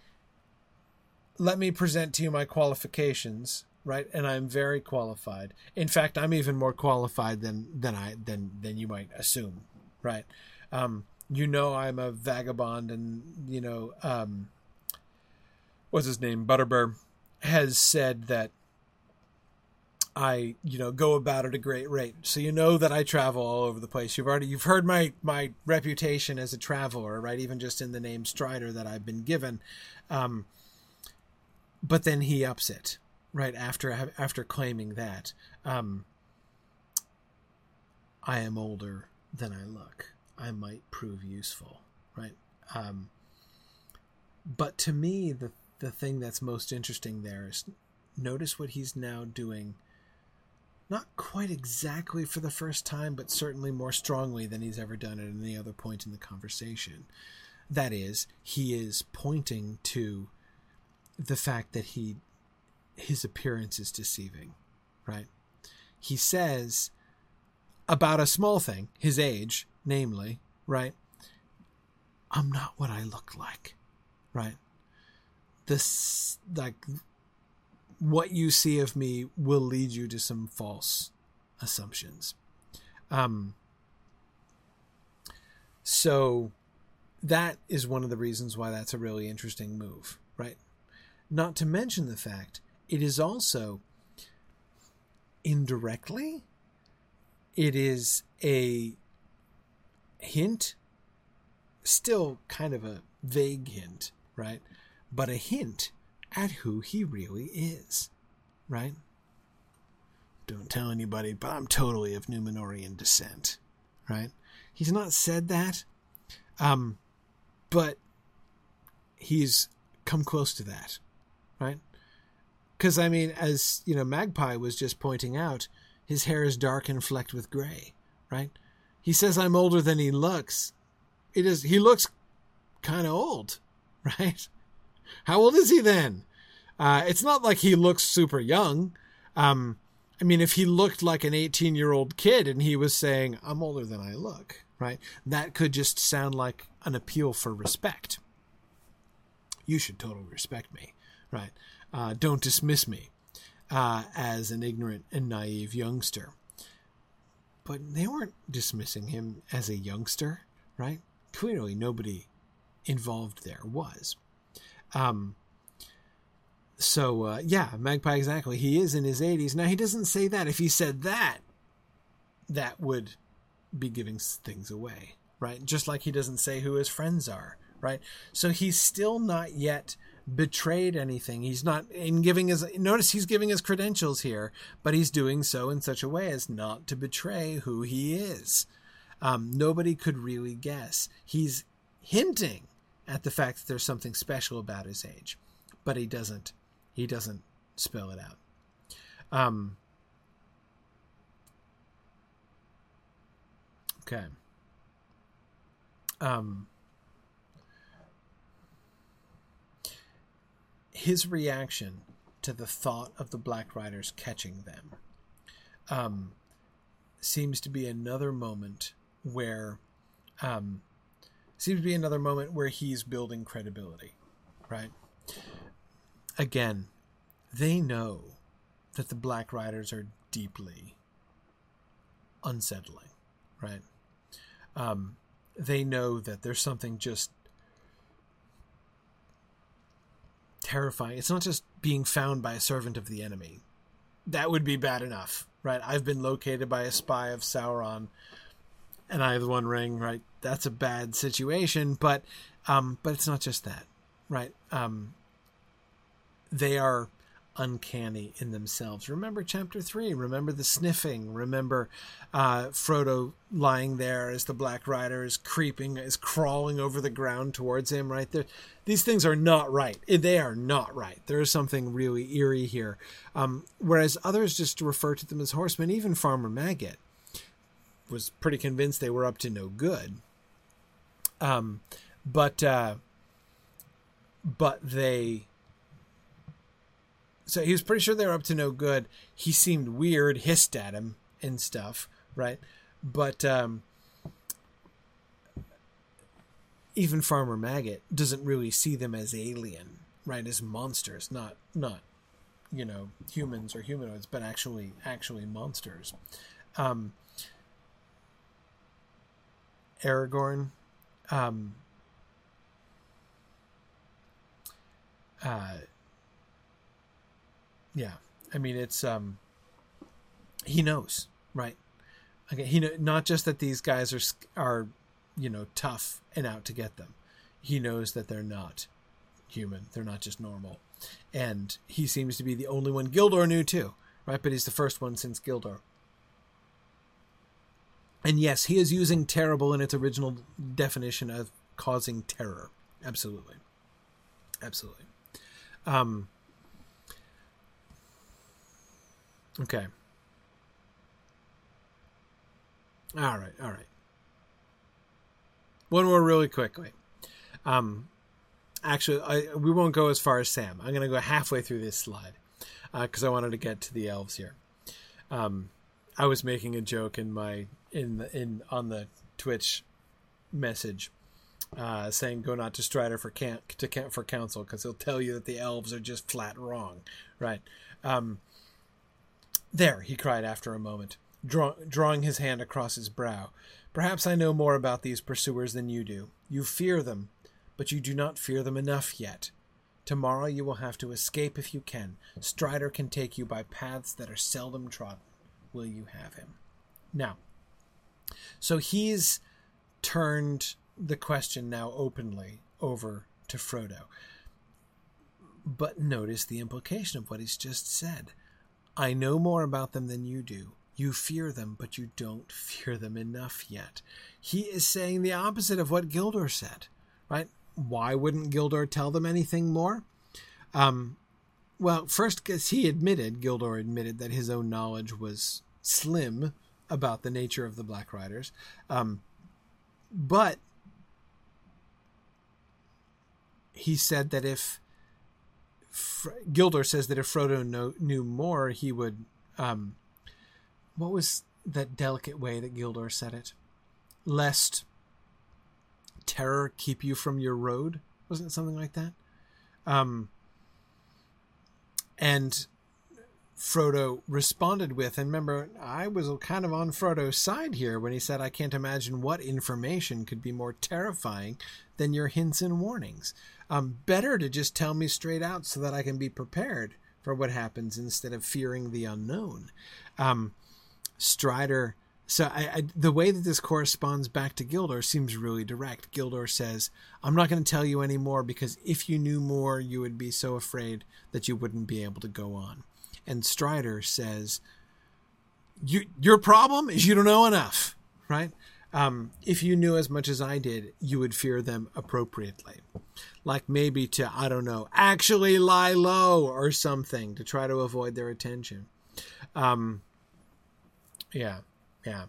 Let me present to you my qualifications, right? And I'm very qualified. In fact, I'm even more qualified than, than I than than you might assume, right? Um, you know I'm a vagabond and you know um, what's his name? Butterbur has said that I, you know, go about at a great rate. So you know that I travel all over the place. You've already you've heard my my reputation as a traveler, right? Even just in the name Strider that I've been given. Um, but then he ups it right after after claiming that um, I am older than I look. I might prove useful, right? Um, but to me, the the thing that's most interesting there is notice what he's now doing not quite exactly for the first time, but certainly more strongly than he's ever done at any other point in the conversation. That is, he is pointing to the fact that he his appearance is deceiving, right? He says about a small thing, his age, namely, right? I'm not what I look like, right? This like what you see of me will lead you to some false assumptions. Um, so that is one of the reasons why that's a really interesting move? Not to mention the fact it is also indirectly it is a hint still kind of a vague hint right but a hint at who he really is, right? Don't tell anybody, but I'm totally of Númenórean descent, right? He's not said that, um, but he's come close to that, right? Because, I mean, as, you know, Magpie was just pointing out, his hair is dark and flecked with gray, right? He says I'm older than he looks. It is, he looks kind of old, (laughs) right? How old is he then? Uh, it's not like he looks super young. Um, I mean, if he looked like an 18 year old kid and he was saying, I'm older than I look, right? That could just sound like an appeal for respect. You should totally respect me, right? Uh, don't dismiss me uh, as an ignorant and naive youngster. But they weren't dismissing him as a youngster, right? Clearly, nobody involved there was. Um, so uh, yeah, Magpie exactly. He is in his 80s. Now he doesn't say that. If he said that, that would be giving things away, right? Just like he doesn't say who his friends are, right? So he's still not yet betrayed anything. He's not in giving his notice he's giving his credentials here, but he's doing so in such a way as not to betray who he is. Um, nobody could really guess. He's hinting at the fact that there's something special about his age, but he doesn't he doesn't spell it out. Um, okay. Um, his reaction to the thought of the Black Riders catching them um, seems to be another moment where um, seems to be another moment where he's building credibility, right? again, they know that the Black Riders are deeply unsettling, right? Um, they know that there's something just terrifying. It's not just being found by a servant of the enemy, that would be bad enough, right? I've been located by a spy of Sauron, and I have the One Ring, right? That's a bad situation, but um, but it's not just that, right? Um, they are uncanny in themselves. Remember chapter three. Remember the sniffing. Remember uh, Frodo lying there as the Black Rider is creeping, is crawling over the ground towards him. Right there, these things are not right. They are not right. There is something really eerie here. Um, whereas others just refer to them as horsemen. Even Farmer Maggot was pretty convinced they were up to no good. Um, but uh, but they so he was pretty sure they were up to no good. He seemed weird, hissed at him and stuff, right? But um, even Farmer Maggot doesn't really see them as alien, right? As monsters, not not you know humans or humanoids, but actually actually monsters. Um, Aragorn. Um, uh, yeah, I mean it's um he knows, right? Okay, he know, not just that these guys are are you know tough and out to get them. He knows that they're not human. They're not just normal. And he seems to be the only one Gildor knew too, right? But he's the first one since Gildor. And yes, he is using terrible in its original definition of causing terror. Absolutely. Absolutely. Um, Okay. All right, all right. One more really quickly. Um, actually, I, we won't go as far as Sam. I'm going to go halfway through this slide because uh, I wanted to get to the elves here. Um, I was making a joke in my in the, in on the Twitch message uh, saying go not to Strider for can to camp for counsel because he'll tell you that the elves are just flat wrong, right? Um, there, he cried after a moment, draw- drawing his hand across his brow. Perhaps I know more about these pursuers than you do. You fear them, but you do not fear them enough yet. Tomorrow you will have to escape if you can. Strider can take you by paths that are seldom trodden. Will you have him? Now, so he's turned the question now openly over to Frodo. But notice the implication of what he's just said. I know more about them than you do. You fear them, but you don't fear them enough yet. He is saying the opposite of what Gildor said, right? Why wouldn't Gildor tell them anything more? Um, well, first, because he admitted, Gildor admitted that his own knowledge was slim about the nature of the Black Riders. Um, but he said that if Gildor says that if Frodo know, knew more, he would. Um, what was that delicate way that Gildor said it? Lest terror keep you from your road. Wasn't it something like that? Um, and Frodo responded with, and remember, I was kind of on Frodo's side here when he said, I can't imagine what information could be more terrifying than your hints and warnings um, better to just tell me straight out so that I can be prepared for what happens instead of fearing the unknown. Um, Strider. So I, I, the way that this corresponds back to Gildor seems really direct. Gildor says, "I'm not going to tell you anymore because if you knew more, you would be so afraid that you wouldn't be able to go on." And Strider says, "You, your problem is you don't know enough, right? Um, if you knew as much as I did, you would fear them appropriately. Like maybe to, I don't know, actually lie low or something to try to avoid their attention. Um, yeah, yeah.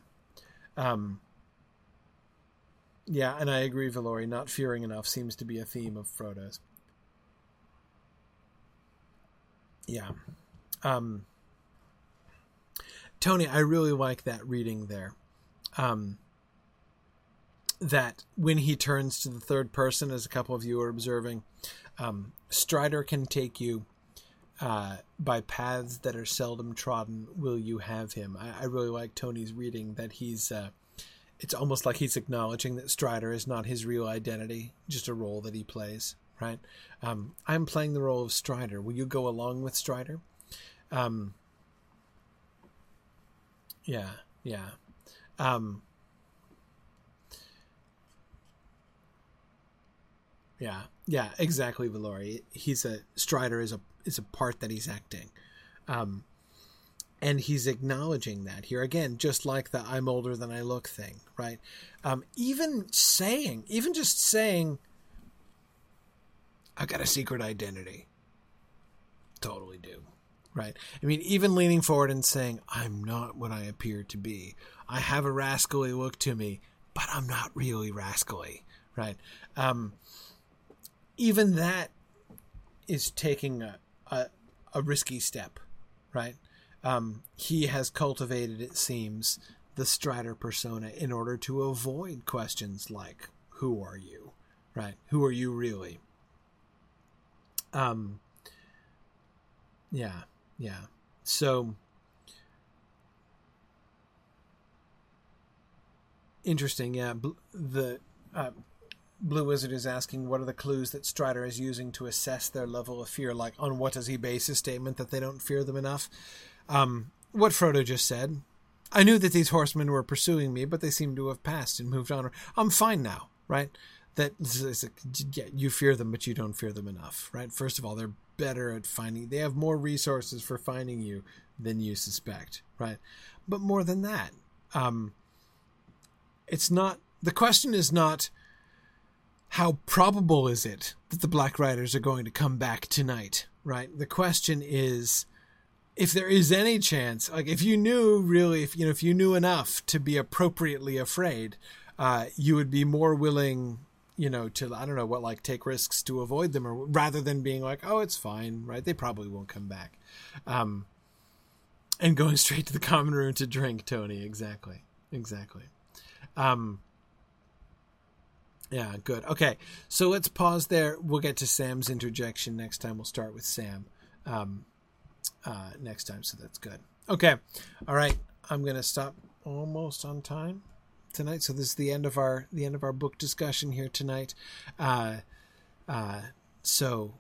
Um, yeah, and I agree, Valori. Not fearing enough seems to be a theme of Frodo's. Yeah. Um, Tony, I really like that reading there. Um, that when he turns to the third person, as a couple of you are observing, um, Strider can take you uh, by paths that are seldom trodden. Will you have him? I, I really like Tony's reading that he's. Uh, it's almost like he's acknowledging that Strider is not his real identity, just a role that he plays. Right? Um, I'm playing the role of Strider. Will you go along with Strider? Um, Yeah, yeah. Um, yeah, yeah, exactly, Valori. He's a Strider is a is a part that he's acting. Um, and he's acknowledging that here again just like the i'm older than i look thing right? Um, even saying even just saying i've got a secret identity. Totally do right? I mean even leaning forward and saying i'm not what i appear to be. I have a rascally look to me but i'm not really rascally right? Um, even that is taking a, a, a risky step right um, he has cultivated, it seems, the Strider persona in order to avoid questions like, "Who are you?" Right? Who are you really? Um. Yeah, yeah. So interesting. Yeah, the uh, Blue Wizard is asking what are the clues that Strider is using to assess their level of fear. Like, on what does he base his statement that they don't fear them enough? Um, what Frodo just said. I knew that these horsemen were pursuing me, but they seemed to have passed and moved on. I'm fine now, right? That yeah, you fear them, but you don't fear them enough, right? First of all, they're better at finding. They have more resources for finding you than you suspect, right? But more than that, um, it's not. The question is not how probable is it that the Black Riders are going to come back tonight, right? The question is if there is any chance, like if you knew really, if you know, if you knew enough to be appropriately afraid, uh, you would be more willing, you know, to I don't know what, like take risks to avoid them, or rather than being like, oh, it's fine, right? They probably won't come back, um, and going (laughs) straight to the common room to drink, Tony. Exactly, exactly. Um, yeah, good. Okay, so let's pause there. We'll get to Sam's interjection next time. We'll start with Sam. Um, uh, next time, so that's good. Okay, all right. I'm gonna stop almost on time tonight. So this is the end of our the end of our book discussion here tonight. Uh, uh, so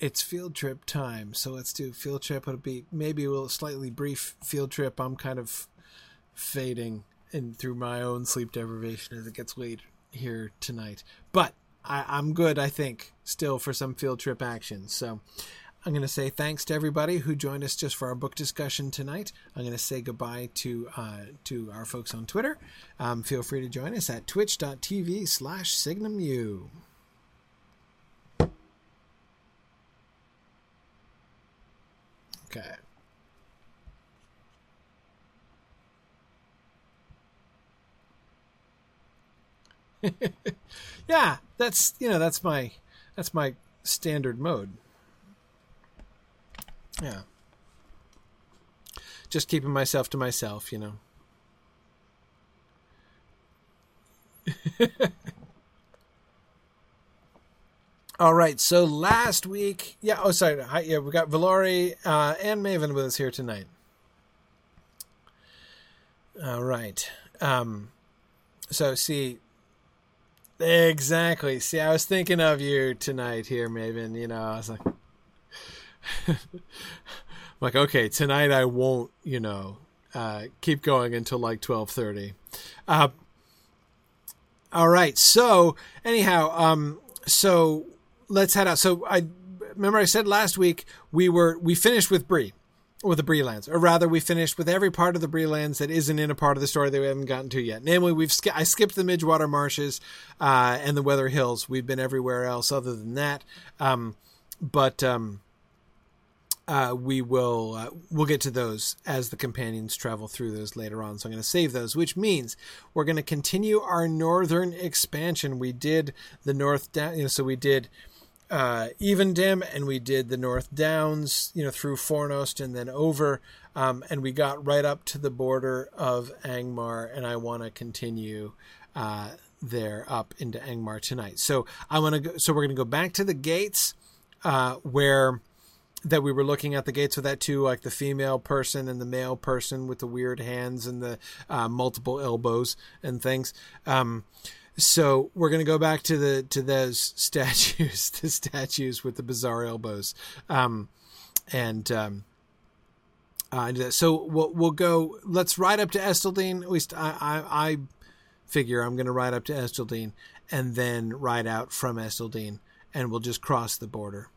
it's field trip time. So let's do field trip. It'll be maybe a little slightly brief field trip. I'm kind of fading in through my own sleep deprivation as it gets late here tonight. But I, I'm good, I think, still for some field trip action. So I'm going to say thanks to everybody who joined us just for our book discussion tonight. I'm going to say goodbye to uh, to our folks on Twitter. Um, feel free to join us at twitch.tv slash signumu. Okay. (laughs) yeah, that's you know that's my that's my standard mode. Yeah. Just keeping myself to myself, you know. (laughs) All right. So last week, yeah. Oh, sorry. Hi, yeah, we got Valori uh, and Maven with us here tonight. All right. Um, so see, exactly. See, I was thinking of you tonight here, Maven. You know, I was like, (laughs) like, okay, tonight I won't, you know, uh, keep going until like twelve thirty. Uh, all right. So anyhow, um, so let's head out. So I remember I said last week we were we finished with Bree with the Bree lands, or rather, we finished with every part of the Bree lands that isn't in a part of the story that we haven't gotten to yet. Namely, we've sk- I skipped the Midgewater Marshes uh, and the Weather Hills. We've been everywhere else other than that. Um, but um, uh, we will uh, we'll get to those as the companions travel through those later on. So I'm going to save those, which means we're going to continue our northern expansion. We did the north down, you know, so we did uh, Evendim and we did the North Downs, you know, through Fornost and then over, um, and we got right up to the border of Angmar, and I want to continue. Uh, there up into Angmar tonight. So I want to go. So we're going to go back to the gates, uh, where that we were looking at the gates with that too, like the female person and the male person with the weird hands and the uh, multiple elbows and things. Um, so we're going to go back to the to those (laughs) statues, the statues with the bizarre elbows, um, and um, Uh, so we'll we'll go. Let's ride up to Esteldín. At least I I, I figure I'm going to ride up to Esteldín and then ride out from Esteldín, and we'll just cross the border.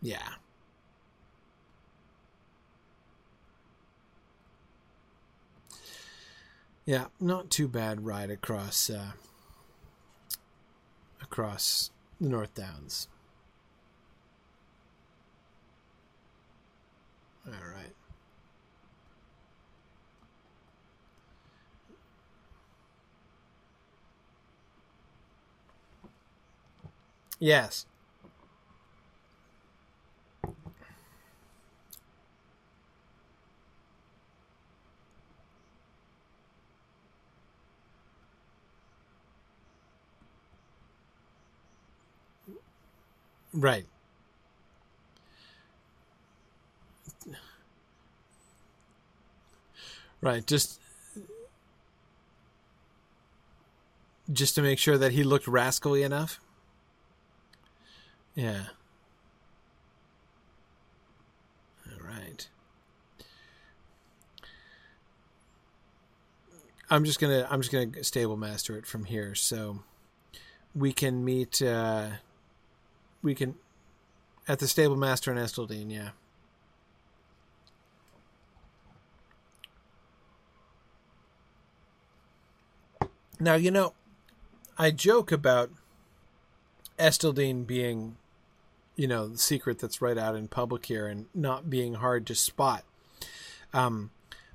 Yeah. Yeah, not too bad ride across uh, across the North Downs. All right. Yes. Right. Right. Just just to make sure that he looked rascally enough. Yeah. All right. I'm just gonna I'm just gonna stable master it from here, so we can meet. Uh, we can at the stable master in Esteldín. Yeah. Now you know, I joke about Esteldín being, you know, the secret that's right out in public here and not being hard to spot. Um,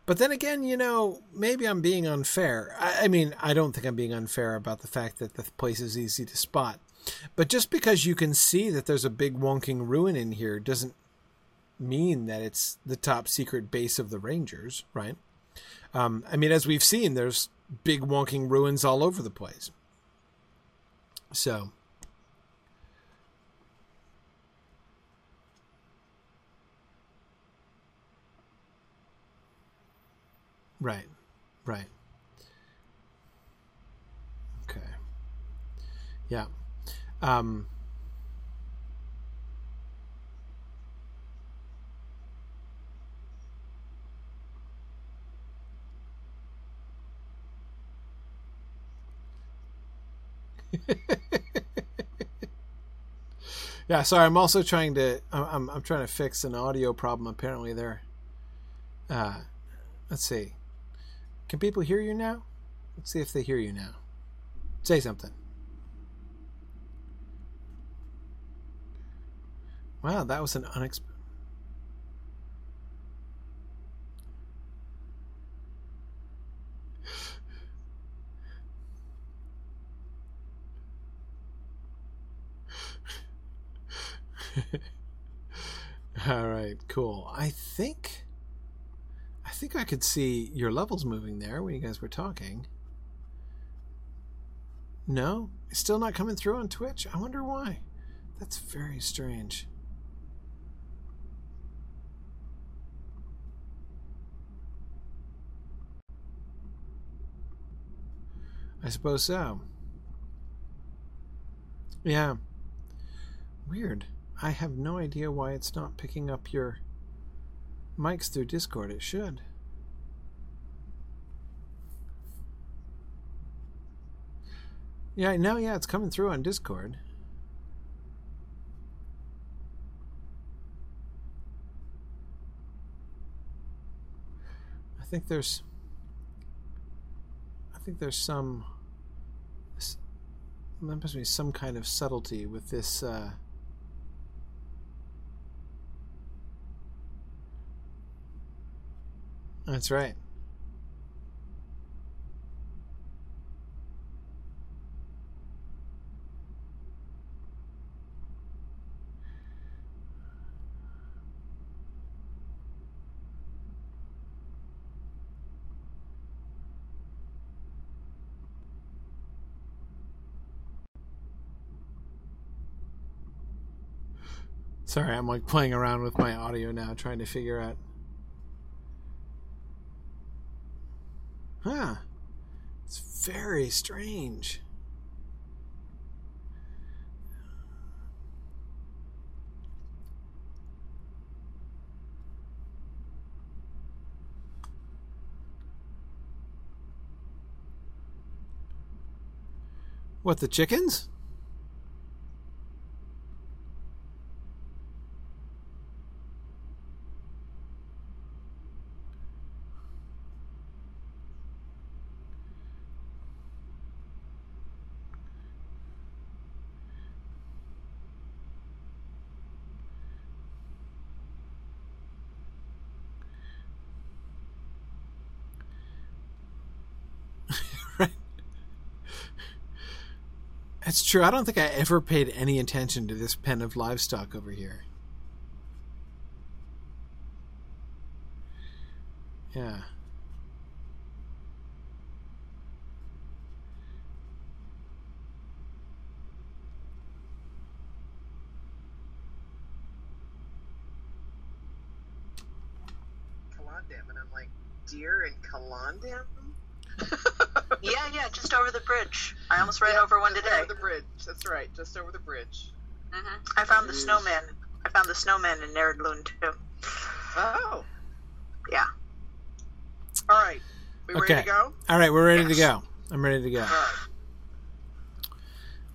but then again, you know, maybe I'm being unfair. I, I, mean, I don't think I'm being unfair about the fact that the place is easy to spot. But just because you can see that there's a big wonking ruin in here doesn't mean that it's the top secret base of the Rangers, right? Um, I mean, as we've seen, there's big wonking ruins all over the place. So. Right, right. Okay. Yeah. Um, (laughs) yeah, sorry. I'm also trying to. I'm I'm trying to fix an audio problem. Apparently, there. Uh, let's see. Can people hear you now? Let's see if they hear you now. Say something. Wow, that was an unexpected. (laughs) All right, cool. I think I think I could see your levels moving there when you guys were talking. No, it's still not coming through on Twitch. I wonder why. That's very strange. I suppose so. Yeah. Weird. I have no idea why it's not picking up your mics through Discord. It should. Yeah, no, yeah, it's coming through on Discord. I think there's think there's some there must be some kind of subtlety with this. Uh, that's right. Sorry, I'm like playing around with my audio now, trying to figure out. Huh. It's very strange. What, the chickens? True. I don't think I ever paid any attention to this pen of livestock over here. Yeah. Kalandam, and I'm like, deer in Kalandam? Yeah, yeah, just over the bridge. I almost ran Yeah, over one today. Over the bridge. That's right, just over the bridge. hmm I found the snowman. I found the snowman in Nerdlund too. Oh. Yeah. All right. We ready Okay. to go? All right, we're ready to go. I'm ready to go. All right.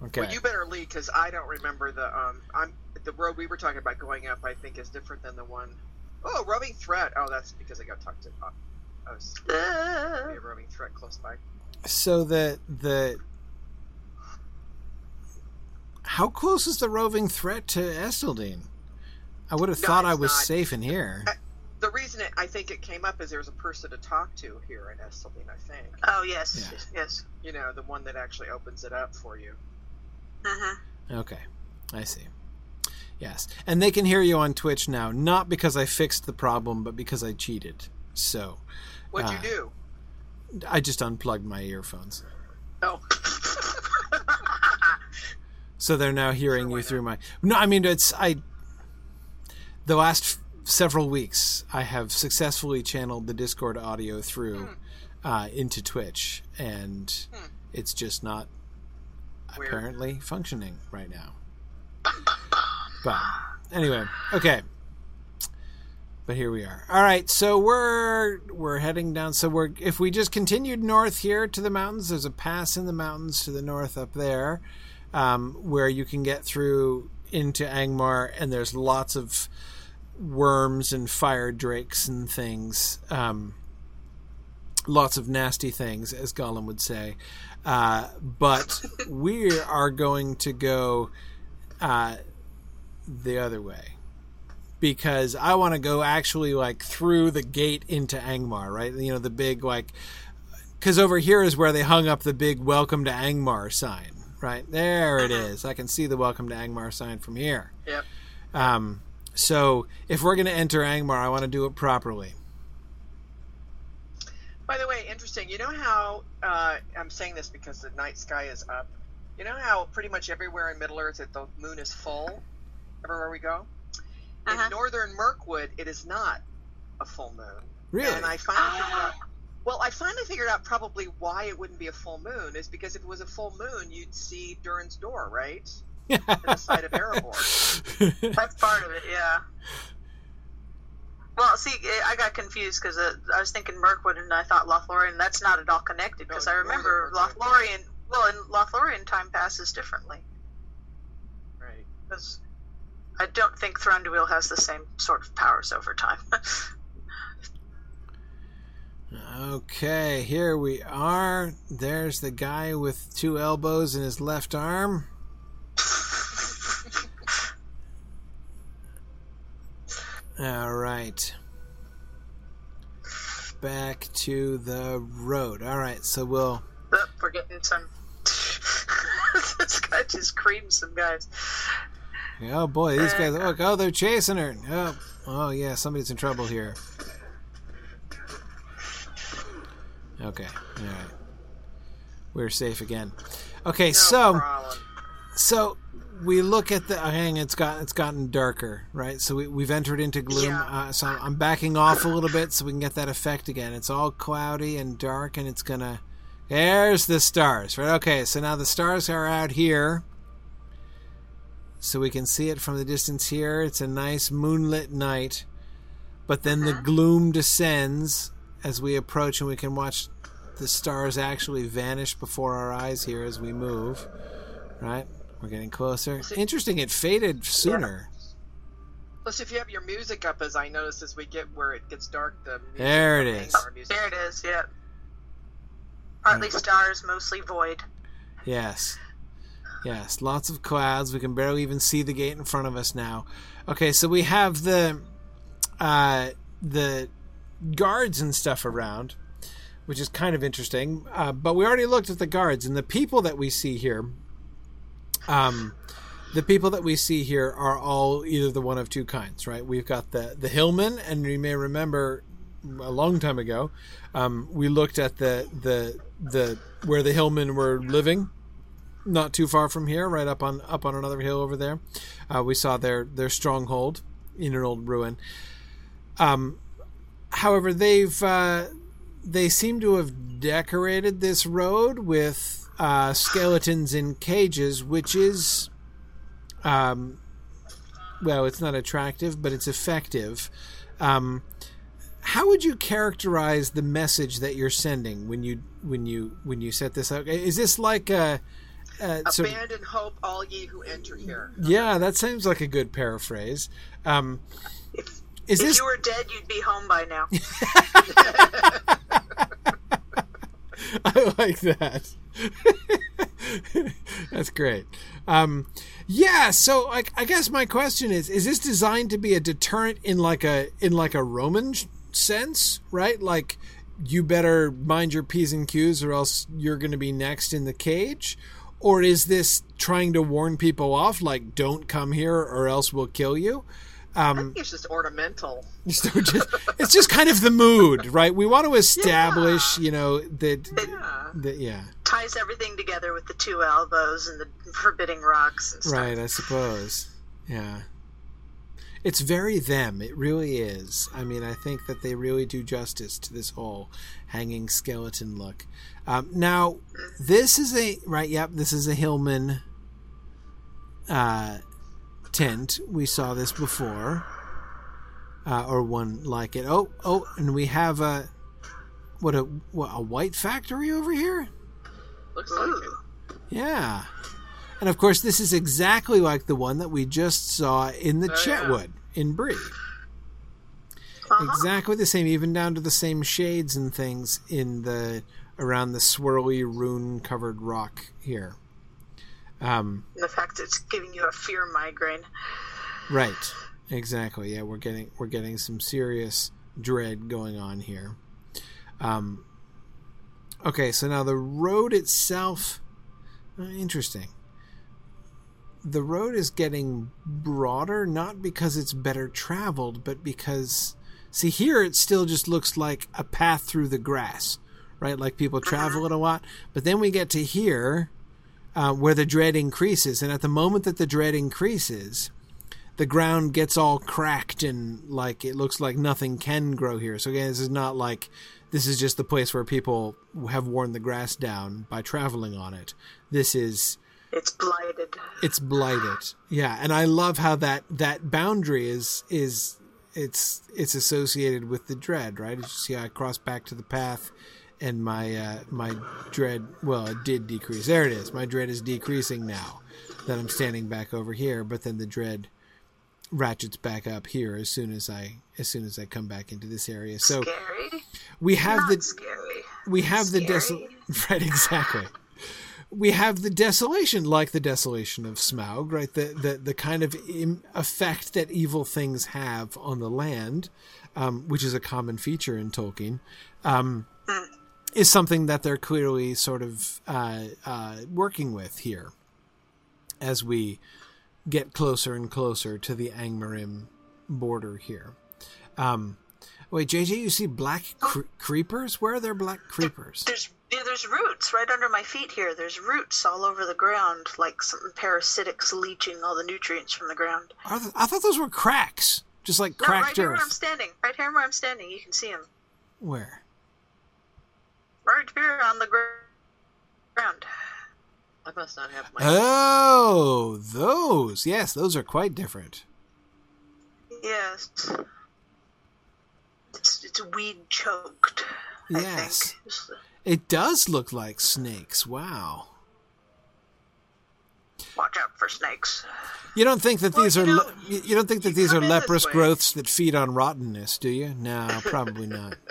Okay. Well, you better lead because I don't remember the um. I'm the road we were talking about going up. I think is different than the one oh roving threat. Oh, that's because I got talked to. Uh, I was Uh, a roving threat close by. So the the how close is the roving threat to Esteldín? I would have No, thought I was not. safe in here. The reason it, I think it came up is there's a person to talk to here in Esteldín. I think oh yes, Yeah. yes, yes. you know the one that actually opens it up for you. hmm Okay, I see. Yes, and they can hear you on Twitch now, not because I fixed the problem, but because I cheated. So What'd Ah. you do? I just unplugged my earphones, Oh, (laughs) so they're now hearing you through my. No, I mean it's I. The last f- several weeks, I have successfully channeled the Discord audio through uh, into Twitch, and Hmm. it's just not Weird. apparently functioning right now. (laughs) But anyway, okay. But here we are. All right, so we're we're heading down. So we're if we just continued north here to the mountains, there's a pass in the mountains to the north up there, um, where you can get through into Angmar, and there's lots of worms and fire drakes and things. Um, lots of nasty things, as Gollum would say. Uh, but (laughs) we are going to go uh, the other way because I want to go actually like through the gate into Angmar, right? You know, the big like because over here is where they hung up the big "Welcome to Angmar" sign, right? There it is. I can see the "Welcome to Angmar" sign from here. Yep. Um, so if we're going to enter Angmar, I want to do it properly. By the way, interesting. You know how uh, I'm saying this because the night sky is up. You know how pretty much everywhere in Middle Earth that the moon is full, everywhere we go. Uh-huh. In northern Mirkwood, it is not a full moon. Really? And I finally figured out. Well, I finally figured out probably why it wouldn't be a full moon is because if it was a full moon, you'd see Durin's door, right? (laughs) And the side of Erebor. That's part of it, yeah. Well, see, I got confused because uh, I was thinking Mirkwood and I thought Lothlorien. That's not at all connected because No, I remember Lothlorien. Well, in Lothlorien, time passes differently Right. because I don't think Thranduil has the same sort of powers over time. (laughs) Okay, here we are. There's the guy with two elbows in his left arm. (laughs) All right. Back to the road. All right, so we'll. Oh, we're getting some. (laughs) this guy just creamed some guys. Oh boy, these guys! Look, oh, they're chasing her. Oh, oh yeah, somebody's in trouble here. Okay, all right. We're safe again. Okay, No so. problem. So we look at the oh, hang. It's got it's gotten darker, right? So we, we've entered into gloom. Yeah. Uh, so I'm backing off a little bit so we can get that effect again. It's all cloudy and dark, and it's gonna. There's the stars, right? Okay, so now the stars are out here, so we can see it from the distance here. It's a nice moonlit night, but then the uh-huh. gloom descends as we approach, and we can watch the stars actually vanish before our eyes here as we move. Right? We're getting closer. Interesting, it faded sooner. Plus, if you have your music up, as I noticed as we get where it gets dark, the music There it is. There it is. Yeah. Partly stars, mostly void. Yes. Yes, lots of clouds. We can barely even see the gate in front of us now. Okay, so we have the uh, the guards and stuff around, which is kind of interesting. Uh, but we already looked at the guards and the people that we see here. Um, the people that we see here are all either the one of two kinds, right? We've got the the hillmen, and you may remember a long time ago, um, we looked at the the the where the hillmen were living, not too far from here, right up on up on another hill over there. Uh, we saw their their stronghold in an old ruin. Um, however, they've uh, they seem to have decorated this road with uh, skeletons in cages, which is, um, well, it's not attractive, but it's effective. Um, how would you characterize the message that you're sending when you when you when you set this up? Is this like a, sort of- Abandon hope, all ye who enter here. yeah, that seems like a good paraphrase. Um, If, is if this you were dead, you'd be home by now. (laughs) I like that. (laughs) That's great. Um, yeah, so like I guess my question is: Is this designed to be a deterrent in like a in like a Roman sense, right? Like you better mind your p's and q's, or else you're going to be next in the cage. Or is this trying to warn people off, like don't come here, or else we'll kill you? I um, think it's just ornamental. (laughs) So just, it's just kind of the mood, right? We want to establish, you know, that, Yeah. that yeah. Ties everything together with the two elbows and the forbidding rocks and stuff. Right, I suppose. Yeah. It's very them. It really is. I mean, I think that they really do justice to this whole hanging skeleton look. Um, now, this is a right. Yep, this is a Hillman uh, tent. We saw this before, uh, or one like it. Oh, oh, and we have a what a what a white factory over here. Looks like it. Yeah. And of course, this is exactly like the one that we just saw in the Oh, yeah. Chetwood in Bree. Uh-huh. Exactly the same, even down to the same shades and things in the around the swirly rune covered rock here. Um, the fact it's giving you a fear migraine. right. Exactly. Yeah, we're getting we're getting some serious dread going on here. Um, okay, so now the road itself, uh, interesting. The road is getting broader, not because it's better traveled, but because, see, here it still just looks like a path through the grass, right? Like people travel it a lot. But then we get to here, uh, where the dread increases, and at the moment that the dread increases, the ground gets all cracked and like it looks like nothing can grow here. So again, this is not like this is just the place where people have worn the grass down by traveling on it. This is It's blighted. it's blighted. Yeah, and I love how that that boundary is is it's it's associated with the dread, right? You see, I cross back to the path, and my uh, my dread well, it did decrease. There it is. My dread is decreasing now that I'm standing back over here, but then the dread ratchets back up here as soon as I as soon as I come back into this area. So Scary. we have Not the scary. we have the desolation (laughs) right exactly we have the desolation like the desolation of smaug right the the, the kind of Im- effect that evil things have on the land um, which is a common feature in tolkien um, is something that they're clearly sort of uh, uh, working with here as we get closer and closer to the angmarim border here um, wait jj you see black cre- creepers where are there black creepers There's yeah, there's roots right under my feet here. There's roots all over the ground, like some parasitics leeching all the nutrients from the ground. Th- I thought those were cracks, just like cracked No, right cracked here where I'm standing. Right here where I'm standing, you can see them. Where? Right here on the ground. I must not have my. Oh, those. Yes, those are quite different. Yes. It's, it's weed choked. I Yes. think. It does look like snakes. Wow. Watch out for snakes. You don't think that Well, these you are know, le- you don't think that these are leprous growths that feed on rottenness, do you? No, probably not. (laughs)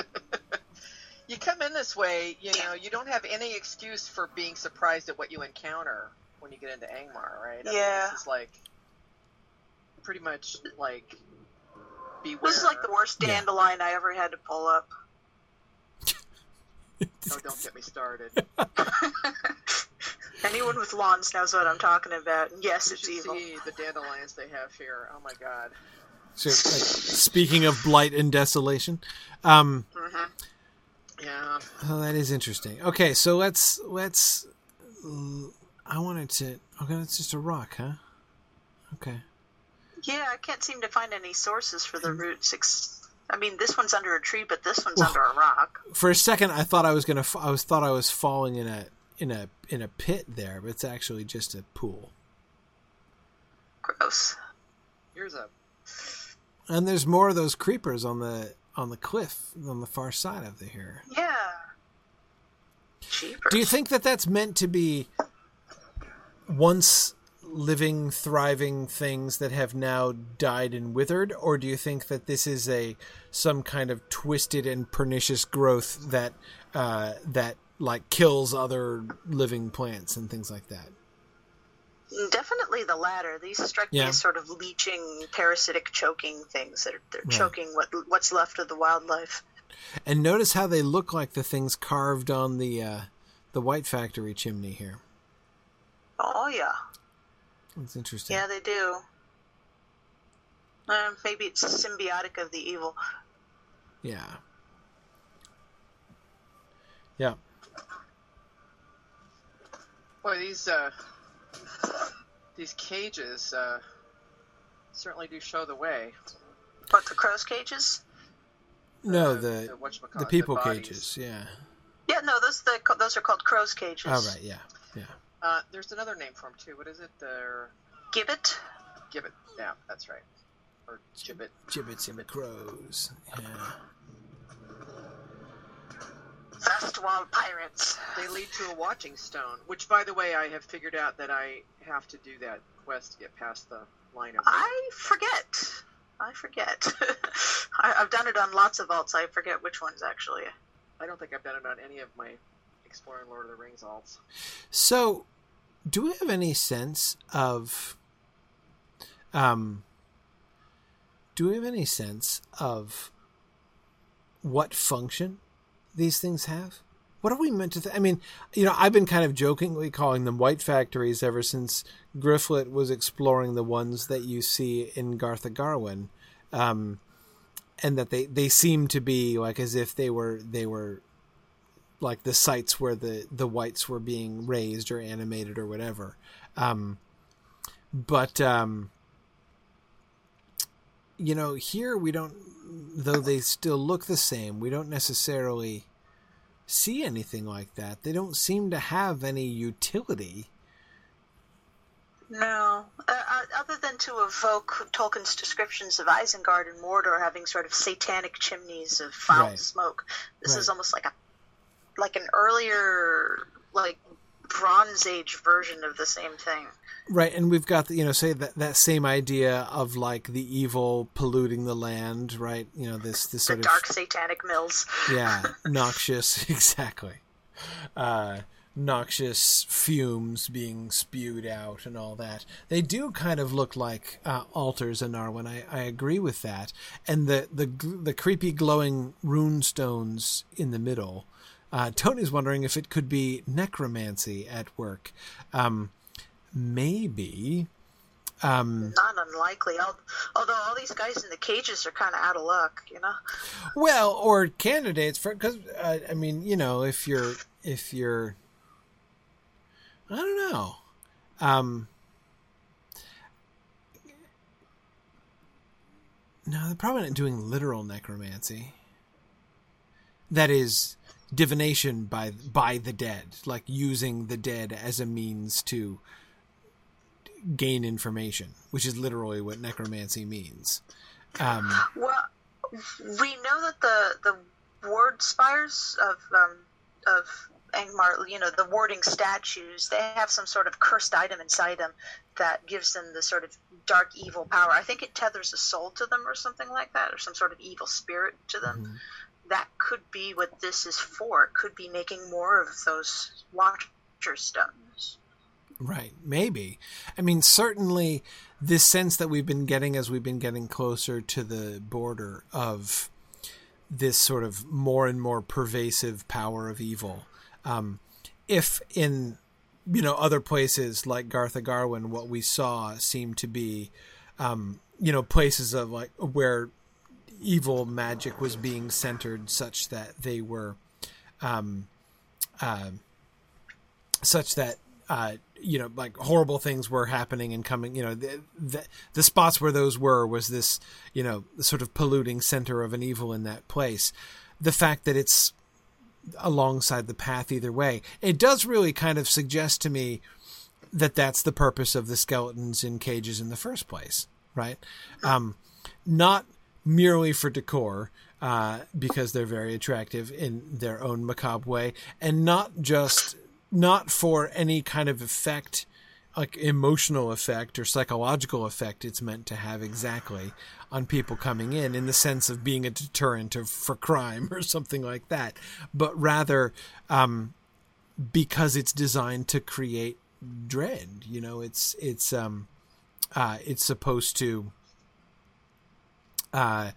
You come in this way, you know, you don't have any excuse for being surprised at what you encounter when you get into Angmar, right? I Yeah. Mean, this is like pretty much like beware. This is like the worst Yeah. dandelion I ever had to pull up. Oh, don't get me started. (laughs) Anyone with lawns knows what I'm talking about. And yes, You it's should evil. see the dandelions they have here. Oh my god. So, like, speaking of blight and desolation, um, hmm Yeah. oh, that is interesting. Okay, so let's let's. I wanted to. Okay, that's just a rock, huh? Okay. Yeah, I can't seem to find any sources for the roots. Ex- I mean, this one's under a tree, but this one's Well- under a rock. For a second, I thought I was gonna. I was thought I was falling in a in a in a pit there, but it's actually just a pool. Gross. Here's a And there's more of those creepers on the on the cliff on the far side of the here. Yeah. Cheapers. Do you think that that's meant to be once living, thriving things that have now died and withered, or do you think that this is a some kind of twisted and pernicious growth that uh, that like kills other living plants and things like that? Definitely the latter. These strike Yeah. me as sort of leeching, parasitic, choking things that are they're Right. choking what what's left of the wildlife. And notice how they look like the things carved on the uh, the White Factory chimney here. Oh yeah, It's interesting. yeah they do. Um, maybe it's symbiotic of the evil. Yeah. Yeah. boy. These uh, these cages uh, certainly do show the way. What the crow's cages? No, Uh, the whatchamacallit, the people bodies. cages. Yeah. Yeah, no, those the those are called crow's cages. Oh right. Yeah. Yeah. Uh, there's another name for them too. What is it? The Gibbet. gibbet. Yeah, that's right. Or gibbet. Gibbets and the crows. Yeah. Vastwald pirates. They lead to a watching stone, which, by the way, I have figured out that I have to do that quest to get past the line of. I forget. I forget. (laughs) I, I've done it on lots of alts. I forget which ones actually. I don't think I've done it on any of my exploring Lord of the Rings alts. So, do we have any sense of um do we have any sense of what function these things have? What are we meant to th- I mean, you know, I've been kind of jokingly calling them white factories ever since Grifflet was exploring the ones that you see in Garth Agarwen. Um and that they, they seem to be like as if they were they were like the sites where the the whites were being raised or animated or whatever. Um, but um, you know, here we don't, though they still look the same. We don't necessarily see anything like that. They don't seem to have any utility. No, uh, uh, other than to evoke Tolkien's descriptions of Isengard and Mordor having sort of satanic chimneys of foul Right. smoke. This Right. is almost like a like an earlier like Bronze Age version of the same thing. Right, and we've got the, you know say that that same idea of like the evil polluting the land, right? You know this this The sort of dark satanic mills. yeah (laughs) noxious (laughs) exactly uh noxious fumes being spewed out and all that they do kind of look like uh, altars in Arwen. I, I agree with that and the the the creepy glowing rune stones in the middle uh, Tony's wondering if it could be necromancy at work um maybe um Not unlikely. Although all these guys in the cages are kind of out of luck, you know. Well, or candidates for because uh, I mean, you know, if you're if you're, I don't know, um, no, they're probably not doing literal necromancy. That is divination by by the dead, like using the dead as a means to gain information, which is literally what necromancy means. Um, Well, we know that the the ward spires of um, of Angmar, you know, the warding statues, they have some sort of cursed item inside them that gives them the sort of dark evil power. I think it tethers a soul to them or something like that, or some sort of evil spirit to them. That could be what this is for. It could be making more of those Watcher stones. Right, maybe. I mean, certainly this sense that we've been getting as we've been getting closer to the border of this sort of more and more pervasive power of evil. Um, if in you know other places like Garth Agarwen, what we saw seemed to be um, you know places of like where evil magic was being centered, such that they were um, uh, such that uh, you know like horrible things were happening and coming you know the, the the spots where those were was this you know sort of polluting center of an evil in that place. The fact that it's alongside the path either way it does really kind of suggest to me that that's the purpose of the skeletons in cages in the first place right? Um not merely for decor uh, because they're very attractive in their own macabre way, and not just not for any kind of effect, like emotional effect or psychological effect. It's meant to have exactly on people coming in, in the sense of being a deterrent of, for crime (laughs) or something like that, but rather um, because it's designed to create dread. You know, it's it's um, uh, it's supposed to uh,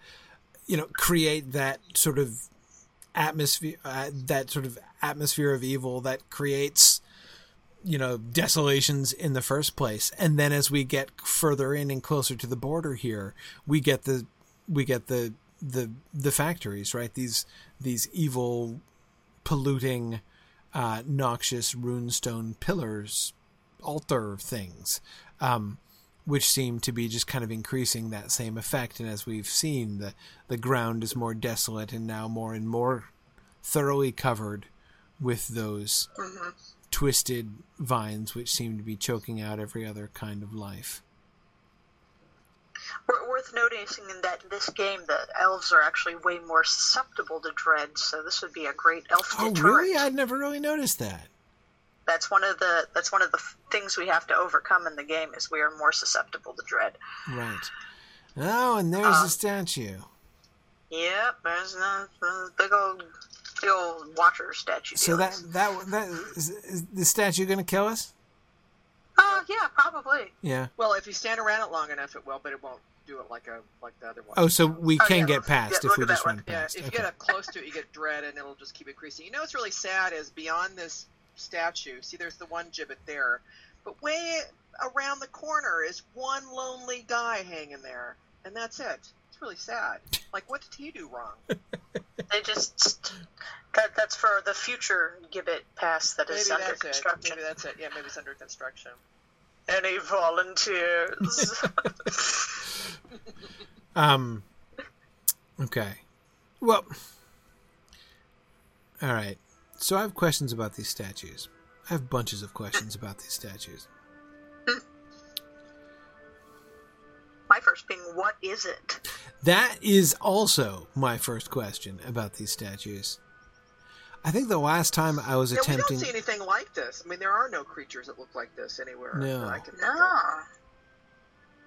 you know, create that sort of atmosphere, uh, that sort of atmosphere of evil that creates, you know, desolations in the first place. And then as we get further in and closer to the border here, we get the, we get the, the, the factories, right? These, these evil, polluting, uh, noxious runestone pillars, altar things. Um, which seem to be just kind of increasing that same effect. And as we've seen, the the ground is more desolate and now more and more thoroughly covered with those Mm-hmm. twisted vines, which seem to be choking out every other kind of life. Worth noticing in that in this game, the elves are actually way more susceptible to dread, so this would be a great elf Oh, deterrent. really? I'd never really noticed that. That's one of the that's one of the things we have to overcome in the game is we are more susceptible to dread. Right. Oh, and there's Um, the statue. Yep, there's a big old big old watcher statue. So that that that is, is the statue going to kill us? Oh yeah, probably. Yeah. Well, if you stand around it long enough, it will, but it won't do it like a like the other one. Oh, so we Oh, can yeah, get past yeah, if we just one. run Yeah, past. if you get up close to it, you get dread, and it'll just keep increasing. You know what's really sad is beyond this statue. See, there's the one gibbet there, but way around the corner is one lonely guy hanging there, and that's it. It's really sad. Like, what did he do wrong? (laughs) They just that that's for the future gibbet pass that is Maybe under that's it. construction. Maybe that's it. Yeah, maybe it's under construction. Any volunteers? (laughs) Um. Okay. Well. All right. So I have questions about these statues. I have bunches of questions about these statues. My first being, what is it? That is also my first question about these statues. I think the last time I was Yeah, we attempting. don't see anything like this. I mean, there are no creatures that look like this anywhere. No. that I can No.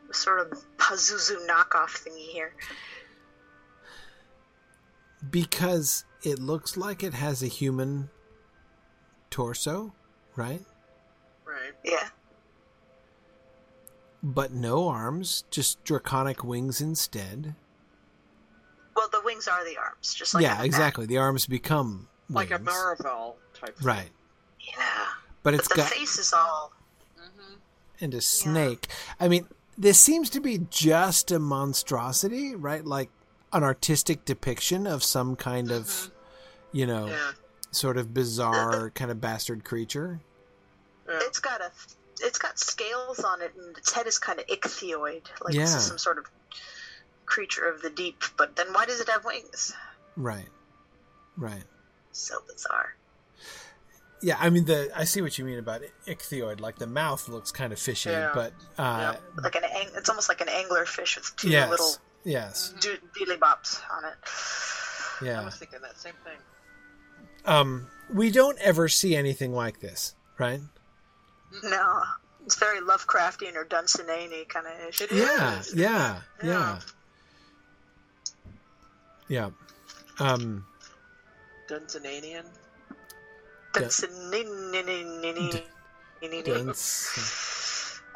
of. Sort of Pazuzu knockoff thingy here. because it looks like it has a human torso, right? Right. Yeah. But no arms, just draconic wings instead. Well, the wings are the arms, just like yeah, the exactly. The arms become Like a wings. Maravel type. thing. Right. back. Yeah. But But it's the got face is all. Mm-hmm. and a snake. I mean, this seems to be just a monstrosity, right? Like an artistic depiction of some kind of, you know, Yeah. sort of bizarre (laughs) kind of bastard creature. yeah. It's got a. It's got scales on it, and its head is kind of ichthyoid, like this Yeah. is some sort of creature of the deep. But then, why does it have wings? Right. Right. So bizarre. Yeah, I mean the I see what you mean about ichthyoid. Like the mouth looks kind of fishy, Yeah. but uh, Like an. ang- It's almost like an angler fish with two yes, little yes, do- dealy bops on it. Yeah. I was thinking that same thing. Um, we don't ever see anything like this, right? No, it's very Lovecraftian or Dunsany kind of ish. Yeah, yeah, yeah, Yeah. Um, Dunsananian. Dunsany. Duns,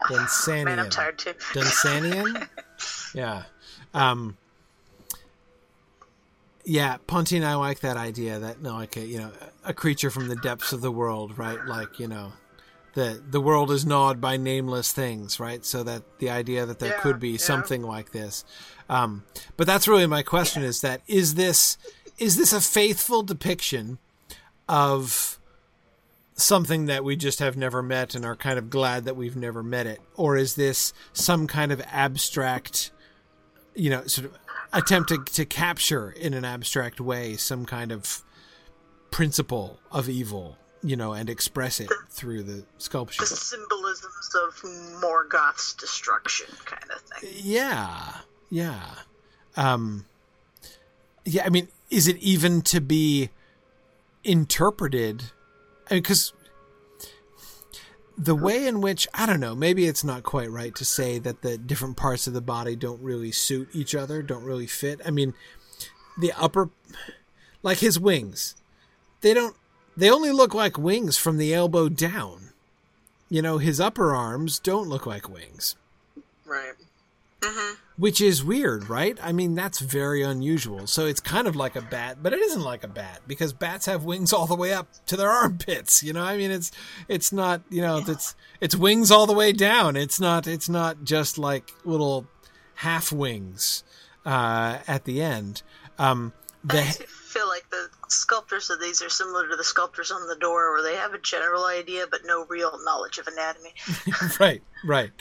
Dunsanian. Man, I'm tired too. Dunsanian? yeah. Um, yeah, Ponty and I like that idea that no, like a you know a creature from the depths of the world, right? Like you know, the the world is gnawed by nameless things, right? So that the idea that there Yeah, could be yeah. something like this, um, but that's really my question: is that is this is this a faithful depiction of something that we just have never met and are kind of glad that we've never met it or is this some kind of abstract you know sort of attempt to, to capture in an abstract way some kind of principle of evil you know and express it through the sculpture. The symbolisms of Morgoth's destruction, kind of thing. yeah yeah. Um yeah i mean is it even to be interpreted? I mean, because the way in which I don't know, maybe it's not quite right to say that the different parts of the body don't really suit each other, don't really fit. I mean, the upper, like his wings, they don't. They only look like wings from the elbow down. You know, his upper arms don't look like wings, Right. Which is weird, right? I mean, that's very unusual. So it's kind of like a bat, but it isn't like a bat because bats have wings all the way up to their (laughs) armpits. You know, I mean, it's it's not you know it's it's wings all the way down. It's not it's not just like little half wings uh, at the end. Um, I the actually feel like the sculptors of these are similar to the sculptors on the door, where they have a general idea but no real knowledge of anatomy. (laughs) right, right.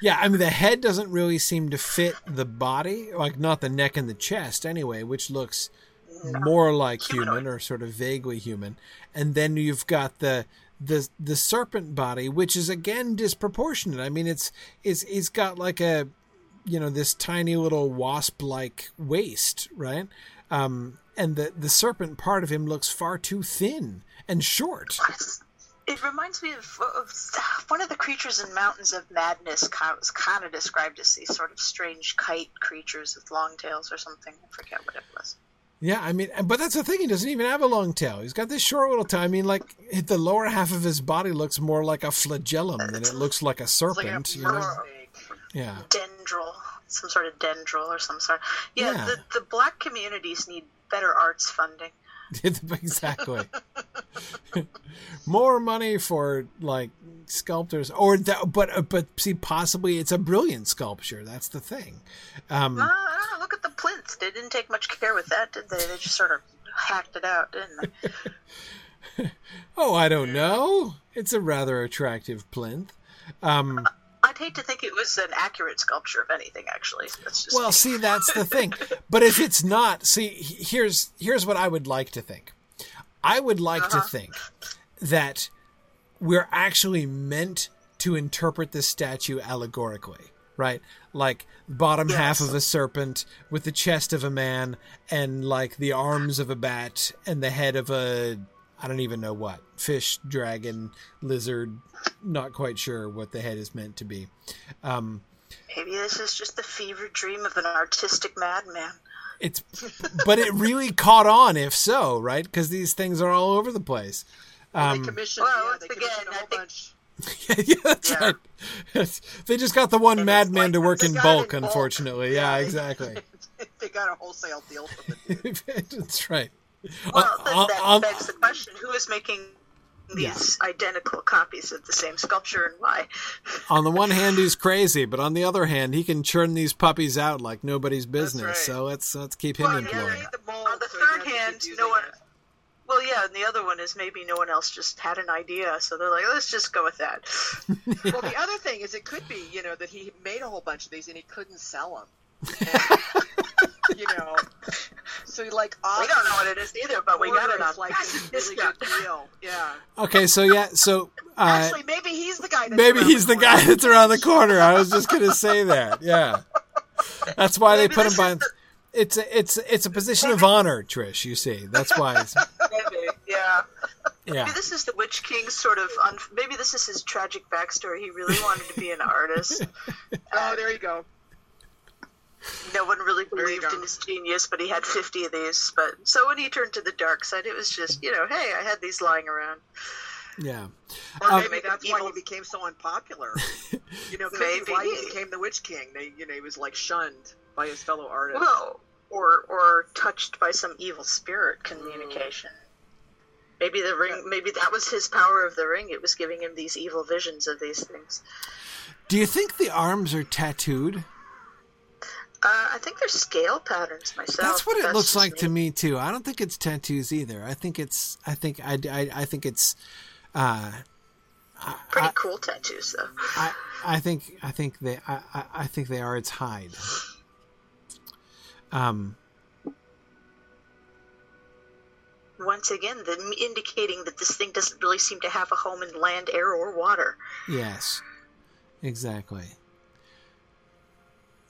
Yeah, I mean the head doesn't really seem to fit the body, like not the neck and the chest anyway, which looks more like human or sort of vaguely human. And then you've got the the the serpent body, which is again disproportionate. I mean it's it's it's got like a you know this tiny little wasp like waist, right? Um and the the serpent part of him looks far too thin and short. It reminds me of, of (sighs) one of the creatures in Mountains of Madness. Was kind of described as these sort of strange kite creatures with long tails or something. I forget what it was. Yeah, I mean, but that's the thing. He doesn't even have a long tail. He's got this short little tail. I mean, like the lower half of his body looks more like a flagellum than it looks like a It's like a serpent. you know? Yeah, Dendril, some sort of dendril or some sort. Yeah, Yeah. The, the black communities need better arts funding. Exactly. (laughs) more money for like sculptors, or that, but uh, but see, possibly it's a brilliant sculpture. That's the thing. Um, Uh, I don't know. Look at the plinth. They didn't take much care with that, did they? They just sort of hacked it out, didn't they? (laughs) oh, I don't know. It's a rather attractive plinth. Um, (laughs) hate to think it was an accurate sculpture of anything. Actually, Well, see, that's the thing. (laughs) But if it's not, see, here's here's what I would like to think. I would like to uh-huh. think that we're actually meant to interpret this statue allegorically, right? Like bottom half of a serpent with the chest of a man and like the arms of a bat and the head of a I don't even know what fish, dragon, lizard. Not quite sure what the head is meant to be. Um, maybe this is just the fever dream of an artistic madman. It's, but it really caught on if so, right? Because these things are all over the place. they commissioned, well, yeah, once they again, commissioned a I whole think- bunch. (laughs) yeah, that's Yeah. right. (laughs) They just got the one madman like to work in bulk, in bulk. unfortunately. Yeah, they- exactly. (laughs) they got a wholesale deal from the dude. that's right. Well, On- then that on- begs the question: Who is making these identical copies of the same sculpture, and why? (laughs) on the one hand, he's crazy, but on the other hand, he can churn these puppies out like nobody's business. right. So let's let's keep him Well, employed. made the On the so third hand, no one. it. Well, yeah, and the other one is maybe no one else just had an idea, so they're like, let's just go with that. (laughs) Well, the other thing is, it could be, you know, that he made a whole bunch of these and he couldn't sell them. (laughs) (laughs) you know, so he like We don't know what it is either, but we got it on like fast a really discount. good deal. Yeah. Okay, so yeah, so uh, Actually, maybe he's the guy. That's maybe he's the corner. guy that's around the corner. I was just gonna say that. Yeah, that's why they put him by. the- It's a, it's it's a position of honor, Trish. You see, that's why. Maybe, yeah. Yeah. Maybe this is the Witch King's sort of. Un- maybe this is his tragic backstory. He really wanted to be an artist. (laughs) Oh, there you go. No one really believed in his genius, but he had 50 of these. But so when he turned to the dark side, it was just, you know, hey, I had these lying around. Yeah. Or Um, maybe Make that's him why he became so unpopular. (laughs) You know, Maybe. why he became the Witch King. They, you know, he was like shunned by his fellow artists. Well, or or touched by some evil spirit communication. Maybe the ring. Maybe that was his power of the ring. It was giving him these evil visions of these things. Do you think the arms are tattooed? Uh, I think they're scale patterns myself. That's what it but looks like to me too. I don't think it's tattoos either. I think it's. I think I. I, I think it's. Uh, Pretty I- cool tattoos, though. I. I think. I think they. I. I- I think they are. It's hide. Um. Once again, the, indicating that this thing doesn't really seem to have a home in land, air, or water. Yes. Exactly.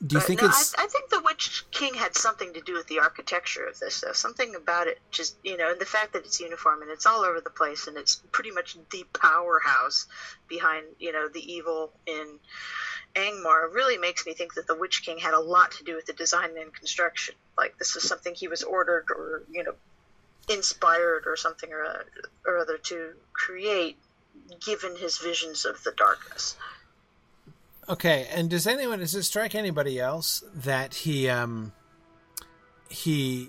Do you But think no, it's? I, I think the Witch King had something to do with the architecture of this. Though. Something about it, just you know, and the fact that it's uniform and it's all over the place, and it's pretty much the powerhouse behind you know the evil in Angmar, really makes me think that the Witch King had a lot to do with the design and construction. Like this is something he was ordered or you know inspired or something or, or other to create, given his visions of the darkness. Okay, and does anyone does it strike anybody else that he um he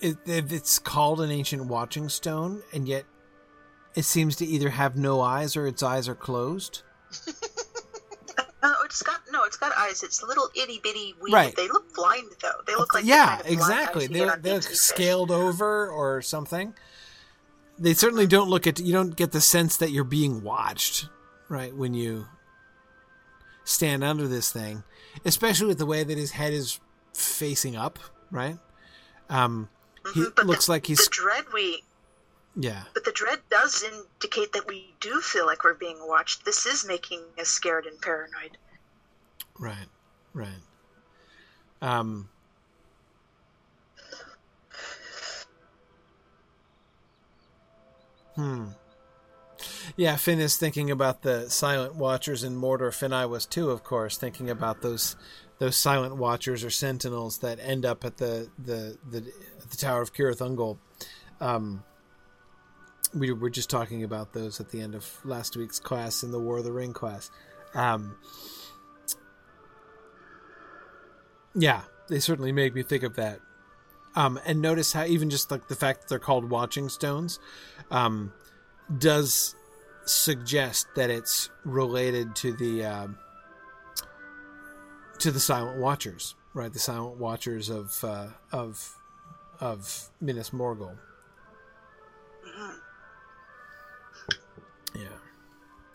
it, if it's called an ancient watching stone and yet it seems to either have no eyes or its eyes are closed? (laughs) No, it's got no, it's got eyes. It's little itty bitty weird. Right. They look blind though. They look like yeah, kind of exactly. They get on they look sea fish. scaled over or something. They certainly don't look at you don't get the sense that you're being watched, right, when you stand under this thing, especially with the way that his head is facing up, right? Um he Mhm, but looks the, like he's the dread we, yeah. but the dread does indicate that we do feel like we're being watched. This is making us scared and paranoid. Right, right. Um, hmm. Yeah, Finn is thinking about the silent watchers in. Finn I was too, of course, thinking about those those silent watchers or sentinels that end up at the the the, the Tower of Cirith Ungol. Um, we were just talking about those at the end of last week's class in the War of the Ring class. Um, yeah, they certainly made me think of that. Um, and notice how even just like the fact that they're called watching stones um, does suggest that it's related to the um to the silent watchers, right? The silent watchers of uh, of of Minas Morgul. Yeah.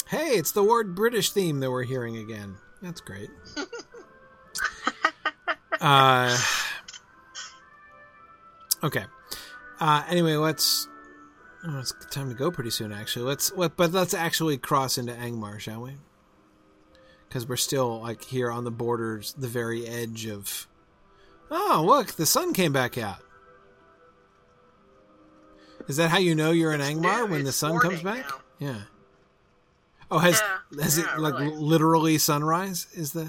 Hey, it's the word British theme that we're hearing again. That's great. (laughs) uh, okay. Uh, anyway, let's. Oh, it's time to go pretty soon, actually. Let's. Let, but let's actually cross into Angmar, shall we? Because we're still like here on the borders, the very edge of. Oh, look! The sun came back out. Is that how you know you're in Angmar when the sun comes back? now. Yeah. Oh, has Yeah. has Yeah, it like really. literally sunrise? Is the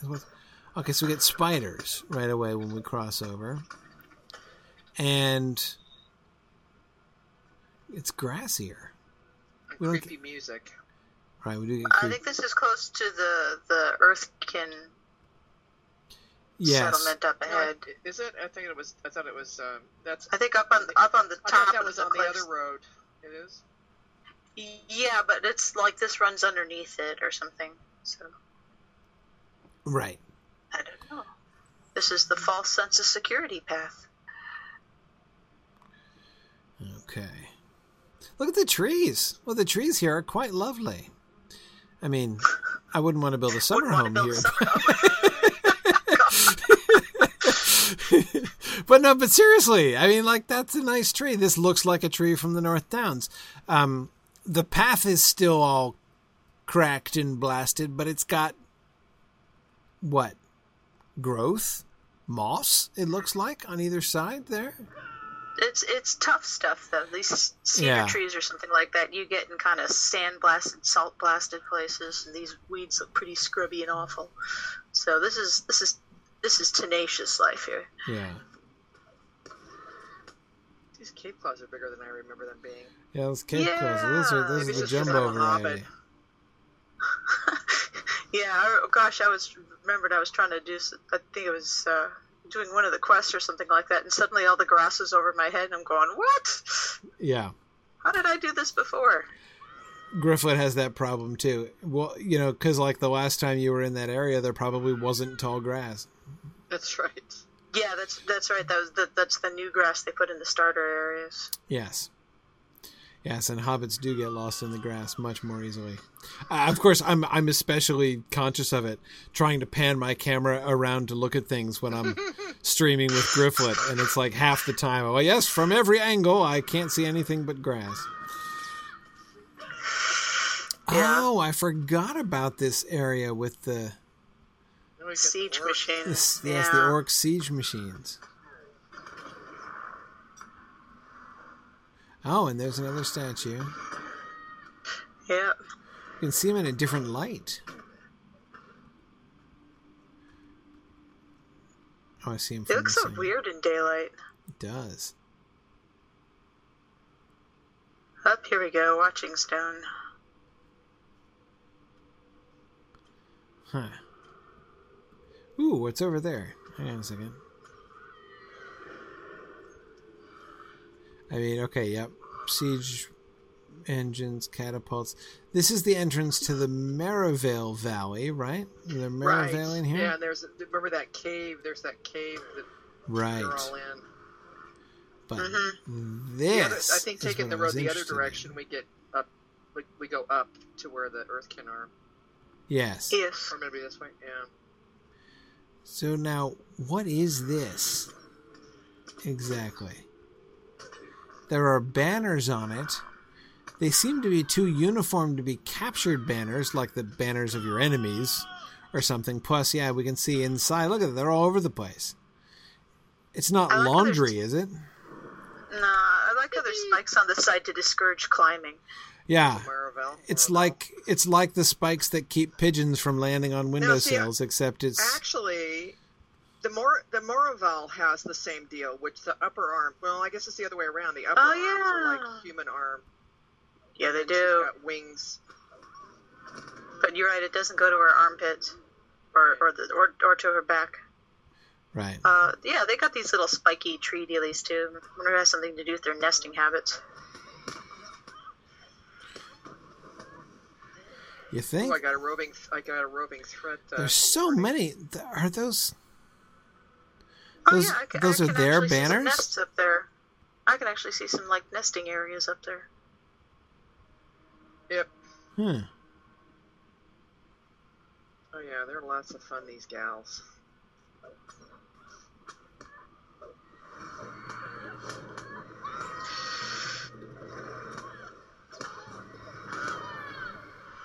is what? Okay, so we get spiders right away when we cross over, and it's grassier. And We don't creepy music. Right, we do get I think this is close to the the Earthkin yes. settlement up No, ahead. is it? I think it was. I thought it was. Um, that's. I think up on up on the I top thought that was the on the other road. It is. Yeah, but it's like this runs underneath it or something. So Right. I don't know. This is the false sense of security path. Okay. Look at the trees. Well, the trees here are quite lovely. I mean, I wouldn't want (laughs) to build a summer home here. (laughs) but no, but seriously, I mean, like that's a nice tree. This looks like a tree from the North Downs. Um, the path is still all cracked and blasted, but it's got what growth, moss. It looks like on either side there. It's it's tough stuff though. These cedar Yeah. trees or something like that, you get in kind of sand blasted, salt blasted places, and these weeds look pretty scrubby and awful. So this is this is this is tenacious life here. Yeah. These cave claws are bigger than I remember them being. Yeah, those cave Yeah. claws. Those are those Maybe are the jumbo I'm a hobbit. variety. (laughs) yeah, I, oh gosh, I was remembered I was trying to do. I think it was uh, doing one of the quests or something like that, and suddenly all the grass was over my head, and I'm going, "What? Yeah. How did I do this before?" Grifflet has that problem too. Well, you know, because like the last time you were in that area, there probably wasn't tall grass. That's right. Yeah, that's that's right. That was the, that's the new grass they put in the starter areas. Yes. Yes, and hobbits do get lost in the grass much more easily. Uh, of course, I'm I'm especially conscious of it, trying to pan my camera around to look at things when I'm (laughs) streaming with Grifflet, and it's like half the time. Oh yes, from every angle, I can't see anything but grass. Yeah. Oh, I forgot about this area with the Now we got Siege machines. this, yeah. yes, the orc siege machines. Oh, and there's another statue. Yeah. You can see them in a different light. Oh, I see him. It looks so weird in daylight. It does. Up here we go, watching stone. Huh. Ooh, what's over there? Hang on a second. I mean, okay, yep. Siege engines, catapults. This is the entrance to the Merrevail Valley, right? The Right. Merrevail in here? Yeah, and there's remember that cave. There's that cave that right. they're all in. But Mhm. this. The other, I think taking the road the other interested in. direction, we get up. We, we go up to where the Earthkin are, Yes. Yes. or maybe this way. Yeah. So now, what is this exactly? There are banners on it. They seem to be too uniform to be captured banners, like the banners of your enemies or something. Plus, yeah, we can see inside. Look at it; they're all over the place. It's not like laundry, is it? Nah, I like how there's spikes on the side to discourage climbing. Yeah, it's like it's like the spikes that keep pigeons from landing on windowsills, except it's actually the Mor the Moraval has the same deal, which the upper arm. Well, I guess it's the other way around. The upper Oh, arms are like human arm. Yeah, they and she's do. got wings. But you're right, it doesn't go to her armpits or or the, or, or to her back. right. Uh, yeah, they got these little spiky tree dealies too. I wonder if it has something to do with their nesting habits. You think? Oh, I got a roving. I got a roving threat. Uh, There's so many. Th- Are those? Oh Those- yeah, I can, those I are can their actually see some banners? nests up there. I can actually see some like nesting areas up there. Yep. Hmm. Oh yeah, they're lots of fun. These gals.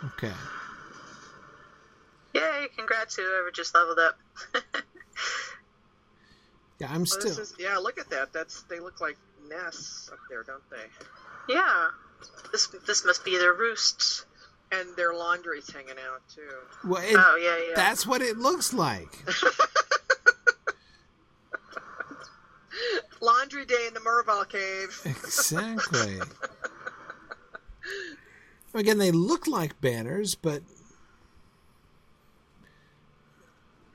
Okay. Yay! Congrats to whoever just leveled up. (laughs) Yeah, I'm Well, still. is, yeah, look at that. That's they look like nests up there, don't they? yeah, this this must be their roosts. And their laundry's hanging out too. Well, it, oh yeah, yeah. that's what it looks like. (laughs) Laundry day in the Merval cave. exactly. (laughs) Again, they look like banners, but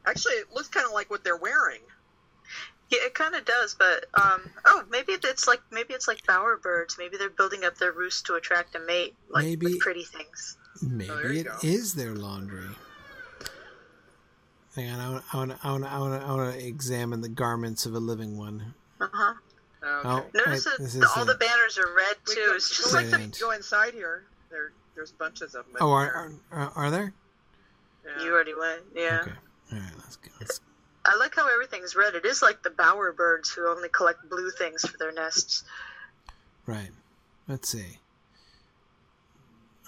Actually, it looks kind of like what they're wearing. Yeah, it kind of does, but um, oh, maybe it's like maybe it's like bower birds. Maybe they're building up their roost to attract a mate, like Maybe- with pretty things. maybe Oh, it go. is their laundry. Hang on, I want, I want, I want, I want, I want to examine the garments of a living one. Uh huh. Okay. Oh, Notice wait, that the, all a- the banners are red too. go, It's just go, like like Sand. go inside here. There, there's bunches of them. Oh, are, are, are there? Yeah. you already went. Yeah. Okay. All right, let's go. Let's, I like how everything's red. It is like the bower birds who only collect blue things for their nests. right. Let's see.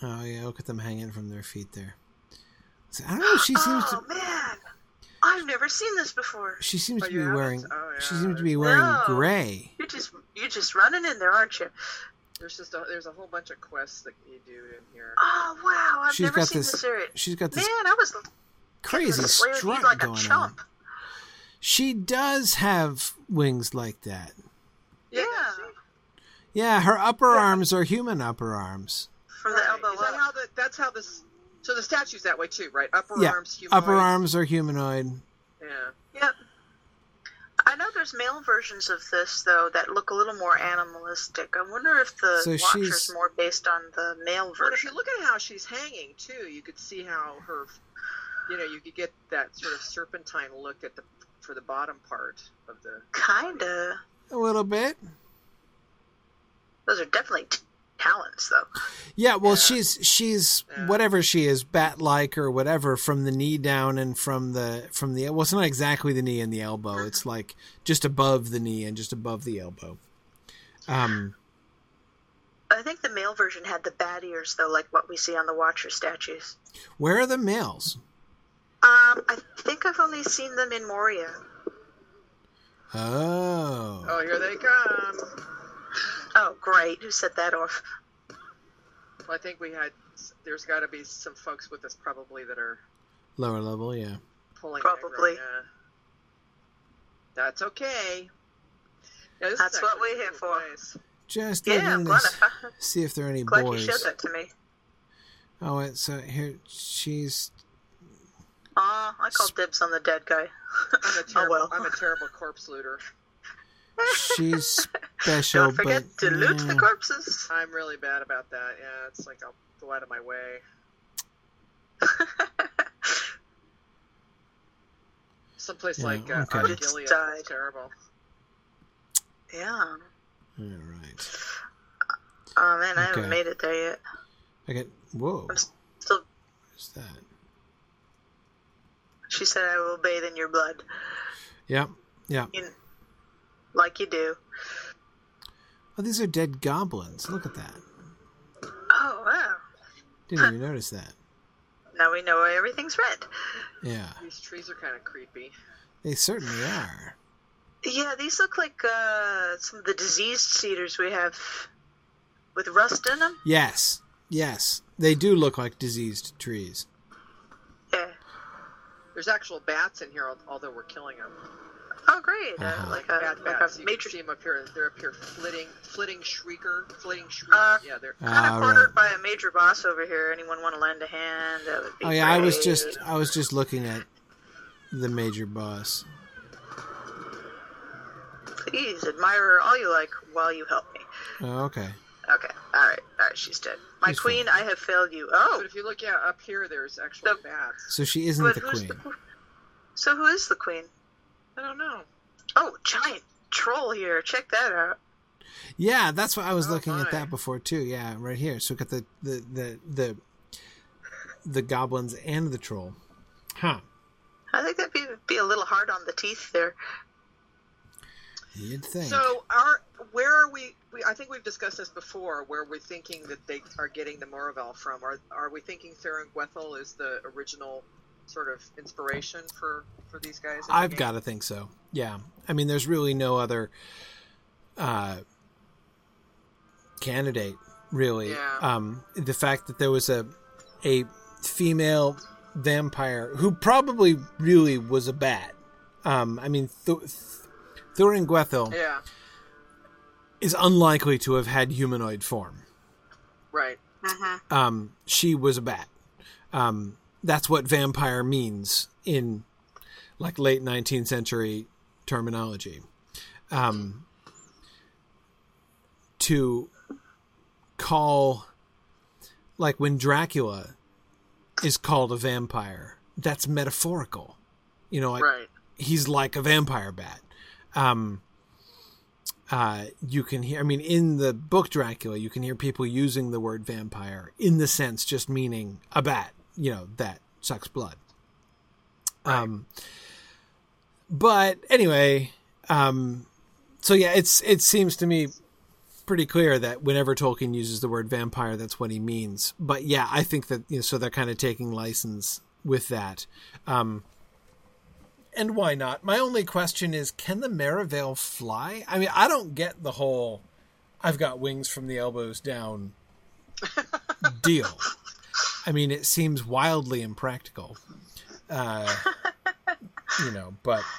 Oh yeah, look at them hanging from their feet there. So, I don't know. She seems oh to. man, I I've never seen this before. She seems Oh, to be haven't? wearing. Oh, She seems to be wearing No. gray. You're just you're just running in there, aren't you? There's just a, there's a whole bunch of quests that you do in here. Oh wow, I've She's never got seen this this area. She's got this. Man, this I was crazy slaying strut like a going on. Chump. She does have wings like that. Yeah. Yeah, her upper arms are human upper arms. from the Right. elbow Is that how the, that's how this? So the statue's that way too, right? Upper Yeah, arms, humanoid. Upper arms are humanoid. Yeah. Yep. I know there's male versions of this though that look a little more animalistic. I wonder if the So Watcher's she's- more based on the male version. But if you look at how she's hanging too, you could see how her, you know, you could get that sort of serpentine look at the for the bottom part of the. Kinda. A little bit. Those are definitely t- talents though. Yeah, well, Yeah. she's she's Yeah. whatever she is, bat-like or whatever, from the knee down and from the from the well, it's not exactly the knee and the elbow. It's like just above the knee and just above the elbow. Um, I think the male version had the bat ears though, like what we see on the Watcher statues. where are the males? Um, I think I've only seen them in Moria. Oh, Oh, here they come. Oh, great! Who set that off? Well, I think we had. There's got to be some folks with us probably that are lower level, yeah. pulling. Probably. aggro, yeah. That's okay. Yeah, That's what we're here for. place. Just Yeah, looking I'm to glad, s- I, see if there are any (laughs) glad you boys. showed that to me. Oh, wait, so here she's Aw, I called dibs on the dead guy. (laughs) I'm a terrible. oh well. I'm a terrible corpse looter. she's (laughs) special, Don't forget but to loot yeah. the corpses. I'm really bad about that. Yeah, it's like I'll go out of my way. (laughs) Someplace Yeah, like uh, okay. Argilia died. is terrible. yeah. All right. Oh man, I Okay. haven't made it there yet. I get whoa. I'm still. What's that? She said, "I will bathe in your blood, Yeah, yeah. you, like you do." Oh, these are dead goblins. Look at that. Oh wow! Didn't even notice that. Now we know why everything's red. Yeah, These trees are kind of creepy. they certainly are. Yeah, these look like uh, some of the diseased cedars we have with rust in them. Yes, yes. They do look like diseased trees. Yeah. There's actual bats in here, although we're killing them. Oh great! Uh-huh. Uh, like a Bat like bats. a You major can see them up here. They're up here, flitting, flitting shrieker, flitting shriek. Uh, yeah, they're. kind of Ah, cornered right. by a major boss over here. Anyone want to lend a hand? That would be Oh yeah, I was just I was just looking at the major boss. Please admire her all you like while you help me. Oh, okay. Okay. All right. All right. She's dead. My She's queen, I have failed you. Oh, But if you look yeah, up here, there's actual The- bats. So she isn't but the who's queen. the? So who is the queen? I don't know. Oh, giant troll here. Check that out. Yeah, that's what I was Oh, looking at that before too. Yeah, right here. So we got the the the the, the goblins and the troll. Huh. I think that'd be, be a little hard on the teeth there. You'd think. So, our where are we, we? I think we've discussed this before. Where we're thinking that they are getting the Moravel from. Are are we thinking Thuringwethil is the original sort of inspiration for for these guys? the I've got to think so. Yeah. I mean, there's really no other uh, candidate, really. Yeah. Um, the fact that there was a a female vampire who probably really was a bat. Um, I mean, Th- Thuringwethil Yeah. is unlikely to have had humanoid form. Right. Mm-hmm. um, she was a bat. Um, that's what vampire means in like late 19th century terminology. Um, to call, like when Dracula is called a vampire, that's metaphorical. You know, like Right. he's like a vampire bat. Um, uh, you can hear, I mean, in the book Dracula, you can hear people using the word vampire in the sense just meaning a bat, you know, that sucks blood. Um, but anyway, um, so yeah, it's, it seems to me pretty clear that whenever Tolkien uses the word vampire, that's what he means. But yeah, I think that, you know, so they're kind of taking license with that. Um, and why not? My only question is, can the Merrevail fly? I mean, I don't get the whole "I've got wings from the elbows down" (laughs) deal. I mean, it seems wildly impractical. Uh, you know, but (laughs)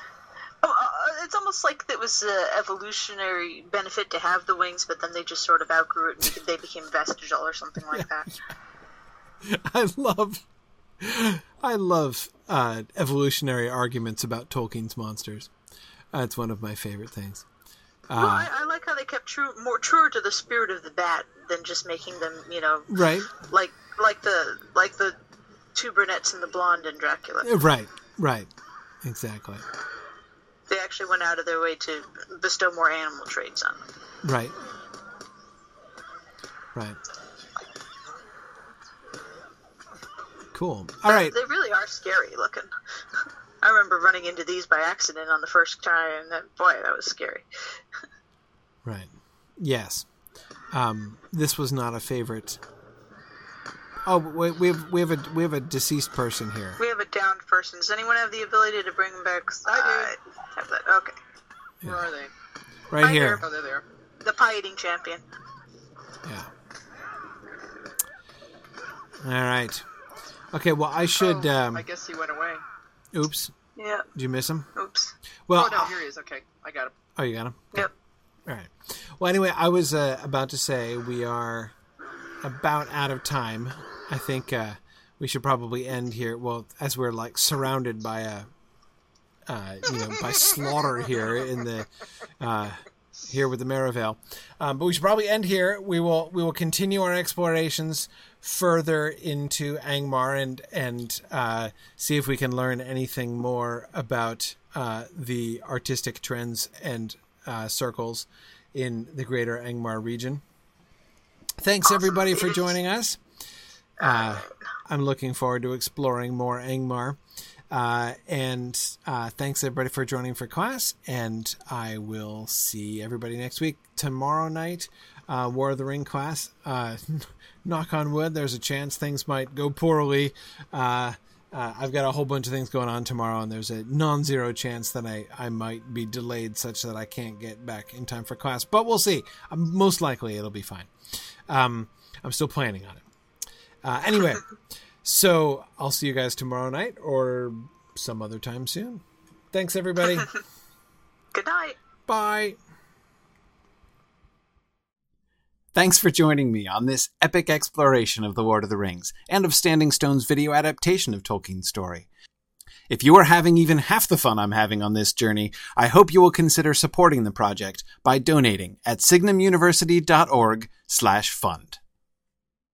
Oh, uh, it's almost like it was an evolutionary benefit to have the wings, but then they just sort of outgrew it and they became vestigial or something like (laughs) that. I love, (laughs) I love uh, evolutionary arguments about Tolkien's monsters. It's one of my favorite things. well, I, I like how they kept true, more truer to the spirit of the bat than just making them, you know, Right, like like the like the two brunettes and the blonde in Dracula. right, right, exactly. They actually went out of their way to bestow more animal traits on them. Right. Right. Cool. All right. They really are scary looking. (laughs) I remember running into these by accident on the first time, and that, boy, that was scary. Right. Yes. Um, this was not a favorite. Oh, wait, we have we have a we have a deceased person here. We have a downed person. Does anyone have the ability to bring them back? I do. have that. Okay. Where are they? Right Hi here. Oh, they're there. The pie eating champion. Yeah. All right. Okay. Well, I should. Oh, Um, I guess he went away. oops. Yeah. Did you miss him? Oops. Well. oh no, here he is. Okay, I got him. Oh, you got him. Yep. All right. Well, anyway, I was uh, about to say we are about out of time. I think uh, we should probably end here. Well, as we're like surrounded by a, uh, you know, by (laughs) slaughter here in the, uh, here with the Merrevail. Um, but we should probably end here. We will we will continue our explorations further into Angmar and and uh, see if we can learn anything more about uh, the artistic trends and uh, circles in the greater Angmar region. Thanks everybody for joining us. Uh, I'm looking forward to exploring more Angmar. Uh, and uh, thanks everybody for joining for class. And I will see everybody next week. Tomorrow night, uh, War of the Ring class. (laughs) Uh, knock on wood, there's a chance things might go poorly. Uh, uh, I've got a whole bunch of things going on tomorrow, and there's a non zero chance that I, I might be delayed such that I can't get back in time for class. But we'll see. Um, most likely it'll be fine. Um, I'm still planning on it. Uh, anyway, (laughs) so I'll see you guys tomorrow night or some other time soon. Thanks, everybody. (laughs) Good night. Bye. Thanks for joining me on this epic exploration of The Lord of the Rings and of Standing Stone's video adaptation of Tolkien's story. If you are having even half the fun I'm having on this journey, I hope you will consider supporting the project by donating at signumuniversity.org/fund.